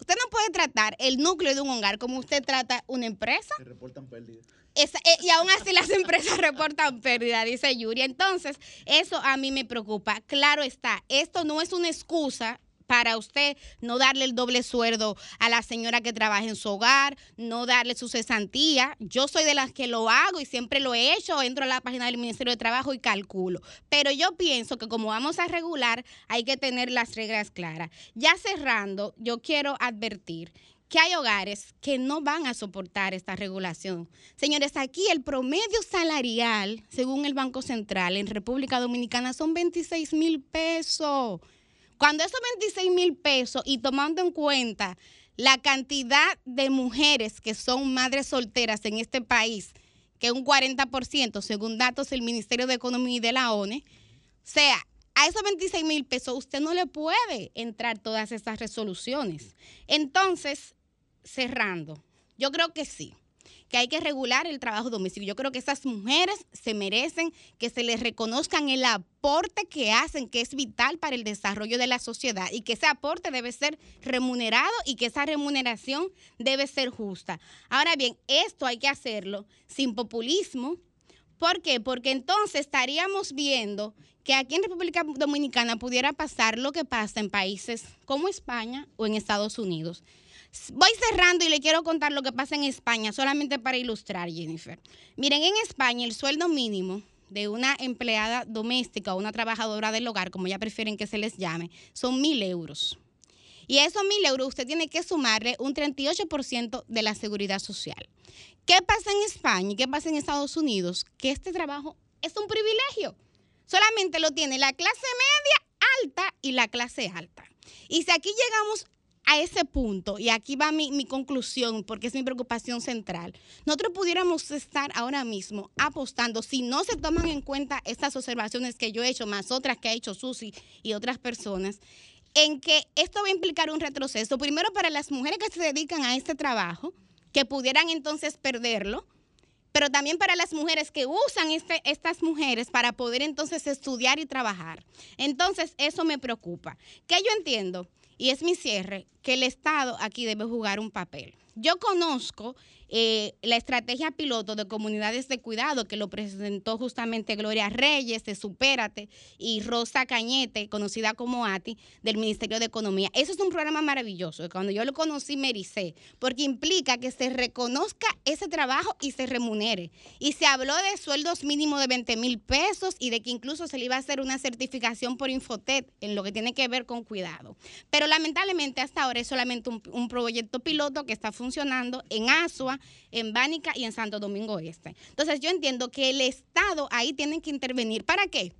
S2: Usted no puede tratar el núcleo de un hogar como usted trata una empresa.
S12: reportan pérdidas.
S2: Esa- eh, y aún así las empresas reportan pérdida, dice Yuri. Entonces, eso a mí me preocupa. Claro está, esto no es una excusa para usted no darle el doble sueldo a la señora que trabaja en su hogar, no darle su cesantía. Yo soy de las que lo hago y siempre lo he hecho. Entro a la página del Ministerio de Trabajo y calculo. Pero yo pienso que como vamos a regular, hay que tener las reglas claras. Ya cerrando, yo quiero advertir que hay hogares que no van a soportar esta regulación. Señores, aquí el promedio salarial, según el Banco Central en República Dominicana, son 26 mil pesos. Cuando esos 26 mil pesos y tomando en cuenta la cantidad de mujeres que son madres solteras en este país, que un 40%, según datos del Ministerio de Economía y de la ONE, sea, a esos 26 mil pesos usted no le puede entrar todas estas resoluciones. Entonces, cerrando, yo creo que sí, que hay que regular el trabajo doméstico. Yo creo que esas mujeres se merecen que se les reconozcan el aporte que hacen, que es vital para el desarrollo de la sociedad y que ese aporte debe ser remunerado y que esa remuneración debe ser justa. Ahora bien, esto hay que hacerlo sin populismo. ¿Por qué? Porque entonces estaríamos viendo que aquí en República Dominicana pudiera pasar lo que pasa en países como España o en Estados Unidos. Voy cerrando y le quiero contar lo que pasa en España, solamente para ilustrar, Jennifer. Miren, en España el sueldo mínimo de una empleada doméstica o una trabajadora del hogar, como ya prefieren que se les llame, son mil euros. Y a esos mil euros usted tiene que sumarle un 38% de la seguridad social. ¿Qué pasa en España y qué pasa en Estados Unidos? Que este trabajo es un privilegio. Solamente lo tiene la clase media alta y la clase alta. Y si aquí llegamos a ese punto, y aquí va mi, mi, conclusión, porque es mi preocupación central, nosotros pudiéramos estar ahora mismo apostando, si no se toman en cuenta estas observaciones que yo he hecho, más otras que ha hecho Susi y otras personas, en que esto va a implicar un retroceso, primero para las mujeres que se dedican a este trabajo, que pudieran entonces perderlo, pero también para las mujeres que usan este, estas mujeres para poder entonces estudiar y trabajar. Entonces, eso me preocupa. Que yo entiendo, y es mi cierre, que el Estado aquí debe jugar un papel. Yo conozco eh, la estrategia piloto de comunidades de cuidado que lo presentó justamente Gloria Reyes de Supérate y Rosa Cañete, conocida como ATI, del Ministerio de Economía. Eso es un programa maravilloso. Cuando yo lo conocí me ericé, porque implica que se reconozca ese trabajo y se remunere. Y se habló de sueldos mínimos de 20 mil pesos y de que incluso se le iba a hacer una certificación por Infotet en lo que tiene que ver con cuidado. Pero lamentablemente hasta ahora es solamente un, un proyecto piloto que está funcionando en Asua, en Bánica y en Santo Domingo Este. Entonces yo entiendo que el Estado ahí tiene que intervenir. ¿Para qué?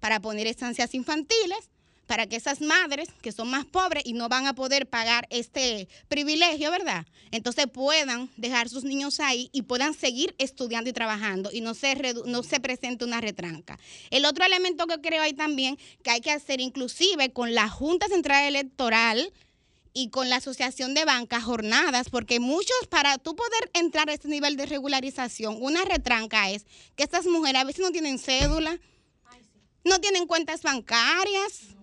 S2: Para poner estancias infantiles, para que esas madres que son más pobres y no van a poder pagar este privilegio, ¿verdad? Entonces puedan dejar sus niños ahí y puedan seguir estudiando y trabajando y no se, no se presente una retranca. El otro elemento que creo ahí también que hay que hacer inclusive con la Junta Central Electoral, y con la Asociación de Bancas jornadas, porque muchos, para tú poder entrar a este nivel de regularización, una retranca es que estas mujeres a veces no tienen cédula, no tienen cuentas bancarias.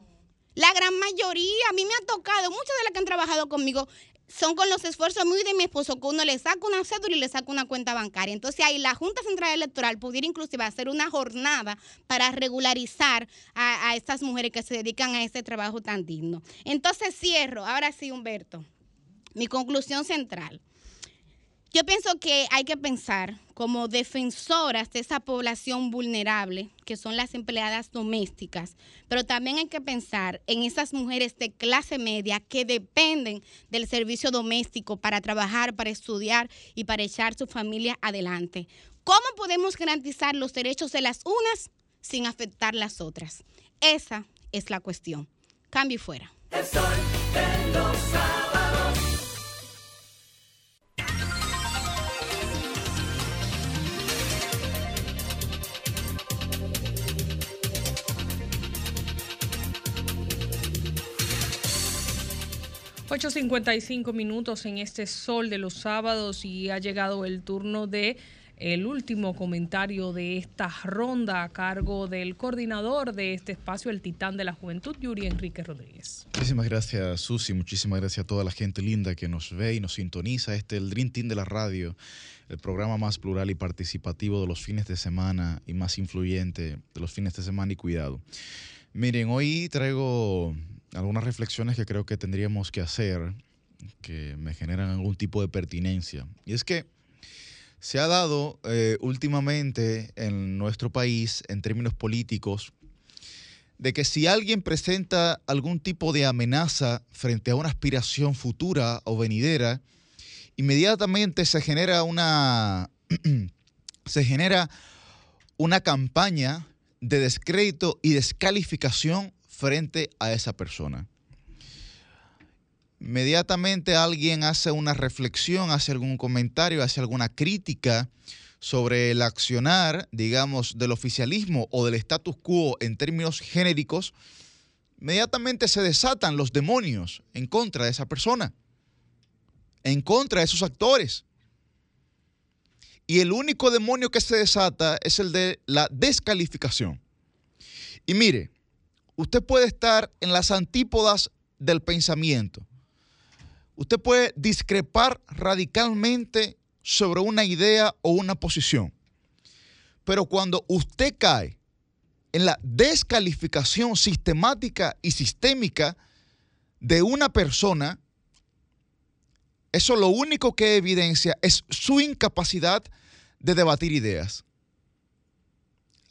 S2: La gran mayoría, a mí me ha tocado, muchas de las que han trabajado conmigo son con los esfuerzos míos y de mi esposo, que uno le saca una cédula y le saca una cuenta bancaria. Entonces ahí la Junta Central Electoral pudiera inclusive hacer una jornada para regularizar a, a estas mujeres que se dedican a este trabajo tan digno. Entonces cierro, ahora sí Humberto, mi conclusión central. Yo pienso que hay que pensar como defensoras de esa población vulnerable, que son las empleadas domésticas, pero también hay que pensar en esas mujeres de clase media que dependen del servicio doméstico para trabajar, para estudiar y para echar su familia adelante. ¿Cómo podemos garantizar los derechos de las unas sin afectar las otras? Esa es la cuestión. Cambio y fuera.
S3: $8.55 minutos en este sol de los sábados y ha llegado el turno de el último comentario de esta ronda a cargo del coordinador de este espacio, el titán de la juventud, Yuri Enrique Rodríguez.
S9: Muchísimas gracias, Susi. Muchísimas gracias a toda la gente linda que nos ve y nos sintoniza. Este es el Dream Team de la radio, el programa más plural y participativo de los fines de semana y más influyente de los fines de semana y cuidado. Miren, hoy traigo algunas reflexiones que creo que tendríamos que hacer, que me generan algún tipo de pertinencia. Y es que se ha dado eh, últimamente en nuestro país, en términos políticos, de que si alguien presenta algún tipo de amenaza frente a una aspiración futura o venidera, inmediatamente se genera una se genera una campaña de descrédito y descalificación frente a esa persona. Inmediatamente alguien hace una reflexión, hace algún comentario, hace alguna crítica sobre el accionar, digamos, del oficialismo o del status quo en términos genéricos, inmediatamente se desatan los demonios en contra de esa persona, en contra de esos actores. Y el único demonio que se desata es el de la descalificación. Y mire, usted puede estar en las antípodas del pensamiento. Usted puede discrepar radicalmente sobre una idea o una posición. Pero cuando usted cae en la descalificación sistemática y sistémica de una persona, eso lo único que evidencia es su incapacidad de debatir ideas.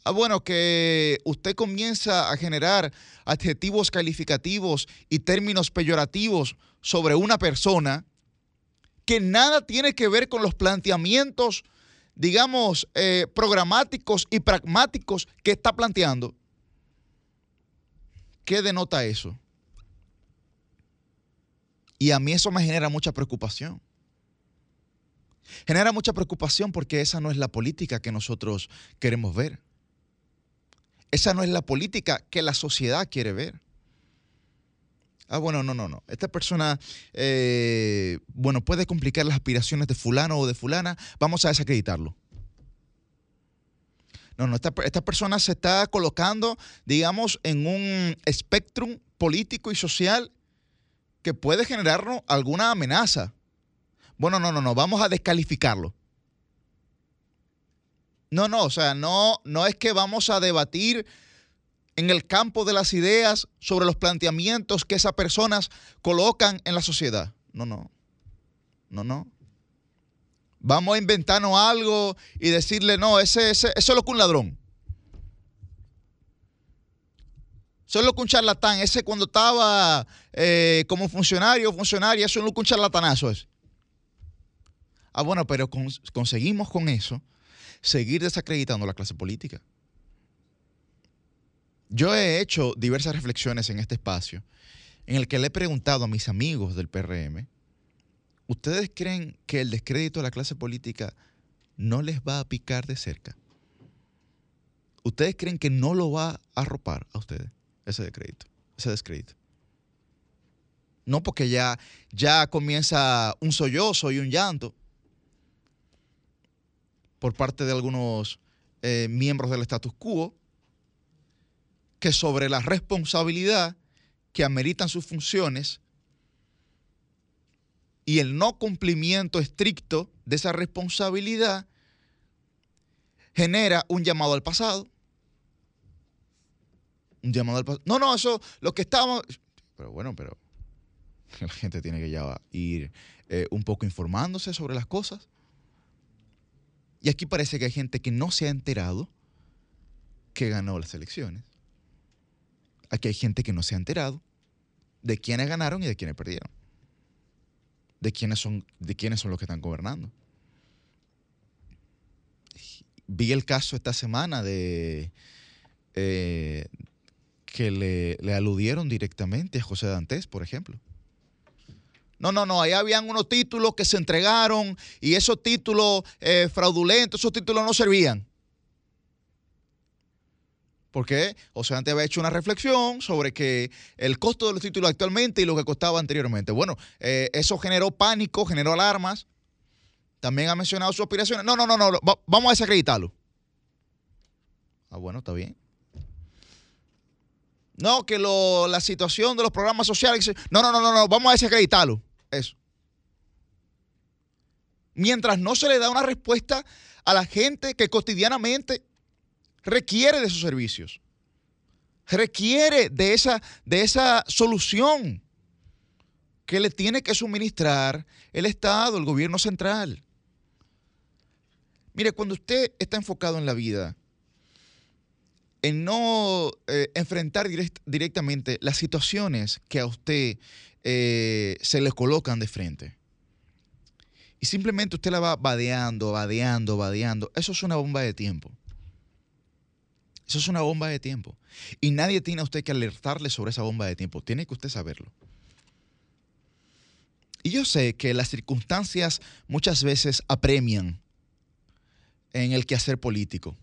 S9: Ah, bueno, que usted comienza a generar adjetivos calificativos y términos peyorativos sobre una persona que nada tiene que ver con los planteamientos, digamos, eh, programáticos y pragmáticos que está planteando. ¿Qué denota eso? Y a mí eso me genera mucha preocupación. Genera mucha preocupación porque esa no es la política que nosotros queremos ver. Esa no es la política que la sociedad quiere ver. Ah, bueno, no, no, no. Esta persona, eh, bueno, puede complicar las aspiraciones de fulano o de fulana. Vamos a desacreditarlo. No, no, esta, esta persona se está colocando, digamos, en un espectrum político y social que puede generarnos alguna amenaza. Bueno, no, no, no, vamos a descalificarlo. No, no, o sea, no, no es que vamos a debatir en el campo de las ideas sobre los planteamientos que esas personas colocan en la sociedad. No, no. No, no. Vamos a inventarnos algo y decirle, no, ese, ese, eso es lo que un ladrón. Eso es lo que un charlatán. Ese cuando estaba eh, como funcionario o funcionaria, eso es lo que un charlatanazo es. Ah, bueno, pero cons- conseguimos con eso seguir desacreditando la clase política. Yo he hecho diversas reflexiones en este espacio en el que le he preguntado a mis amigos del PRM, ¿ustedes creen que el descrédito de la clase política no les va a picar de cerca? ¿Ustedes creen que no lo va a arropar a ustedes ese descrédito, ese descrédito? No porque ya, ya comienza un sollozo y un llanto por parte de algunos eh, miembros del status quo que sobre la responsabilidad que ameritan sus funciones y el no cumplimiento estricto de esa responsabilidad genera un llamado al pasado. Un llamado al pasado. No, no, eso, lo que estábamos... Pero bueno, pero la gente tiene que ya ir eh, un poco informándose sobre las cosas. Y aquí parece que hay gente que no se ha enterado que ganó las elecciones. Aquí hay gente que no se ha enterado de quiénes ganaron y de quiénes perdieron. De quiénes son, de quiénes son los que están gobernando. Vi el caso esta semana de eh, que le, le aludieron directamente a José Dantes, por ejemplo. No, no, no, ahí habían unos títulos que se entregaron y esos títulos eh, fraudulentos, esos títulos no servían. Porque José antes había hecho una reflexión sobre que el costo de los títulos actualmente y lo que costaba anteriormente. Bueno, eh, eso generó pánico, generó alarmas. También ha mencionado sus aspiraciones. No, no, no, no, va- vamos a desacreditarlo. Ah, bueno, está bien. No, que lo- la situación de los programas sociales. No, no, no, no, no, vamos a desacreditarlo. Eso. Mientras no se le da una respuesta a la gente que cotidianamente requiere de esos servicios. Requiere de esa, de esa solución que le tiene que suministrar el Estado, el gobierno central. Mire, cuando usted está enfocado en la vida, en no eh, enfrentar direct- directamente las situaciones que a usted eh, se le colocan de frente. Y simplemente usted la va vadeando, vadeando, vadeando. Eso es una bomba de tiempo. Eso es una bomba de tiempo. Y nadie tiene a usted que alertarle sobre esa bomba de tiempo. Tiene que usted saberlo. Y yo sé que las circunstancias muchas veces apremian en el quehacer político.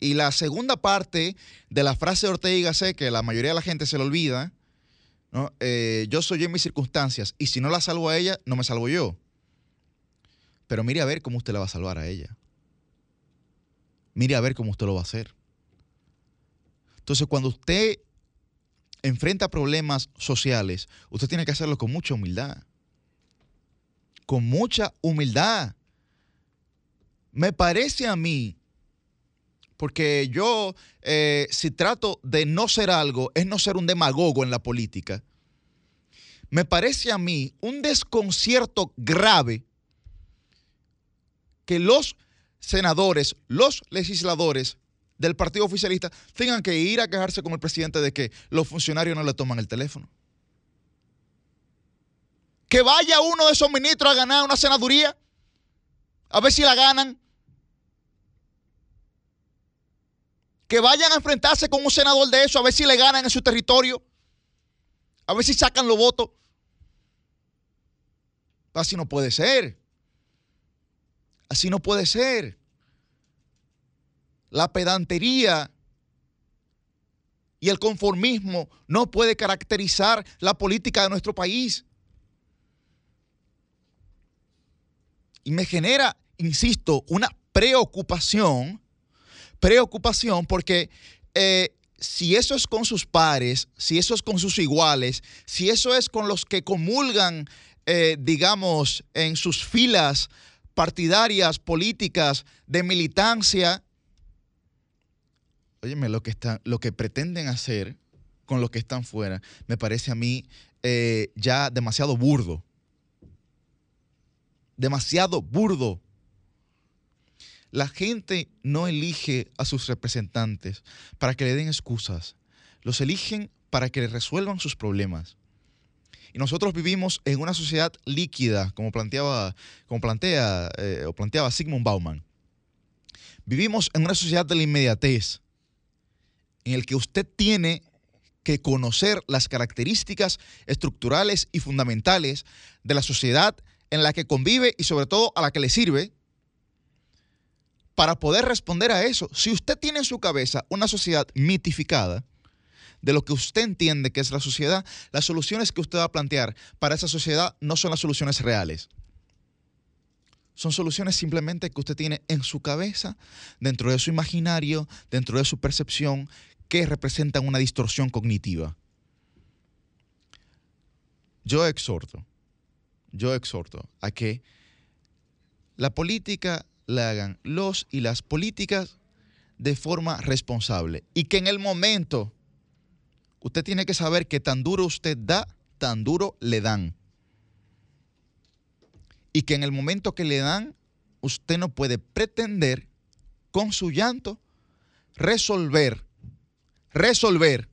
S9: Y la segunda parte de la frase de Ortega Gasset, que la mayoría de la gente se le olvida, ¿no? Eh, yo soy yo en mis circunstancias y si no la salvo a ella, no me salvo yo. Pero mire a ver cómo usted la va a salvar a ella. Mire a ver cómo usted lo va a hacer. Entonces, cuando usted enfrenta problemas sociales, usted tiene que hacerlo con mucha humildad. Con mucha humildad. Me parece a mí, porque yo, eh, si trato de no ser algo, es no ser un demagogo en la política. Me parece a mí un desconcierto grave que los senadores, los legisladores del partido oficialista tengan que ir a quejarse con el presidente de que los funcionarios no le toman el teléfono. Que vaya uno de esos ministros a ganar una senaduría, a ver si la ganan. Que vayan a enfrentarse con un senador de eso, a ver si le ganan en su territorio, a ver si sacan los votos. Así no puede ser. Así no puede ser. La pedantería y el conformismo no puede caracterizar la política de nuestro país. Y me genera, insisto, una preocupación, preocupación porque eh, si eso es con sus pares, si eso es con sus iguales, si eso es con los que comulgan, eh, digamos, en sus filas partidarias, políticas, de militancia, óyeme, lo que, lo que pretenden hacer con los que están fuera, me parece a mí eh, ya demasiado burdo. Demasiado burdo. La gente no elige a sus representantes para que le den excusas. Los eligen para que le resuelvan sus problemas. Y nosotros vivimos en una sociedad líquida, como planteaba, como plantea, eh, o planteaba Sigmund Bauman. Vivimos en una sociedad de la inmediatez, en el que usted tiene que conocer las características estructurales y fundamentales de la sociedad en la que convive y sobre todo a la que le sirve para poder responder a eso. Si usted tiene en su cabeza una sociedad mitificada, de lo que usted entiende que es la sociedad, las soluciones que usted va a plantear para esa sociedad no son las soluciones reales. Son soluciones simplemente que usted tiene en su cabeza, dentro de su imaginario, dentro de su percepción, que representan una distorsión cognitiva. Yo exhorto, yo exhorto a que la política la hagan los y las políticas de forma responsable y que en el momento usted tiene que saber que tan duro usted da, tan duro le dan. Y que en el momento que le dan, usted no puede pretender con su llanto resolver, resolver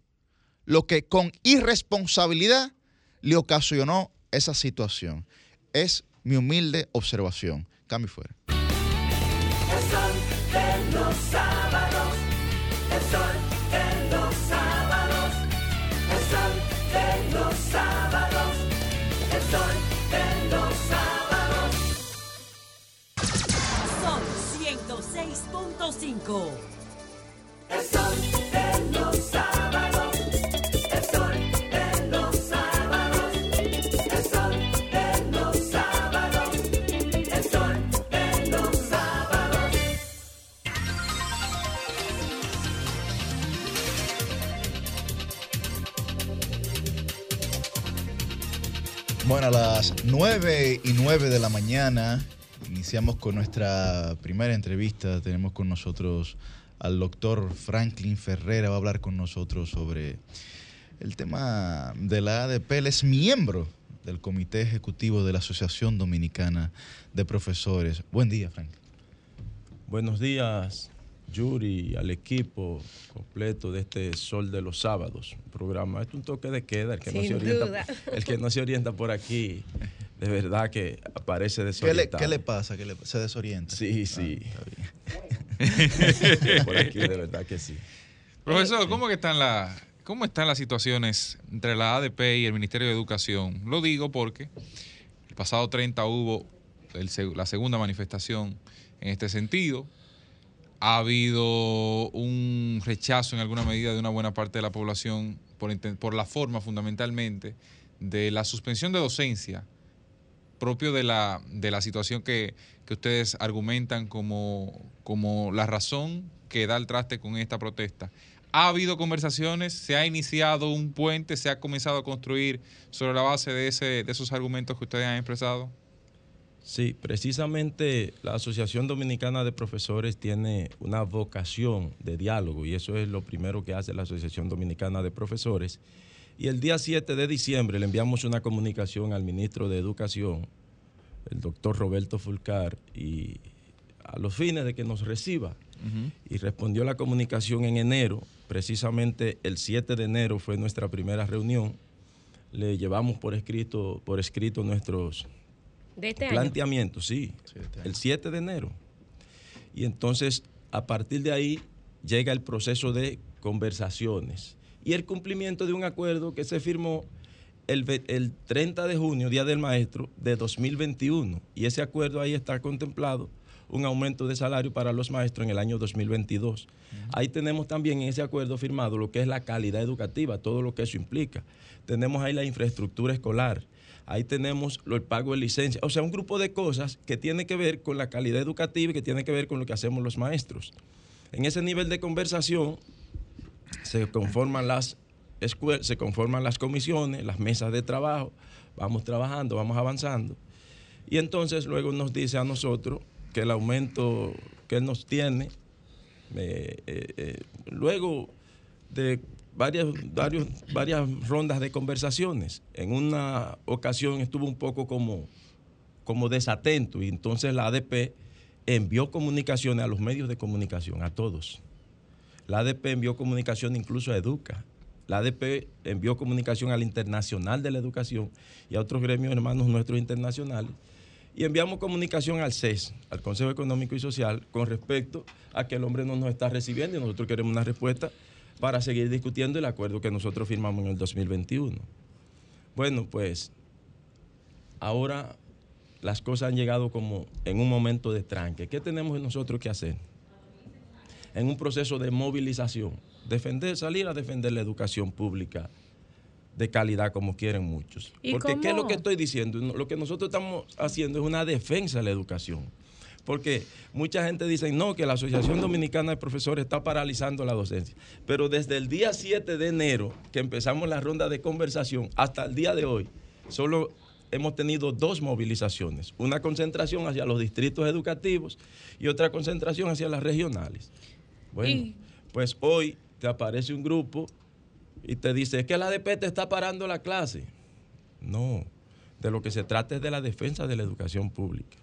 S9: lo que con irresponsabilidad le ocasionó esa situación. Es mi humilde observación. Cambio fuera.
S5: El sol de los sábados. El sol de los sábados. El sol de los sábados. El sol de los sábados.
S1: Son 106.5.
S5: El sol de los
S9: A las 9 y 9 de la mañana iniciamos con nuestra primera entrevista. Tenemos con nosotros al doctor Franklin Ferrera, va a hablar con nosotros sobre el tema de la ADP. Él es miembro del Comité Ejecutivo de la Asociación Dominicana de Profesores. Buen día, Franklin.
S26: Buenos días, Yuri, al equipo completo de este Sol de los Sábados, programa. Esto es un toque de queda, el que, no se, orienta,
S8: duda.
S26: el que no se orienta por aquí, de verdad que aparece
S9: ¿Qué le,
S26: desorientado.
S9: qué le pasa? ¿Qué le- ¿Se desorienta?
S26: Sí, sí.
S9: Ah,
S26: por aquí, de verdad que sí.
S6: Profesor, ¿cómo que están las cómo están las situaciones entre la ADP y el Ministerio de Educación? Lo digo porque el pasado 30 hubo el la segunda manifestación en este sentido. Ha habido un rechazo en alguna medida de una buena parte de la población por, la forma fundamentalmente de la suspensión de docencia propio de la, de la situación que, que ustedes argumentan como, como la razón que da el traste con esta protesta. ¿Ha habido conversaciones? ¿Se ha iniciado un puente? ¿Se ha comenzado a construir sobre la base de, ese, de esos argumentos que ustedes han expresado?
S26: Sí, precisamente la Asociación Dominicana de Profesores tiene una vocación de diálogo y eso es lo primero que hace la Asociación Dominicana de Profesores. Y el día 7 de diciembre le enviamos una comunicación al ministro de Educación, el doctor Roberto Fulcar, y a los fines de que nos reciba. Y respondió la comunicación en enero, precisamente el 7 de enero fue nuestra primera reunión. Le llevamos por escrito, por escrito nuestros
S8: De este año.
S26: planteamientos, sí, el 7 de enero. Y entonces, a partir de ahí, llega el proceso de conversaciones y el cumplimiento de un acuerdo que se firmó el 30 de junio, Día del Maestro, de 2021. Y ese acuerdo ahí está contemplado un aumento de salario para los maestros en el año 2022. Ahí tenemos también en ese acuerdo firmado lo que es la calidad educativa, todo lo que eso implica. Tenemos ahí la infraestructura escolar, ahí tenemos el pago de licencia, o sea, un grupo de cosas que tiene que ver con la calidad educativa y que tiene que ver con lo que hacemos los maestros. En ese nivel de conversación se conforman las escuelas, se conforman las comisiones, las mesas de trabajo, vamos trabajando, vamos avanzando. Y entonces luego nos dice a nosotros que el aumento que él nos tiene, eh, eh, eh, luego de varias, varias rondas de conversaciones, en una ocasión estuvo un poco como, como desatento y entonces la ADP envió comunicaciones a los medios de comunicación, a todos. La ADP envió comunicación incluso a Educa. La ADP envió comunicación al Internacional de la Educación y a otros gremios hermanos nuestros internacionales. Y enviamos comunicación al CES, al Consejo Económico y Social, con respecto a que el hombre no nos está recibiendo y nosotros queremos una respuesta para seguir discutiendo el acuerdo que nosotros firmamos en el 2021. Bueno, pues ahora las cosas han llegado como en un momento de tranque. ¿Qué tenemos nosotros que hacer? En un proceso de movilización, defender, salir a defender la educación pública de calidad como quieren muchos.
S3: ¿Y
S26: Porque ¿qué es lo que estoy diciendo? Lo que nosotros estamos haciendo es una defensa de la educación. Porque mucha gente dice, no, que la Asociación Dominicana de Profesores está paralizando la docencia. Pero desde el día 7 de enero, que empezamos la ronda de conversación, hasta el día de hoy, solo hemos tenido dos movilizaciones. Una concentración hacia los distritos educativos y otra concentración hacia las regionales. Bueno,
S3: Y-
S26: pues hoy te aparece un grupo y te dice, es que la ADP te está parando la clase. No, de lo que se trata es de la defensa de la educación pública.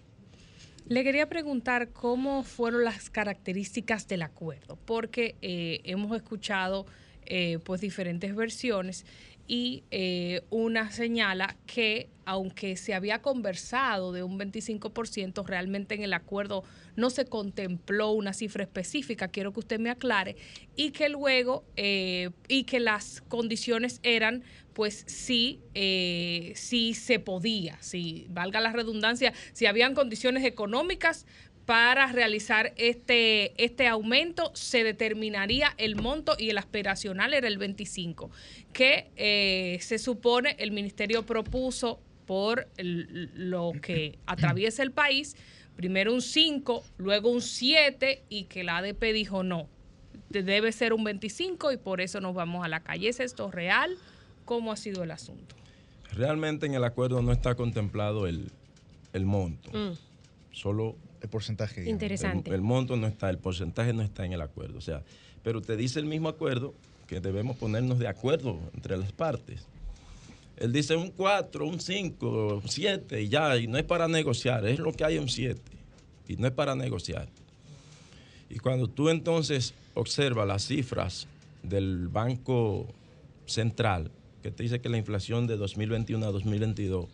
S3: Le quería preguntar cómo fueron las características del acuerdo, porque eh, hemos escuchado eh, pues diferentes versiones y eh, una señala que aunque se había conversado de un 25%, realmente en el acuerdo no se contempló una cifra específica, quiero que usted me aclare, y que luego, eh, y que las condiciones eran, pues sí, eh, sí se podía, si valga la redundancia, si habían condiciones económicas para realizar este, este aumento, se determinaría el monto y el aspiracional era el 25, que eh, se supone el ministerio propuso por el- lo que atraviesa el país, primero un 5, luego un 7 y que la ADP dijo no, de- debe ser un 25 y por eso nos vamos a la calle. ¿Es esto real? ¿Cómo ha sido el asunto?
S26: Realmente en el acuerdo no está contemplado el, el monto, solo
S9: el porcentaje.
S8: digamos. Interesante.
S26: El, el monto no está, el porcentaje no está en el acuerdo. O sea, pero te dice el mismo acuerdo que debemos ponernos de acuerdo entre las partes. Él dice un 4, un 5, un 7 y ya, y no es para negociar, es lo que hay un 7 y no es para negociar. Y cuando tú entonces observas las cifras del Banco Central, que te dice que la inflación de 2021 a 2022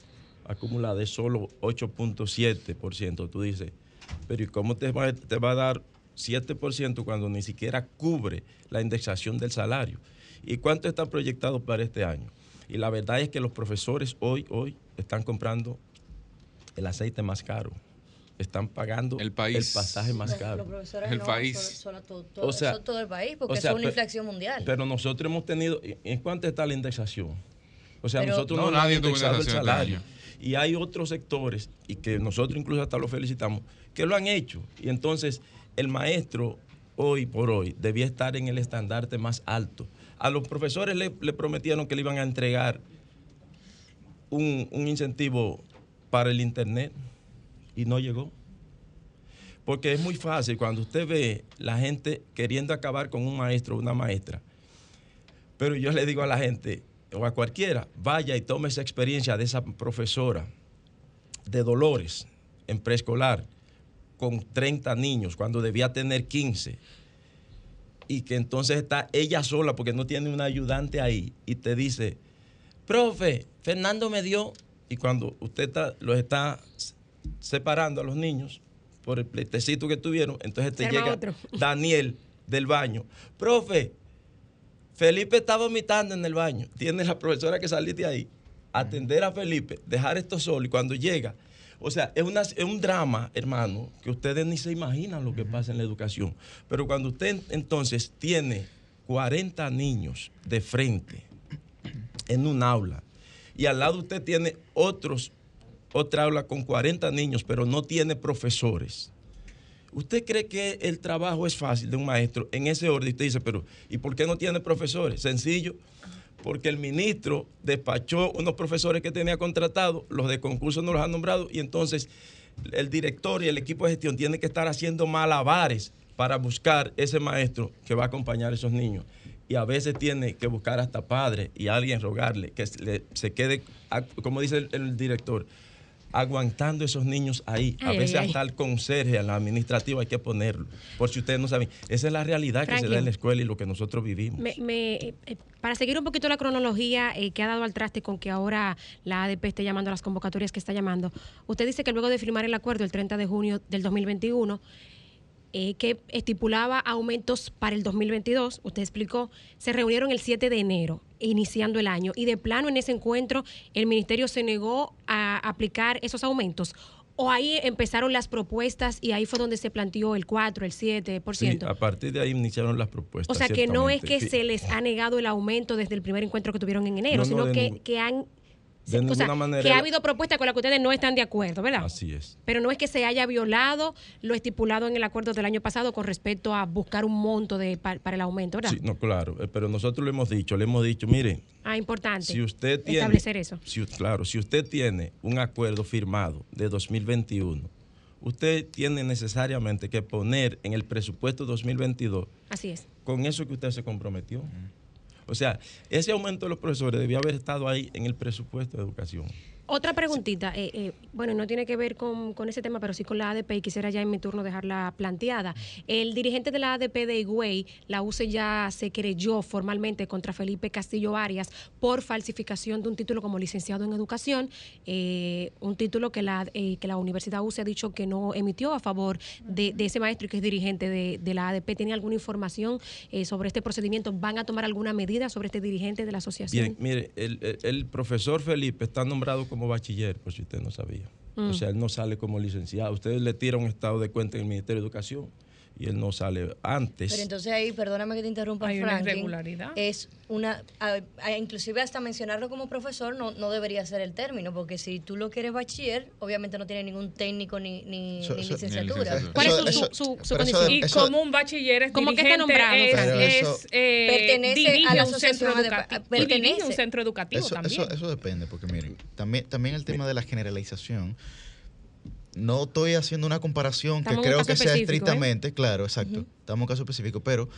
S26: acumulada es solo 8.7%, tú dices, pero ¿y cómo te va, te va a dar 7% cuando ni siquiera cubre la indexación del salario? ¿Y cuánto está proyectado para este año? Y la verdad es que los profesores hoy, hoy están comprando el aceite más caro. Están pagando el,
S6: país.
S26: pasaje más caro.
S18: Los profesores
S6: El
S18: no,
S6: país.
S18: Son, todo, todo-
S26: O sea,
S18: son todo el país, porque
S26: o sea,
S18: es una inflación mundial.
S26: Pero nosotros hemos tenido, ¿en cuánto está la indexación? O sea,
S18: Pero-
S26: nosotros
S6: No,
S26: no, hemos
S6: nadie tuvo
S26: indexado el
S6: este
S26: salario. Y hay otros sectores, y que nosotros incluso hasta lo felicitamos, que lo han hecho. Y entonces el maestro hoy por hoy debía estar en el estandarte más alto. A los profesores le, le prometieron que le iban a entregar un, un incentivo para el Internet y no llegó. Porque es muy fácil cuando usted ve la gente queriendo acabar con un maestro o una maestra. Pero yo le digo a la gente, o a cualquiera, vaya y tome esa experiencia de esa profesora de Dolores en preescolar con 30 niños cuando debía tener 15 y que entonces está ella sola porque no tiene un ayudante ahí y te dice, profe, Fernando me dio, y cuando usted está- los está separando a los niños por el pleitecito que tuvieron, entonces te llega
S8: otro.
S26: Daniel del baño, profe, Felipe está vomitando en el baño, tiene la profesora que salir de ahí, atender a Felipe, dejar esto solo y cuando llega, o sea, es, una- es un drama, hermano, que ustedes ni se imaginan lo que pasa en la educación. Pero cuando usted entonces tiene 40 niños de frente en un aula y al lado usted tiene otros, otra aula con 40 niños, pero no tiene profesores. ¿Usted cree que el trabajo es fácil de un maestro en ese orden? Usted dice, pero ¿y por qué no tiene profesores? Sencillo, porque el ministro despachó unos profesores que tenía contratados, los de concurso no los han nombrado, y entonces el director y el equipo de gestión tienen que estar haciendo malabares para buscar ese maestro que va a acompañar a esos niños. Y a veces tiene que buscar hasta padre y alguien rogarle que se quede, como dice el director, aguantando esos niños ahí. A veces
S8: ay, ay.
S26: hasta el conserje, al administrativo hay que ponerlo. Por si ustedes no saben. Esa es la realidad que se da en la escuela y lo que nosotros vivimos.
S8: Me- me- eh, eh, para seguir un poquito la cronología eh, que ha dado al traste con que ahora la ADP esté llamando a las convocatorias que está llamando, usted dice que luego de firmar el acuerdo el 30 de junio del 2021, eh, que estipulaba aumentos para el 2022, usted explicó, se reunieron el 7 de enero, iniciando el año, y de plano en ese encuentro el ministerio se negó a aplicar esos aumentos. O ahí empezaron las propuestas y ahí fue donde se planteó el 4, el 7%.
S26: Sí, a partir de ahí iniciaron las propuestas.
S8: O sea que no es que
S26: Sí.
S8: se les ha negado el aumento desde el primer encuentro que tuvieron en enero,
S26: No, no,
S8: sino que,
S26: ningún-
S8: que han
S26: de
S8: o sea,
S26: ninguna manera
S8: que ha habido propuestas con las que ustedes no están de acuerdo, ¿verdad?
S26: Así es.
S8: Pero no es que se haya violado lo estipulado en el acuerdo del año pasado con respecto a buscar un monto de, pa- para el aumento, ¿verdad?
S26: Sí, no, claro. eh, Pero nosotros le hemos dicho, le hemos dicho, mire,
S8: Ah, importante.
S26: si usted tiene.
S8: establecer eso.
S26: si- claro, si usted tiene un acuerdo firmado de 2021, usted tiene necesariamente que poner en el presupuesto 2022
S8: Así es.
S26: con eso que usted se comprometió. O sea, ese aumento de los profesores debía haber estado ahí en el presupuesto de educación.
S8: Otra preguntita, eh, eh, bueno, no tiene que ver con, con ese tema, pero sí con la ADP y quisiera ya en mi turno dejarla planteada. El dirigente de la ADP de Higüey, la UCE ya se querelló formalmente contra Felipe Castillo Arias por falsificación de un título como licenciado en educación, eh, un título que la, eh, que la Universidad UCE ha dicho que no emitió a favor de, de ese maestro y que es dirigente de, de la ADP. ¿Tiene alguna información eh, sobre este procedimiento? ¿Van a tomar alguna medida sobre este dirigente de la asociación?
S26: Bien, mire, el, el- el profesor Felipe está nombrado como bachiller, por si usted no sabía.
S8: Mm.
S26: O sea, él no sale como licenciado. Usted le tira un estado de cuenta en el Ministerio de Educación y él no sale antes.
S18: Pero entonces ahí, perdóname que te interrumpa,
S3: Hay una
S18: Franklin,
S3: irregularidad.
S18: Es una, a- a- inclusive hasta mencionarlo como profesor no, no debería ser el término, porque si tú lo quieres bachiller, obviamente no tiene ningún técnico ni, ni, licenciatura.
S8: ¿Cuál es su, su, su
S9: pero eso-
S8: condición?
S3: Y
S9: eso-
S3: como un bachiller es
S8: ¿Cómo que está nombrado,
S3: es, eh,
S18: Pertenece a la
S3: un centro educativo.
S18: Pertenece.
S3: un centro educativo
S9: Eso,
S3: también.
S9: eso, eso depende, porque miren, también, también el tema de la generalización, no estoy haciendo una comparación
S8: Estamos
S9: que creo que sea
S8: ¿eh?
S9: estrictamente, claro, exacto, estamos en un caso específico, pero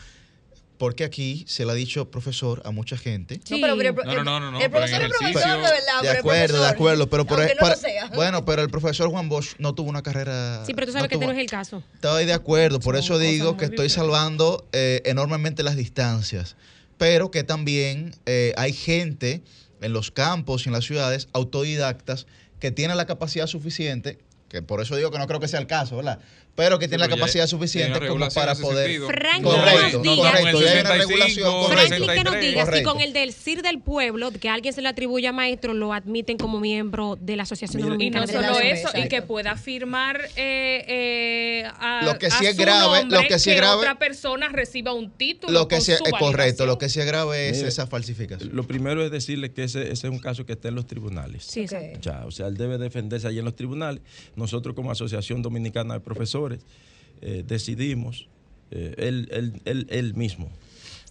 S9: porque aquí se le ha dicho profesor a mucha gente.
S18: No, pero, pero-
S6: No, no, no, no, no,
S18: el
S6: pero en
S18: profesor es profesor, de verdad.
S9: De acuerdo, de acuerdo, pero por
S18: no sea.
S9: bueno, pero el profesor Juan Bosch no tuvo una carrera.
S8: Sí, pero tú sabes
S9: no
S8: que este
S9: tuvo-
S8: no es el caso.
S9: Estoy de acuerdo, por
S8: Son
S9: eso digo que estoy salvando eh, enormemente las distancias, pero que también eh, hay gente en los campos y en las ciudades autodidactas que tienen la capacidad suficiente, que por eso digo que no creo que sea el caso, ¿verdad? Pero que tiene la
S6: pero
S9: capacidad suficiente como para poder.
S8: Franklin,
S9: Correcto, correcto. hay una regulación.
S8: Franklin, que nos diga si con el del CIR del pueblo, que alguien se le atribuya a maestro, lo admiten como miembro de la Asociación
S3: Y no
S8: Dominicana de
S3: solo
S8: la
S3: eso, y que pueda firmar eh, eh, a,
S9: Lo que
S3: a
S9: sí es grave- lo que sí es grave-
S3: otra persona reciba un título.
S9: Lo que
S3: con
S9: sí es es correcto, lo que sí es grave es esa falsificación.
S26: Lo primero es decirle que ese, ese es un caso que está en los tribunales.
S8: Sí,
S26: o sea, él debe defenderse allí en los tribunales. Nosotros como Asociación Dominicana de Profesores eh, decidimos, eh, él, él- él- él mismo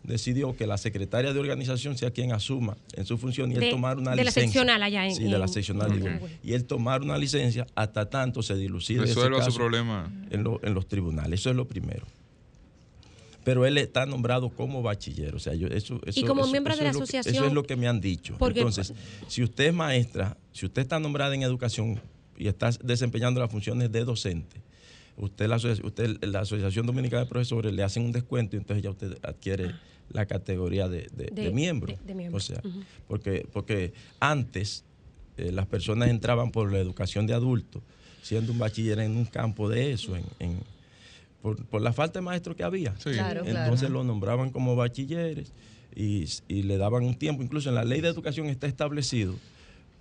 S26: decidió que la secretaria de organización sea quien asuma en su función y él
S8: De-
S26: tomar una
S8: de la
S26: licencia.
S8: seccional allá en-
S26: Sí, de la
S8: en-
S26: seccional. digo. Y él tomar una licencia hasta tanto se dilucide ese
S6: Resuelva su
S26: caso
S6: problema.
S26: En, lo- en los tribunales. Eso es lo primero. Pero él está nombrado como bachiller. O sea, yo, eso, eso-
S8: como
S26: eso-
S8: miembro
S26: eso
S8: de la
S26: que-
S8: asociación,
S26: eso es lo que me han dicho.
S8: porque-
S26: Entonces, si usted es maestra, si usted está nombrada en educación y está desempeñando las funciones de docente, usted la, usted, la Asociación Dominicana de Profesores le hacen un descuento y entonces ya usted adquiere la categoría de, de-
S8: De-
S26: de miembro.
S8: de- de miembro.
S26: O sea, porque, porque antes eh, las personas entraban por la educación de adultos, siendo un bachiller en un campo de eso, en, en- por, por la falta de maestros que había.
S18: Claro, claro.
S26: Entonces lo nombraban como bachilleres y, y le daban un tiempo. Incluso en la ley de educación está establecido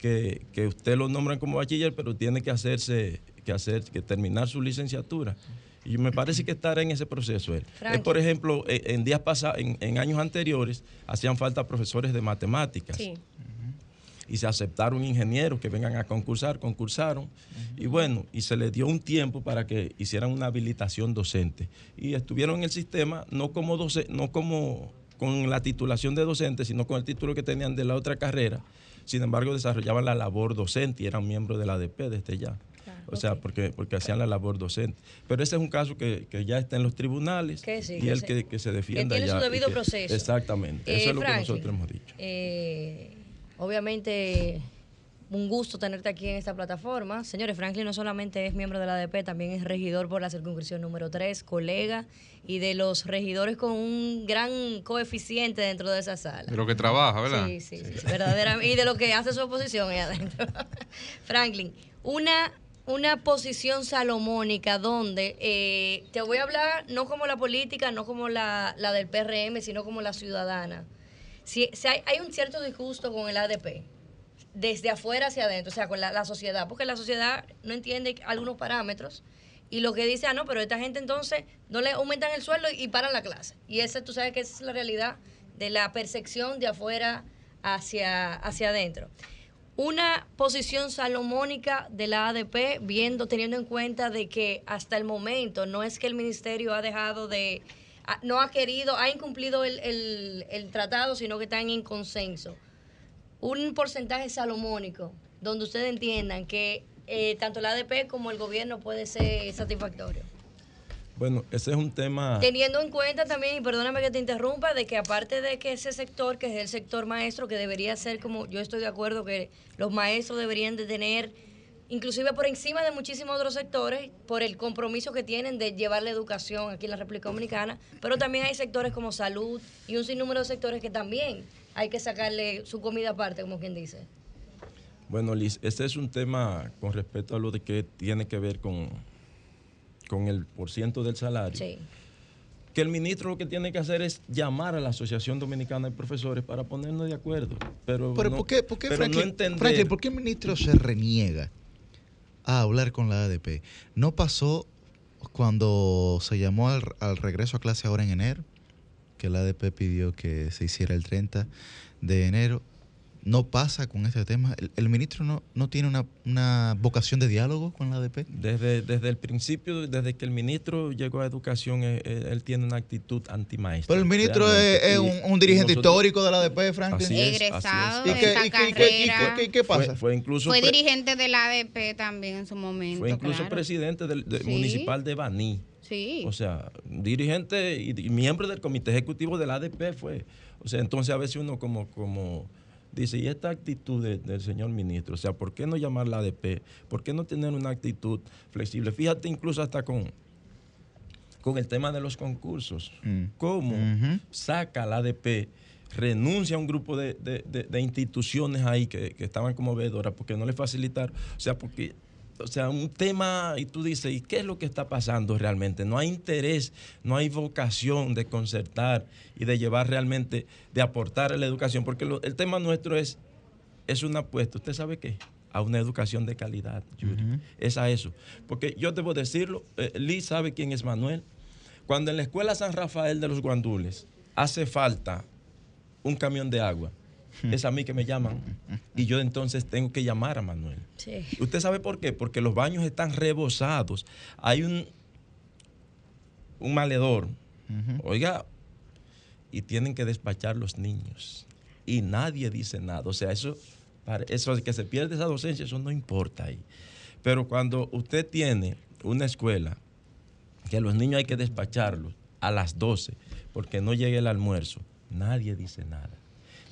S26: que, que usted lo nombran como bachiller, pero tiene que hacerse, que hacer, que terminar su licenciatura. Y me parece que estará en ese proceso él. Eh, por ejemplo, eh, en días pasados, en, en años anteriores, hacían falta profesores de matemáticas
S8: Sí.
S26: y se aceptaron ingenieros que vengan a concursar, concursaron, y bueno, y se les dio un tiempo para que hicieran una habilitación docente. Y estuvieron en el sistema no como doce- no como con la titulación de docente, sino con el título que tenían de la otra carrera. Sin embargo, desarrollaban la labor docente y eran miembros de la ADP desde ya. O sea, porque, porque hacían la labor docente. Pero ese es un caso que, que ya está en los tribunales
S18: Que sí,
S26: y
S18: que sí.
S26: que, que se defienda
S18: tiene
S26: ya.
S18: su debido
S26: que-
S18: proceso.
S26: Exactamente.
S18: Eh,
S26: Eso es lo
S18: Franklin,
S26: que nosotros hemos dicho.
S18: eh, obviamente, un gusto tenerte aquí en esta plataforma. Señores, Franklin no solamente es miembro de la ADP, también es regidor por la circunscripción número 3, colega y de los regidores con un gran coeficiente dentro de esa sala.
S6: De lo que trabaja, ¿verdad?
S18: Sí, sí, sí, verdaderamente. Y de lo que hace su oposición ahí adentro. Franklin, una, una posición salomónica donde eh, te voy a hablar no como la política, no como la, la del PRM, sino como la ciudadana. Si, si hay, hay un cierto disgusto con el ADP, desde afuera hacia adentro, o sea, con la, la sociedad, porque la sociedad no entiende algunos parámetros y lo que dice, ah, no, pero esta gente entonces no le aumentan el sueldo y paran la clase. Y esa, tú sabes que esa es la realidad de la percepción de afuera hacia, hacia adentro. Una posición salomónica de la ADP, viendo, teniendo en cuenta de que hasta el momento no es que el ministerio ha dejado de, no ha querido, ha incumplido el, el- el tratado, sino que están en consenso. Un porcentaje salomónico, donde ustedes entiendan que eh, tanto la ADP como el gobierno puede ser satisfactorio.
S26: Bueno, ese es un tema.
S18: Teniendo en cuenta también, y perdóname que te interrumpa, de que aparte de que ese sector, que es el sector maestro, que debería ser como, yo estoy de acuerdo que los maestros deberían de tener, inclusive por encima de muchísimos otros sectores, por el compromiso que tienen de llevar la educación aquí en la República Dominicana, pero también hay sectores como salud y un sinnúmero de sectores que también hay que sacarle su comida aparte, como quien dice.
S26: Bueno, Liz, este es un tema con respecto a lo de que tiene que ver con, con el porciento del salario.
S18: Sí.
S26: Que el ministro lo que tiene que hacer es llamar a la Asociación Dominicana de Profesores para ponernos de acuerdo. Pero,
S9: Pero
S26: no,
S9: ¿por qué, por qué,
S26: pero
S9: Franklin,
S26: no entender.
S9: Franklin, ¿por qué el ministro se reniega a hablar con la ADP? ¿No pasó cuando se llamó al, al regreso a clase ahora en enero? Que la ADP pidió que se hiciera el 30 de enero. ¿No pasa con este tema? ¿El, el ministro no, no tiene una, una vocación de diálogo con la ADP?
S26: Desde, desde el principio, desde que el ministro llegó a educación, eh, eh, él, tiene una actitud antimaestra.
S9: Pero el ministro es, un, dirigente
S26: nosotros-
S9: histórico de la ADP, Franklin.
S26: Así es, así es.
S2: Egresado
S9: ¿Y
S2: de
S9: qué-
S2: esa
S9: y qué- y
S2: carrera.
S9: pasa?
S26: Fue, fue incluso,
S2: Fue dirigente de la ADP también en su momento.
S26: fue incluso
S2: claro.
S26: presidente del,
S2: Sí.
S26: municipal de Baní.
S2: Sí.
S26: O sea, dirigente y, y miembro del comité ejecutivo del ADP fue. O sea, entonces a veces uno como, como dice, ¿y esta actitud de- del señor ministro? O sea, ¿por qué no llamar la ADP? ¿Por qué no tener una actitud flexible? Fíjate incluso hasta con, con el tema de los concursos.
S9: Mm.
S26: ¿Cómo saca la ADP? renuncia a un grupo de, de- de- de instituciones ahí que, que estaban como veedoras porque no le facilitaron. O sea, porque o sea, un tema y tú dices, ¿y qué es lo que está pasando realmente? No hay interés, no hay vocación de concertar y de llevar realmente, de aportar a la educación, porque lo- el tema nuestro es, es una apuesta, ¿usted sabe qué? A una educación de calidad, Yuri. Es a eso. Porque yo debo decirlo, eh, Liz sabe quién es Manuel. Cuando en la escuela San Rafael de los Guandules hace falta un camión de agua, es a mí que me llaman y yo entonces tengo que llamar a Manuel.
S18: Sí.
S26: ¿Usted sabe por qué? Porque los baños están rebosados. Hay un, un maledor, oiga, y tienen que despachar los niños. Y nadie dice nada. O sea, eso, para- eso de que se pierde esa docencia, eso no importa ahí. Pero cuando usted tiene una escuela que los niños hay que despacharlos a las 12 porque no llegue el almuerzo, nadie dice nada.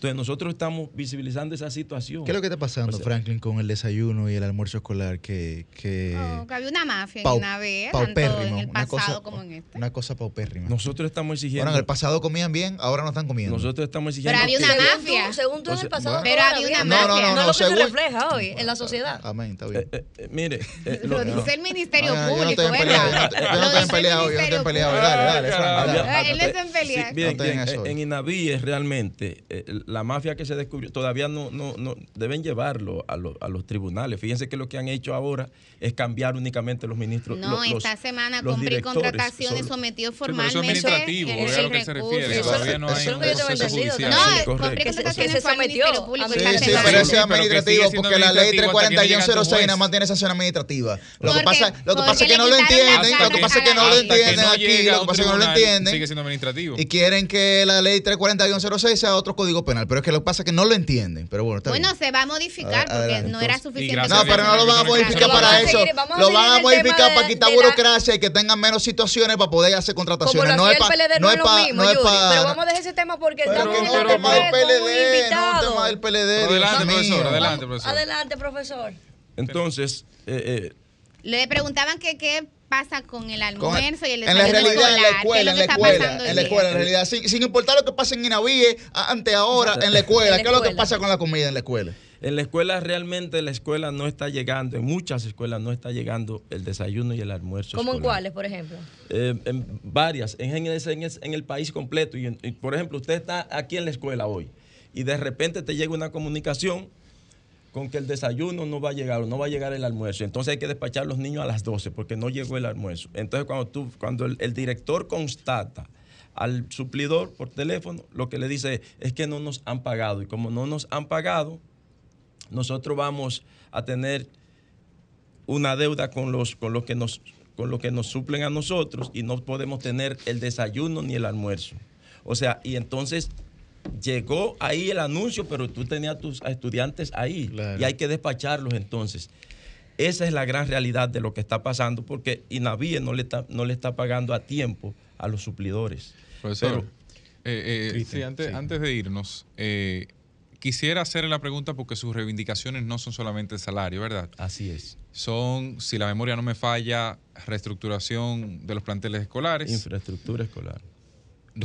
S26: Entonces nosotros estamos visibilizando esa situación.
S9: ¿Qué es lo que está pasando,
S26: O sea,
S9: Franklin, con el desayuno y el almuerzo escolar? Que, que
S2: Oh, que había una mafia en
S9: pau-
S2: una vez, tanto
S9: paupérrimo,
S2: en el
S9: una
S2: pasado
S9: cosa-
S2: como en este.
S9: Una cosa paupérrima.
S26: Nosotros estamos exigiendo.
S9: Bueno, en el pasado comían bien, ahora no están comiendo.
S26: Nosotros estamos exigiendo.
S2: Pero había una
S26: que-
S2: mafia.
S18: Según tú en el pasado,
S26: bueno.
S2: Pero había una.
S9: No, no, no,
S18: no,
S9: no,
S18: es lo que se refleja hoy en la sociedad.
S9: Amén, está bien.
S26: Eh, eh, mire, eh,
S2: Lo
S26: lo-
S2: dice el Ministerio
S9: Ah, yo no
S2: Público,
S9: estoy en pelea,
S2: ¿verdad?
S9: yo no- estoy en pelea hoy, yo no estoy en pelea hoy. Dale, dale.
S2: Ah, él está en pelea.
S9: En
S26: Inavíes realmente eh, la mafia que se descubrió todavía no, no, no deben llevarlo a, lo- a los tribunales. Fíjense que lo que han hecho ahora es cambiar únicamente los ministros.
S2: No,
S26: lo- los-
S2: esta semana
S26: los
S2: compré contrataciones
S26: son-
S2: sometió
S6: pero eso es
S2: formalmente.
S6: administrativo, a lo que se refiere, todavía no hay
S18: eso es lo
S6: un
S18: que yo tengo
S6: proceso
S18: entendido
S6: judicial.
S2: No, compré
S18: Que se-
S2: contrataciones
S18: se sometió
S9: Sí, sí, pero ese es
S6: Sí,
S9: administrativo porque la ley
S6: administrativo hasta que no llegue ante
S9: 34106
S6: juez.
S9: nada más tiene sanción administrativa. Lo que pasa, lo que pasa es que no lo entienden, lo que pasa es que no lo entienden aquí, lo que pasa es que no lo entienden.
S6: Sigue siendo administrativo.
S9: Y quieren que la ley 34106 sea otro código penal, pero es que lo que pasa es que no lo entienden. Pero bueno, está
S2: Bueno,
S9: bien.
S2: se va a modificar porque
S9: Adelante,
S2: no era suficiente.
S9: No, pero no lo van a
S6: Vamos a
S9: modificar para
S18: vamos
S9: eso.
S18: seguir, vamos a
S9: Lo van a
S18: el
S9: modificar
S18: de-
S9: para quitar
S18: la-
S9: burocracia y que tengan menos situaciones para poder hacer
S18: Como
S9: contrataciones.
S18: lo
S9: No es
S18: el
S9: para.
S18: PLD, no es lo mismo,
S9: no es
S18: Yuri.
S9: para.
S18: Pero vamos a dejar ese tema porque
S9: Pero
S18: estamos en un
S9: tema
S18: tema
S9: del PLD, no es tema del PLD.
S6: Adelante, profesor, adelante, profesor.
S18: Adelante, profesor.
S26: Entonces, eh, eh,
S2: Le preguntaban que qué pasa con el
S9: Con-
S2: almuerzo y el
S9: en la
S2: desayuno
S9: realidad, en la escuela,
S2: ¿qué
S9: en la escuela, en la escuela, en realidad, sin, sin importar lo que pase en Inavíe, ante ahora, en la escuela, ¿qué es lo que pasa con la comida en la escuela?
S26: en la escuela realmente la escuela no está llegando, en muchas escuelas no está llegando el desayuno y el almuerzo.
S18: ¿Cómo en cuáles, por ejemplo?
S26: Eh, en varias, en, en ese- en ese- en el país completo. Y, en- y, por ejemplo, usted está aquí en la escuela hoy y de repente te llega una comunicación con que el desayuno no va a llegar o no va a llegar el almuerzo. Entonces hay que despachar a los niños a las 12 porque no llegó el almuerzo. Entonces cuando, tú, cuando el, director constata al suplidor por teléfono, lo que le dice es que no nos han pagado. Y como no nos han pagado, nosotros vamos a tener una deuda con los, con los que nos con lo que nos suplen a nosotros y no podemos tener el desayuno ni el almuerzo. O sea, y entonces llegó ahí el anuncio, pero tú tenías tus estudiantes ahí
S9: Claro.
S26: y hay que despacharlos entonces. Esa es la gran realidad de lo que está pasando porque Inavie no le está, no le está pagando a tiempo a los suplidores.
S6: Profesor,
S26: Pero-
S6: eh, eh, sí, antes,
S26: sí.
S6: antes de irnos, eh, quisiera hacerle la pregunta porque sus reivindicaciones no son solamente el salario, ¿verdad?
S26: Así es.
S6: Son, si la memoria no me falla, reestructuración de los planteles escolares,
S26: Infraestructura escolar.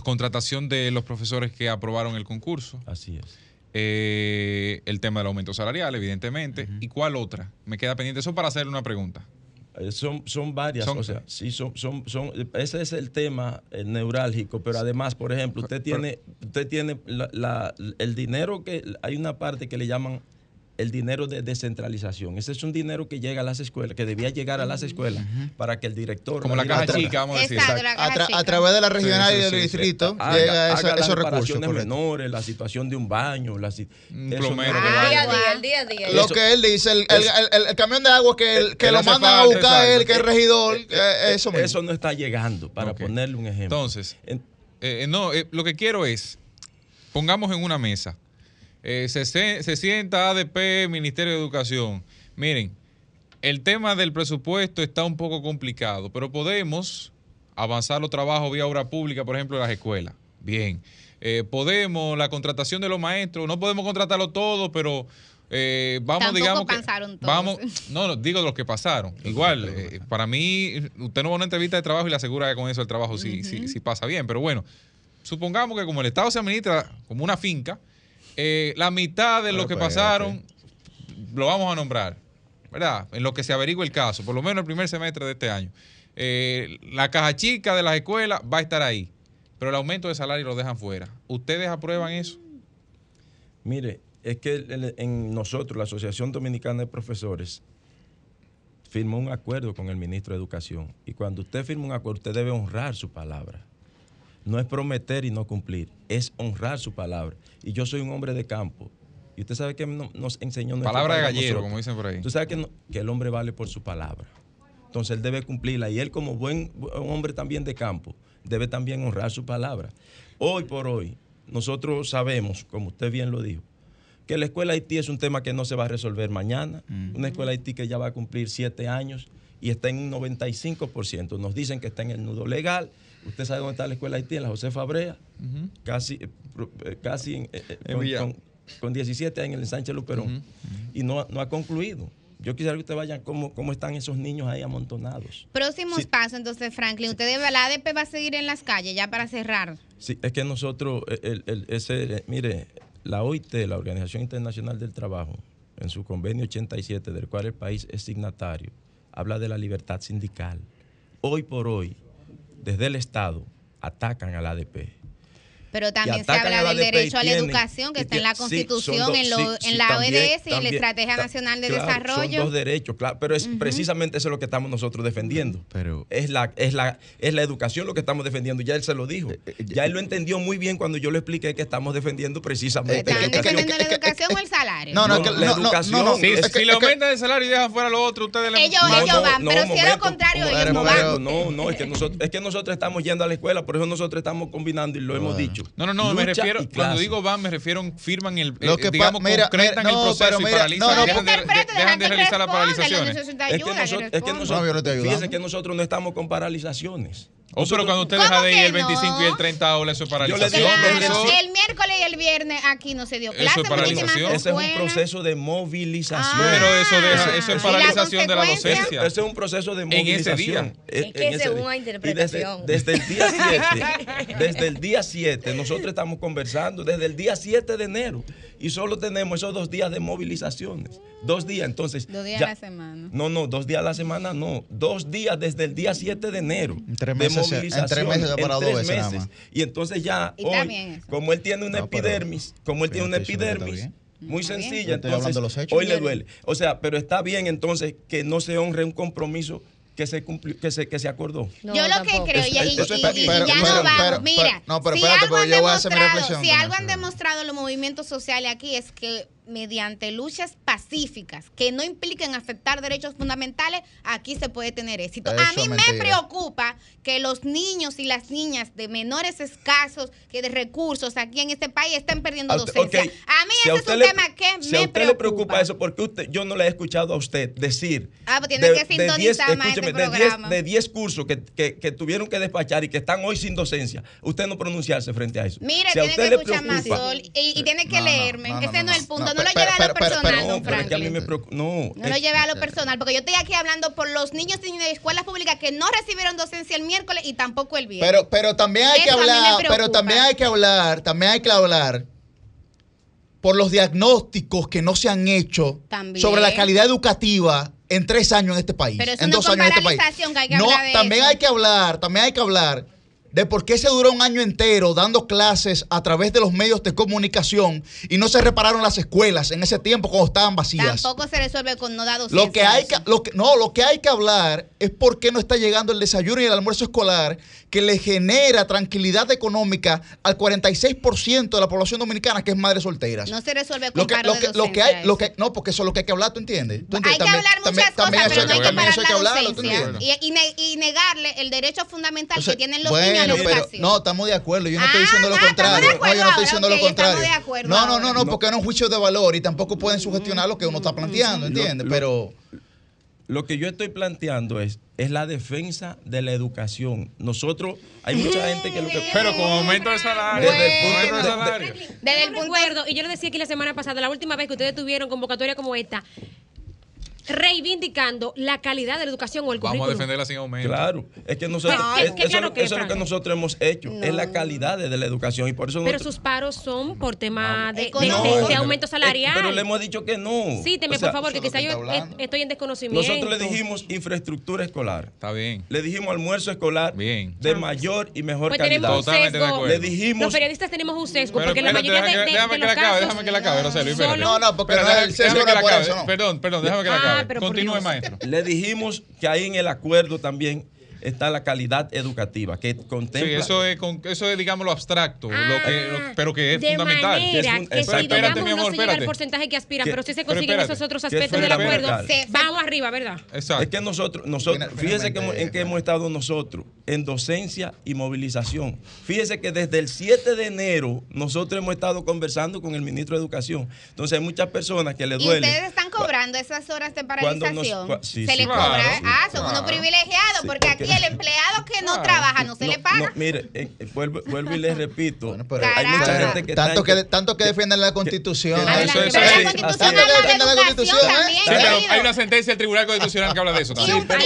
S6: Contratación de los profesores que aprobaron el concurso,
S26: Así es.
S6: eh, el tema del aumento salarial, evidentemente, y cuál otra. Me queda pendiente eso para hacerle una pregunta.
S26: Eh, Son, son varias,
S6: Son-
S26: o sea, sí, son, son, son, ese es el tema eh, neurálgico, pero además, por ejemplo, usted tiene, usted tiene la- la- el dinero que, hay una parte que le llaman el dinero de descentralización. Ese es un dinero que llega a las escuelas, que debía llegar a las escuelas para que el director...
S6: Como la caja chica, vamos a decir.
S2: Exacto, la
S9: A,
S2: caja
S9: tra-
S2: chica.
S9: a través de la regional
S6: Sí,
S9: y del
S6: sí, sí.
S9: distrito
S26: haga,
S9: llega
S26: haga las
S9: esos recursos. correcto.
S26: menores, la situación de un baño, la, si-
S6: Un
S26: eso
S6: plomero vaya.
S18: día a día, día.
S9: Lo
S26: Eso-
S9: que él dice, el, el- el- el camión de agua que, el- que lo mandan a buscar
S6: exacto.
S9: él, que es regidor, eh, eso mismo.
S26: Eso no está llegando, para ponerle un ejemplo.
S6: Entonces,
S26: En-
S6: Eh, no, eh, lo que quiero es, pongamos en una mesa, eh, se, se- sienta ADP, Ministerio de Educación. Miren, el tema del presupuesto está un poco complicado, pero podemos avanzar los trabajos vía obra pública, por ejemplo, en las escuelas. Bien. Eh, podemos, la contratación de los maestros, no podemos contratarlo todo, pero eh, vamos,
S2: Tampoco
S6: digamos que...
S2: pasaron todos.
S6: Vamos, no, no, digo de los que pasaron. Igual, eh, para mí, usted no va a una entrevista de trabajo y le asegura que con eso el trabajo sí, sí, sí pasa bien. Pero bueno, supongamos que como el Estado se administra como una finca, eh, la mitad de lo que pasaron lo vamos a nombrar. ¿verdad? En lo que se averigua el caso, por lo menos el primer semestre de este año. eh, la caja chica de las escuelas va a estar ahí, pero el aumento de salario lo dejan fuera. ¿Ustedes aprueban eso?
S26: Mire, es que en nosotros, la Asociación Dominicana de Profesores, firmó un acuerdo con el ministro de Educación. Y cuando usted firma un acuerdo, usted debe honrar su palabra. No es prometer y no cumplir, es honrar su palabra. Y yo soy un hombre de campo. Y usted sabe que no- nos enseñó...
S6: Palabra de gallero, como dicen por ahí.
S26: Tú sabes que, no- que el hombre vale por su palabra. Entonces él debe cumplirla. Y él como buen buen hombre también de campo, debe también honrar su palabra. Hoy por hoy, nosotros sabemos, como usted bien lo dijo, que la escuela Haití es un tema que no se va a resolver mañana. Una escuela Haití que ya va a cumplir siete años y está en un 95%. Nos dicen que está en el nudo legal. Usted sabe dónde está la escuela Haití, en la José Fabrea, casi, eh, eh, casi en, eh, con, con- con 17 años en el Sánchez Luperón. Y no, ha- no ha concluido. Yo quisiera que usted vaya cómo, cómo están esos niños ahí amontonados.
S2: Próximos
S26: Sí.
S2: pasos, entonces, Franklin. Usted la ADP va a seguir en las calles ya para cerrar.
S26: Sí, es que nosotros, el- el- ese, mire, la OIT, la Organización Internacional del Trabajo, en su convenio 87, del cual el país es signatario, habla de la libertad sindical. Hoy por hoy, desde el Estado, atacan a la ADP.
S2: Pero también se habla del derecho a la educación que está en la Constitución, en, la ODS y en la. Estrategia Nacional de Desarrollo.
S26: Son dos derechos, claro, pero es precisamente eso lo que estamos nosotros defendiendo. es, la, es, la, es la educación lo que estamos defendiendo. Ya él se lo dijo. Ya él lo entendió muy bien cuando yo le expliqué que estamos defendiendo precisamente.
S2: ¿Están
S26: la educación.
S2: defendiendo la educación o el salario?
S26: No, no, la educación.
S6: Si, le aumentan el salario y dejan fuera lo otro, ustedes le
S2: Ellos- ellos van, pero si es lo contrario, ellos no van.
S26: No, no, es que, nosotros, es que nosotros estamos yendo a la escuela, por eso nosotros estamos combinando y lo hemos dicho.
S6: No, no, no, me refiero, cuando digo van, me refiero, firman el,
S9: Lo
S6: eh,
S9: que pa-
S6: digamos,
S9: mira,
S6: concretan
S9: mira,
S6: el
S9: no,
S6: proceso
S9: pero
S6: y
S9: mira,
S6: paralizan,
S9: no, no,
S6: dejan, de, dejan realizar las paralizaciones.
S26: Es que,
S2: ayuda, que
S26: es nosotros,
S9: No, no
S26: que nosotros no estamos con paralizaciones.
S6: Oh, pero cuando usted
S2: ¿Cómo
S6: deja de ir
S2: que
S6: el 25 y el 30 horas, eso es paralización.
S26: Yo le digo,
S6: profesor.
S2: El miércoles y el viernes aquí no se dio
S6: Eso
S2: clase.
S6: es paralización.
S26: Ese es un proceso de movilización.
S6: Pero eso, deja, eso es
S2: ¿Y la
S6: paralización de la docencia.
S26: Ese es un proceso de
S6: En ese
S26: movilización.
S6: día.
S8: Es que
S26: en ese
S8: según
S26: día.
S8: la
S26: Y desde,
S8: interpretación.
S26: desde el día 7, desde el día 7, nosotros estamos conversando desde el día 7 de enero y solo tenemos esos dos días de movilizaciones. Dos días, entonces.
S2: Dos días
S26: ya-
S2: a la semana.
S26: No, no, dos días a la semana no. Dos días desde el día 7 de enero.
S9: tres
S26: de
S9: meses se- en tres
S26: movilización,
S9: meses se ha
S26: en
S9: parado
S26: tres
S9: veces
S26: meses. Y entonces ya
S2: Y
S26: hoy,
S2: bien eso.
S26: como él tiene una
S9: No, pero-
S26: epidermis, como él tiene una epidermis
S9: bien.
S26: muy
S2: Está bien.
S26: sencilla,
S9: hablando
S26: entonces
S9: de los hechos.
S26: hoy le duele. O sea, pero está bien entonces que no se honre un compromiso que se cumplió, que se, que se acordó.
S8: No,
S2: yo lo
S8: tampoco.
S2: que creo, y, y- y- y-
S26: Pero-
S2: ya
S26: pero-
S2: no vamos,
S9: pero-
S2: mira,
S9: pero- no, pero
S2: si
S9: espérate,
S2: algo han
S9: yo voy a hacer mi
S2: demostrado,
S9: reflexión
S2: si algo
S9: eso.
S2: han demostrado los movimientos sociales aquí es que mediante luchas pacíficas que no impliquen afectar derechos fundamentales, aquí se puede tener éxito.
S9: Eso
S2: a mí me preocupa que los niños y las niñas de menores escasos que de recursos aquí en este país estén perdiendo
S26: A
S2: docencia. A mí
S26: si a
S2: ese es un
S26: le-
S2: tema que
S26: si a
S2: me
S26: usted le
S2: preocupa.
S26: preocupa eso, porque usted, yo no le he escuchado a usted decir.
S2: Ah, pues tiene que sintonizar más este
S26: de
S2: programa.
S26: 10 de 10 cursos que, que- que tuvieron que despachar y que están hoy sin docencia, usted no pronunciarse frente a eso.
S2: Mire,
S26: Si a
S2: tiene
S26: usted
S2: que escuchar más
S26: preocupa-
S2: sol y, y tiene que
S9: No,
S2: leerme.
S9: no, no,
S2: Ese no,
S9: no,
S2: es el punto. No, lo lleve a lo personal, don Franklin.
S26: No,
S2: No lo lleve a lo personal, porque yo estoy aquí hablando por los niños y de escuelas públicas que no recibieron docencia el miércoles y tampoco el viernes.
S9: Pero, pero también hay que
S2: Eso
S9: hablar, pero también hay que hablar, también hay que hablar por los diagnósticos que no se han hecho
S2: También.
S9: sobre la calidad educativa en tres años en este país.
S2: Pero eso
S9: en
S2: no
S9: dos años en este país.
S2: que hay que
S9: no, también
S2: eso.
S9: hay que hablar, también hay que hablar de por qué se duró un año entero dando clases a través de los medios de comunicación y no se repararon las escuelas en ese tiempo cuando estaban vacías.
S2: Tampoco se resuelve con no dar.
S9: Lo que hay que,
S2: eso.
S9: lo que, no, lo que hay que hablar es por qué no está llegando el desayuno y el almuerzo escolar que le genera tranquilidad económica al 46% de la población dominicana que es madres solteras.
S2: No se resuelve con
S9: lo que,
S2: paro
S9: lo
S2: de
S9: que, lo que
S2: docencia
S9: hay, lo
S2: eso.
S9: que, no, porque eso es lo que hay que hablar, ¿tú entiendes? ¿Tú
S2: Hay
S9: entiendes?
S2: que
S9: También-
S2: hablar muchas
S9: también- también
S2: cosas,
S9: eso
S2: pero no hay que
S9: también eso
S2: parar
S9: hay que
S2: la
S9: hablarlo, ¿tú
S2: docencia
S9: entiendes?
S2: y, y ne- y negarle el derecho fundamental que tienen los niños
S9: bueno, pero
S2: educación.
S9: no, estamos de acuerdo. Yo no estoy
S2: Ah,
S9: diciendo lo
S2: ah,
S9: contrario. No, yo no estoy diciendo lo contrario.
S2: de acuerdo
S9: No, no, no, no, porque no es un juicio de valor y tampoco pueden sugestionar lo que uno está planteando, ¿entiendes?
S26: Lo-
S9: Pero
S26: Lo que yo estoy planteando es, es la defensa de la educación. Nosotros, hay mucha gente que lo que...
S6: Pero con aumento de salario.
S26: Desde el punto
S6: de salario.
S2: Desde el
S8: Yo
S2: punto
S8: y yo lo decía aquí la semana pasada, la última vez que ustedes tuvieron convocatoria como esta, reivindicando la calidad de la educación o el
S6: Vamos a defenderla sin aumento.
S26: Claro, es que nosotros,
S8: No,
S26: es-
S8: es que
S26: eso,
S8: claro
S26: es-
S8: que,
S26: eso es lo que nosotros hemos hecho, es la calidad de la educación y por eso
S8: Pero
S26: nosotros-
S8: sus paros son por tema de, de-
S26: No,
S8: de- de
S26: pero-
S8: aumento
S26: eh,
S8: salarial.
S26: pero le hemos dicho que no.
S8: Sí, teme,
S26: O sea,
S8: por favor, que quizá yo estoy en desconocimiento.
S26: Nosotros le dijimos infraestructura escolar.
S6: Está bien.
S26: Le dijimos almuerzo escolar
S6: bien.
S26: de mayor y mejor
S8: Pues
S26: calidad.
S8: tenemos un sesgo.
S26: Le dijimos
S8: Los periodistas tenemos un sesgo,
S6: Pero
S8: porque la mayoría
S6: deja
S8: de, de-
S6: déjame
S8: de
S6: que la acabe, déjame que la acabe.
S9: No, no, porque no es
S6: déjame-
S9: el sesgo,
S6: déjame acabe. Perdón, perdón, déjame que la
S8: Ah, pero
S6: Continúe, maestro.
S26: Le dijimos que ahí en el acuerdo también está la calidad educativa, que contempla...
S6: Sí, eso es, con, eso es digamos, lo abstracto, lo que, lo- pero que es
S8: de
S6: fundamental.
S8: manera
S6: Que es
S8: que, si
S6: Pero espérate,
S8: digamos
S6: mi
S8: no
S6: amor,
S8: se llega al porcentaje que aspiran,
S26: Que-
S8: pero si se consiguen
S26: espérate,
S8: esos otros
S26: que
S8: aspectos del acuerdo, vamos arriba, ¿verdad?
S6: Exacto.
S26: Es que nosotros, nosotros fíjese que hemos- en qué hemos estado nosotros, en docencia y movilización. Fíjese que desde el 7 de enero nosotros hemos estado conversando con el ministro de Educación. Entonces hay muchas personas que le
S2: Y
S26: duele.
S2: ustedes están cobrando esas horas de
S26: nos-
S2: paralización.
S26: sí,
S2: se
S26: sí, claro,
S2: cobra.
S26: sí,
S2: ah, son
S26: claro.
S2: unos privilegiados,
S26: Sí,
S2: porque
S26: porque-
S2: aquí el empleado que no trabaja no se le paga.
S26: No, mire, eh, vuelvo, vuelvo y les repito.
S9: pero-
S26: hay mucha gente que
S9: tanto que, tanto que defienden la constitución.
S26: que-
S9: Eso,
S26: Adelante,
S9: eso,
S26: pero la
S9: sí.
S26: Constitución
S9: Tanto que
S2: habla de
S9: defienden la
S2: educación
S9: constitución, ¿eh?
S6: hay una sentencia del Tribunal Constitucional que habla de eso también.
S2: y un pacto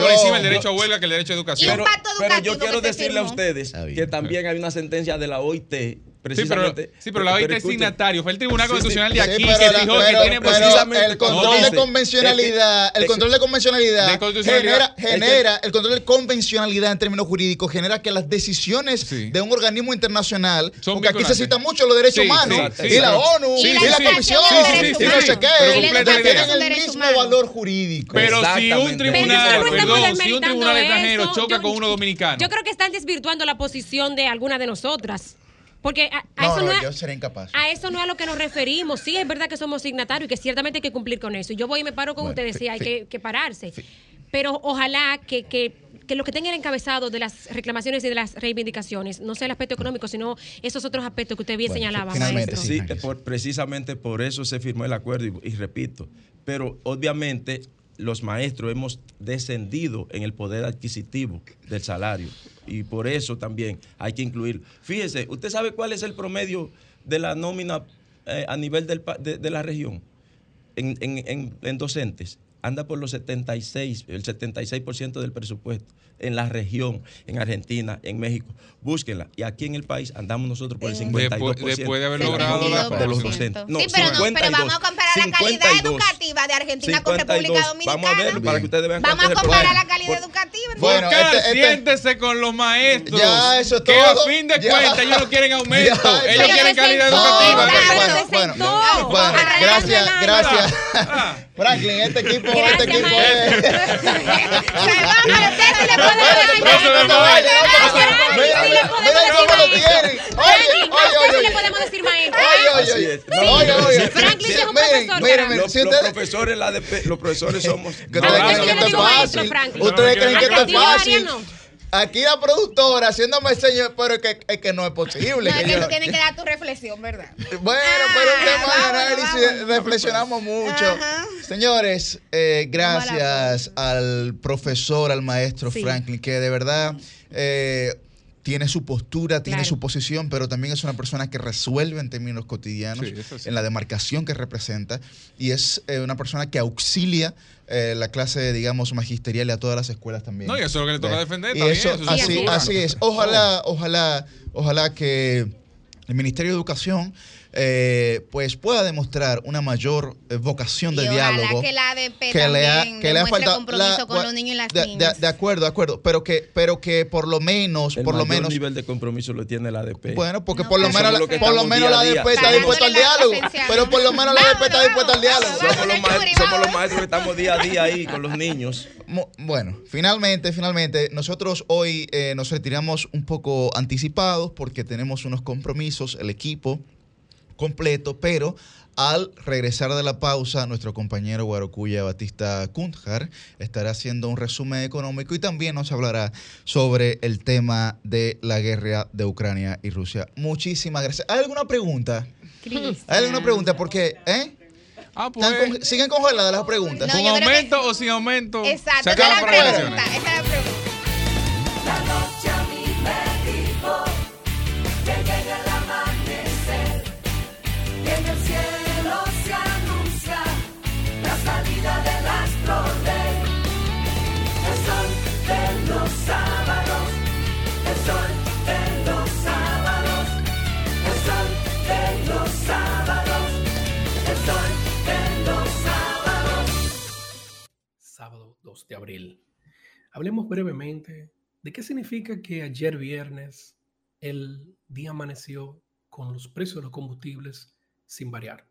S6: por encima el derecho a huelga que el derecho a educación.
S26: Pero, yo quiero decirle a ustedes que también hay una sentencia de la OIT.
S6: Sí, pero, sí, pero la OIT es signatario. Fue el Tribunal
S26: Sí, sí,
S6: Constitucional de aquí que
S9: pero-
S6: que tiene
S26: precisamente
S9: el control de convencionalidad, el
S26: Es que-
S9: control de convencionalidad,
S6: De constitucionalidad.
S9: genera, genera el control de convencionalidad en términos jurídicos genera que las decisiones de un organismo internacional,
S6: Son
S9: porque aquí se citan mucho los derechos
S6: Sí,
S9: humanos
S6: sí,
S9: y
S6: sí,
S9: la ONU
S6: Sí,
S9: y,
S6: sí,
S9: la. Comisión
S6: Sí, sí, sí,
S9: y no sé qué, tienen el mismo
S2: humanos.
S9: valor jurídico.
S6: Pero si un tribunal,
S8: no
S6: perdón, si un tribunal extranjero choca
S8: Yo-
S6: con uno dominicano.
S8: Yo creo que están desvirtuando la posición de alguna de nosotras. Porque a, a
S9: No,
S8: eso no,
S9: yo sería incapaz.
S8: a eso no es a lo que nos referimos. Sí, es verdad que somos signatarios y que ciertamente hay que cumplir con eso. Y yo voy y me paro con
S9: Bueno,
S8: ustedes, sí, hay que, que pararse. Pero ojalá que, que, que lo que tenga el encabezado de las reclamaciones y de las reivindicaciones no sea el aspecto económico, sino esos otros aspectos que usted bien
S9: Bueno,
S8: señalaba,
S9: finalmente,
S8: maestro.
S26: Sí, por- precisamente por eso se firmó el acuerdo y, y repito, pero obviamente los maestros hemos descendido en el poder adquisitivo del salario y por eso también hay que incluir. Fíjese, ¿usted sabe cuál es el promedio de la nómina eh, a nivel de, de la región en, en- en- en docentes? Anda por los 76, el 76% del presupuesto en la región, en Argentina, en México. Búsquenla. Y aquí en el país andamos nosotros por el 52%.
S6: Después- después de haber logrado
S2: la
S26: de los
S2: 52%.
S26: docentes.
S2: sí, pero, no, pero vamos a comparar la calidad
S26: 52.
S2: educativa de Argentina con
S26: 52.
S2: República Dominicana.
S26: Vamos a verlo para que ustedes vean
S2: Vamos a comparar la calidad educativa.
S9: Bueno,
S6: Oscar,
S9: este- este-
S6: siéntese con los maestros.
S9: Ya, eso es
S6: que
S9: todo.
S6: a fin de cuentas ellos no quieren aumento.
S9: Ya,
S6: ellos quieren calidad
S9: No,
S6: educativa.
S9: bueno, bueno, bueno, bueno, gracias, gracias. Franklin, este equipo, este equipo es.
S26: Los, profesores, somos.
S9: ustedes creen que esto es fácil, que. Aquí la productora haciéndome señas, pero es que, es que no es posible.
S2: No, es
S9: que
S2: que
S9: yo-
S2: tú tienes que dar tu reflexión, ¿verdad?
S9: Bueno, pero un tema de análisis,
S2: vámonos.
S9: reflexionamos mucho. Señores, eh, gracias al profesor, al maestro
S8: Sí.
S9: Franklin, que de verdad eh, tiene su postura, tiene
S8: Claro.
S9: su posición, pero también es una persona que resuelve en términos cotidianos,
S6: Sí, eso sí.
S9: en la demarcación que representa, y es eh, una persona que auxilia eh, la clase, digamos, magisterial y a todas las escuelas también.
S6: No, y eso es lo que le toca
S9: Ve.
S6: defender
S9: Y
S6: también,
S9: eso,
S6: eso es
S9: así,
S6: su postura.
S9: así es. Ojalá, ojalá, ojalá que el Ministerio de Educación eh, pues pueda demostrar una mayor eh, vocación de
S2: y
S9: diálogo.
S2: que la ADP
S9: que le ha,
S2: también
S9: que le ha
S2: demuestre
S9: faltado
S2: compromiso
S9: la-
S2: con los niños y las
S9: de,
S2: niñas.
S9: de acuerdo, de acuerdo, pero que, pero que por lo menos,
S26: El
S9: por lo menos,
S26: nivel de compromiso lo tiene la ADP.
S9: bueno, porque
S2: No,
S9: por lo menos, por lo menos la. ADP está dispuesta al diálogo, pero por lo menos la ADP está dispuesta al diálogo.
S26: somos, los ma-
S2: Yuri,
S26: somos los maestros que estamos día a día ahí con los niños.
S9: Bueno, finalmente, finalmente, nosotros hoy eh, nos retiramos un poco anticipados porque tenemos unos compromisos, el equipo completo, pero al regresar de la pausa, nuestro compañero Guarocuya Batista Kundjar estará haciendo un resumen económico y también nos hablará sobre el tema de la guerra de Ucrania y Rusia. Muchísimas gracias. ¿Hay alguna pregunta? ¿Hay alguna pregunta? Porque, ¿eh?
S6: Ah, pues.
S9: Están con- siguen congeladas las preguntas.
S2: No,
S6: ¿Con
S2: que-
S6: aumento o sin aumento?
S2: Exacto, esa es la pregunta. Esa es la pregunta.
S27: Hablemos brevemente de qué significa que ayer viernes el día amaneció con los precios de los combustibles sin variar.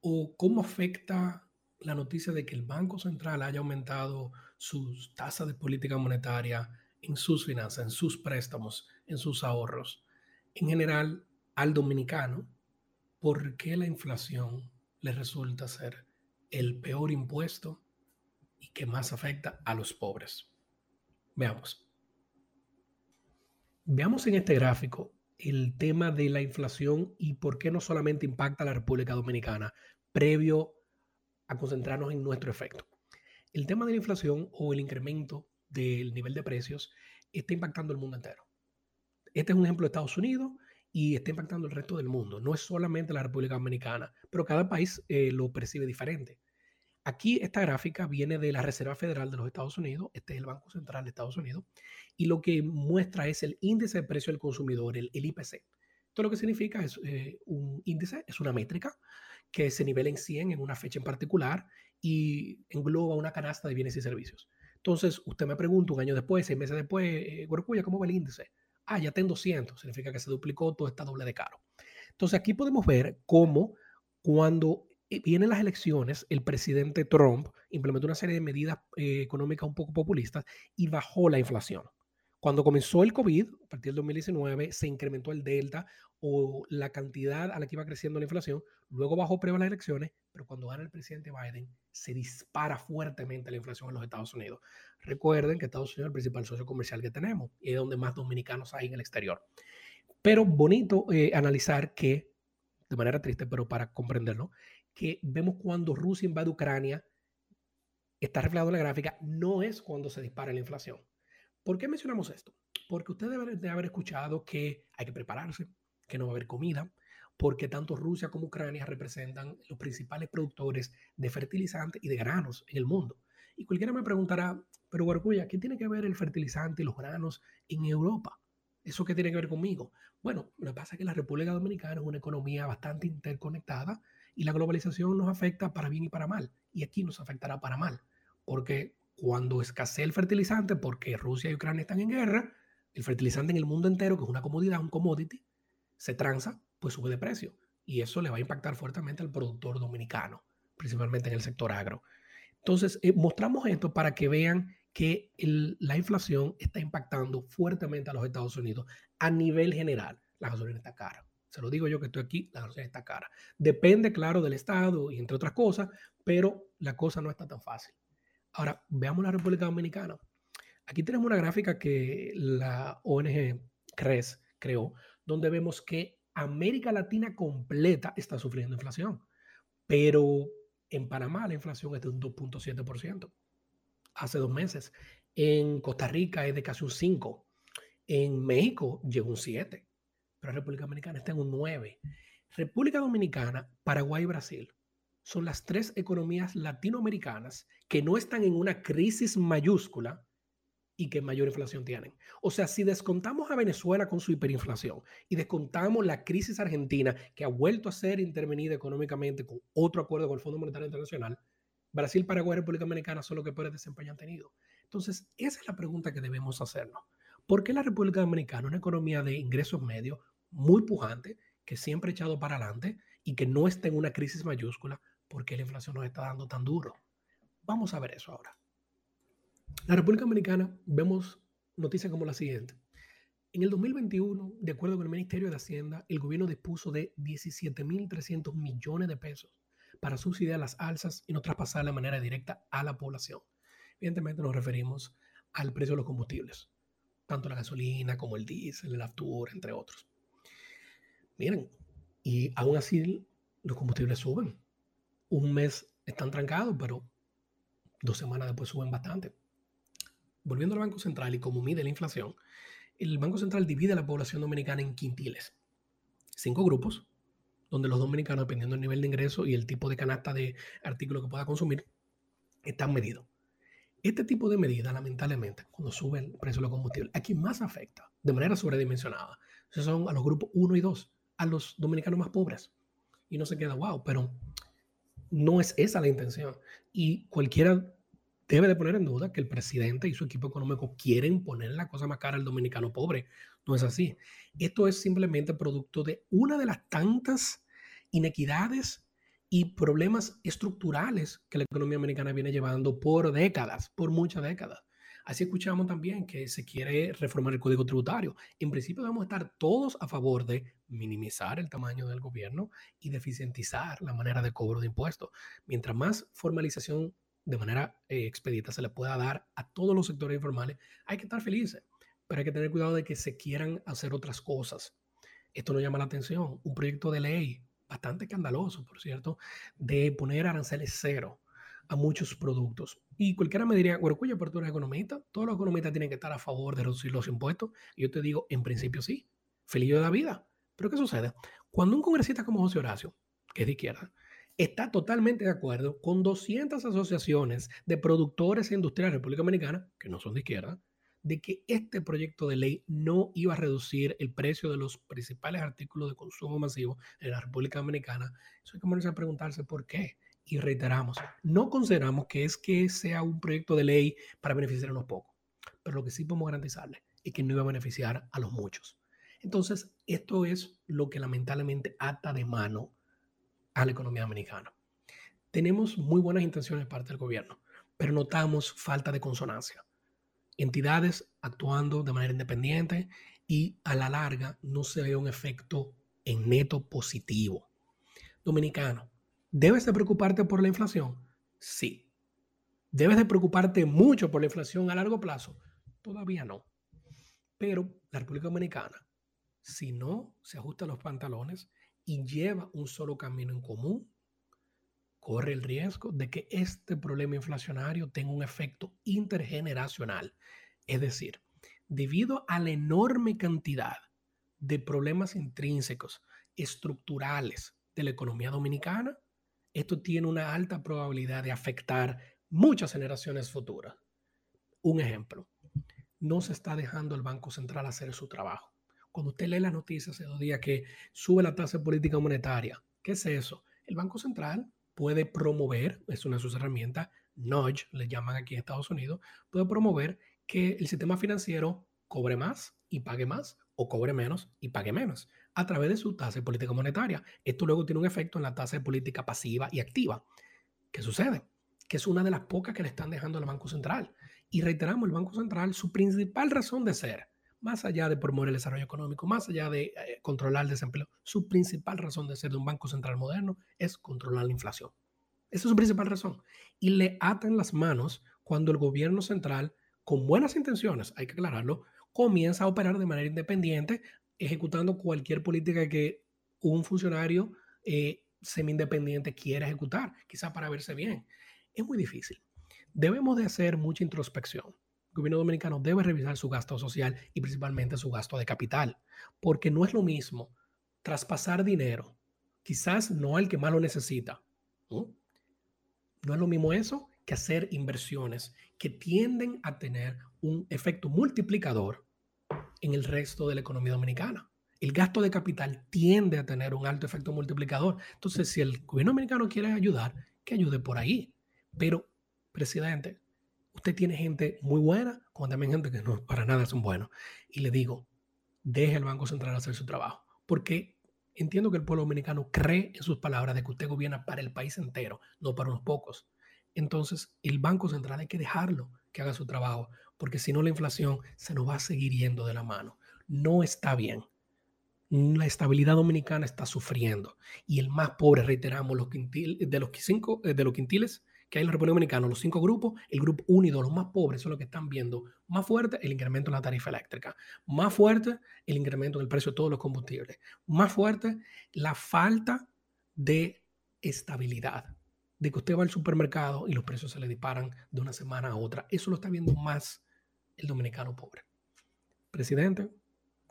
S27: O cómo afecta la noticia de que el Banco Central haya aumentado sus tasas de política monetaria en sus finanzas, en sus préstamos, en sus ahorros. En general, al dominicano, ¿por qué la inflación le resulta ser el peor impuesto que más afecta a los pobres? Veamos. Veamos en este gráfico el tema de la inflación y por qué no solamente impacta a la República Dominicana, previo a concentrarnos en nuestro efecto. El tema de la inflación o el incremento del nivel de precios está impactando el mundo entero. Este es un ejemplo de Estados Unidos y está impactando el resto del mundo. No es solamente la República Dominicana, pero cada país eh, lo percibe diferente. Aquí esta gráfica viene de la Reserva Federal de los Estados Unidos, este es el Banco Central de Estados Unidos, y lo que muestra es el índice de precio del consumidor, el, IPC. Esto lo que significa es eh, un índice, es una métrica que se nivela en 100 en una fecha en particular y engloba una canasta de bienes y servicios. Entonces, usted me pregunta un año después, seis meses después, eh, ¿cómo va el índice? Ah, ya tengo 200, significa que se duplicó, todo está doble de caro. Entonces, aquí podemos ver cómo cuando vienen las elecciones, el presidente Trump implementó una serie de medidas eh, económicas un poco populistas y bajó la inflación. Cuando comenzó el COVID, a partir del 2019, se incrementó el delta o la cantidad a la que iba creciendo la inflación, luego bajó previo a las elecciones, pero cuando gana el presidente Biden, se dispara fuertemente la inflación en los Estados Unidos. Recuerden que Estados Unidos es el principal socio comercial que tenemos y es donde más dominicanos hay en el exterior. Pero bonito eh, analizar que, de manera triste, pero para comprenderlo, que vemos cuando Rusia invade Ucrania, está reflejado en la gráfica, no es cuando se dispara la inflación ¿Por qué mencionamos esto? Porque ustedes deben de haber escuchado que hay que prepararse, que no va a haber comida, porque tanto Rusia como Ucrania representan los principales productores de fertilizantes y de granos en el mundo. Y cualquiera me preguntará, pero Guarcuya, ¿qué tiene que ver el fertilizante y los granos en Europa? ¿Eso qué tiene que ver conmigo? Bueno, lo que pasa es que la República Dominicana es una economía bastante interconectada y la globalización nos afecta para bien y para mal. Y aquí nos afectará para mal, porque cuando escasea el fertilizante, porque Rusia y Ucrania están en guerra, el fertilizante en el mundo entero, que es una comodidad, un commodity, se transa, pues sube de precio. Y eso le va a impactar fuertemente al productor dominicano, principalmente en el sector agro. Entonces, eh, mostramos esto para que vean que la inflación está impactando fuertemente a los Estados Unidos a nivel general. La gasolina está cara. Se lo digo yo que estoy aquí, la gasolina está cara. Depende, claro, del Estado y entre otras cosas, pero la cosa no está tan fácil. Ahora, veamos la República Dominicana. Aquí tenemos una gráfica que la ONG CRES creó, donde vemos que América Latina completa está sufriendo inflación, pero en Panamá la inflación es de un 2.7% hace dos meses. En Costa Rica es de casi un 5%. En México llegó un 7%, pero República Dominicana está en un 9%. República Dominicana, Paraguay y Brasil son las tres economías latinoamericanas que no están en una crisis mayúscula y que mayor inflación tienen. O sea, si descontamos a Venezuela con su hiperinflación y descontamos la crisis argentina que ha vuelto a ser intervenida económicamente con otro acuerdo con el Fondo Monetario Internacional, Brasil, Paraguay y República Dominicana son los que peores desempeño han tenido. Entonces, esa es la pregunta que debemos hacernos. ¿Por qué la República Dominicana, una economía de ingresos medios, muy pujante, que siempre ha echado para adelante y que no está en una crisis mayúscula, por qué la inflación nos está dando tan duro. Vamos a ver eso ahora. La República Dominicana vemos noticias como la siguiente. En el 2021, de acuerdo con el Ministerio de Hacienda, el gobierno dispuso de 17.300 millones de pesos para subsidiar las alzas y no traspasar de manera directa a la población. Evidentemente nos referimos al precio de los combustibles, tanto la gasolina como el diésel, el Aftur, entre otros. Miren, y aún así los combustibles suben un mes están trancados, pero dos semanas después suben bastante. Volviendo al Banco Central y como mide la inflación, el Banco Central divide a la población dominicana en quintiles. Cinco grupos, donde los dominicanos, dependiendo del nivel de ingreso y el tipo de canasta de artículo que pueda consumir, están medidos. Este tipo de medida, lamentablemente, cuando sube el precio de los combustibles, a quien más afecta de manera sobredimensionada, son a los grupos 1 y 2, a los dominicanos más pobres. Y no se queda, wow, pero no es esa la intención. Y cualquiera debe de poner en duda que el presidente y su equipo económico quieren poner la cosa más cara al dominicano pobre. No es así. Esto es simplemente producto de una de las tantas inequidades y problemas estructurales que la economía americana viene llevando por décadas, por muchas décadas. Así escuchamos también que se quiere reformar el código tributario. En principio debemos estar todos a favor de minimizar el tamaño del gobierno y de la manera de cobro de impuestos. Mientras más formalización de manera eh, expedita se le pueda dar a todos los sectores informales, hay que estar felices, pero hay que tener cuidado de que se quieran hacer otras cosas. Esto nos llama la atención. Un proyecto de ley bastante escandaloso, por cierto, de poner aranceles cero a muchos productos. Y cualquiera me diría, bueno, cuya apertura es economista, todos los economistas tienen que estar a favor de reducir los impuestos. Y yo te digo, en principio sí, feliz de la vida. Pero ¿qué sucede? Cuando un congresista como José Horacio, que es de izquierda, está totalmente de acuerdo con 200 asociaciones de productores e industriales de República Dominicana, que no son de izquierda, de que este proyecto de ley no iba a reducir el precio de los principales artículos de consumo masivo en la República Dominicana, eso hay que ponerse a preguntarse por qué y reiteramos, no consideramos que es que sea un proyecto de ley para beneficiar a unos pocos, pero lo que sí podemos garantizarle es que no iba a beneficiar a los muchos. Entonces, esto es lo que lamentablemente ata de mano a la economía americana. Tenemos muy buenas intenciones de parte del gobierno, pero notamos falta de consonancia. Entidades actuando de manera independiente y a la larga no se ve un efecto en neto positivo. Dominicano, ¿Debes de preocuparte por la inflación? Sí. ¿Debes de preocuparte mucho por la inflación a largo plazo? Todavía no. Pero la República Dominicana, si no se ajusta los pantalones y lleva un solo camino en común, corre el riesgo de que este problema inflacionario tenga un efecto intergeneracional. Es decir, debido a la enorme cantidad de problemas intrínsecos, estructurales de la economía dominicana, esto tiene una alta probabilidad de afectar muchas generaciones futuras. Un ejemplo, no se está dejando el Banco Central hacer su trabajo. Cuando usted lee las noticias hace dos días que sube la tasa política monetaria, ¿qué es eso? El Banco Central puede promover, es una de sus herramientas, nudge, le llaman aquí en Estados Unidos, puede promover que el sistema financiero cobre más y pague más o cobre menos y pague menos a través de su tasa de política monetaria. Esto luego tiene un efecto en la tasa de política pasiva y activa. ¿Qué sucede? Que es una de las pocas que le están dejando al Banco Central. Y reiteramos, el Banco Central, su principal razón de ser, más allá de promover el desarrollo económico, más allá de eh, controlar el desempleo, su principal razón de ser de un Banco Central moderno es controlar la inflación. Esa es su principal razón. Y le atan las manos cuando el gobierno central, con buenas intenciones, hay que aclararlo, comienza a operar de manera independiente ejecutando cualquier política que un funcionario eh, semi-independiente quiera ejecutar, quizá para verse bien. Es muy difícil. Debemos de hacer mucha introspección. Gobierno dominicano debe revisar su gasto social y principalmente su gasto de capital, porque no es lo mismo traspasar dinero, quizás no al que más lo necesita. ¿no? no es lo mismo eso que hacer inversiones que tienden a tener un efecto multiplicador en el resto de la economía dominicana. El gasto de capital tiende a tener un alto efecto multiplicador. Entonces, si el gobierno dominicano quiere ayudar, que ayude por ahí. Pero, presidente, usted tiene gente muy buena, como también gente que no para nada son buenos. Y le digo, deje el Banco Central hacer su trabajo. Porque entiendo que el pueblo dominicano cree en sus palabras de que usted gobierna para el país entero, no para unos pocos. Entonces, el Banco Central hay que dejarlo que haga su trabajo, porque si no la inflación se nos va a seguir yendo de la mano. No está bien. La estabilidad dominicana está sufriendo y el más pobre, reiteramos, los de los cinco eh, de los quintiles que hay en la República Dominicana, los cinco grupos, el grupo único, los más pobres son los que están viendo más fuerte el incremento en la tarifa eléctrica, más fuerte el incremento en el precio de todos los combustibles, más fuerte la falta de estabilidad de que usted va al supermercado y los precios se le disparan de una semana a otra. Eso lo está viendo más el dominicano pobre. Presidente,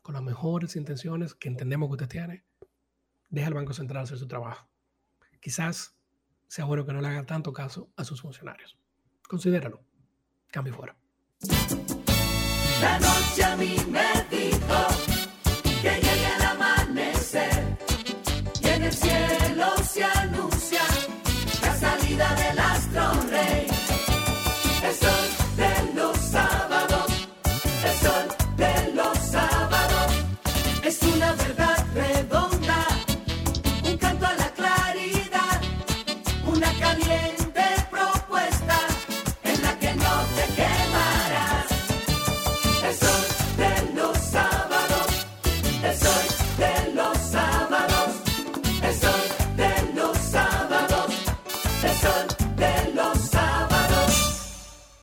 S27: con las mejores intenciones que entendemos que usted tiene, deja al Banco Central hacer su trabajo. Quizás sea bueno que no le hagan tanto caso a sus funcionarios. Considéralo. Cambio fuera.
S5: La noche a mí me
S27: dijo que llegue el amanecer y en
S1: el cielo se anuncia la salida del astro rey.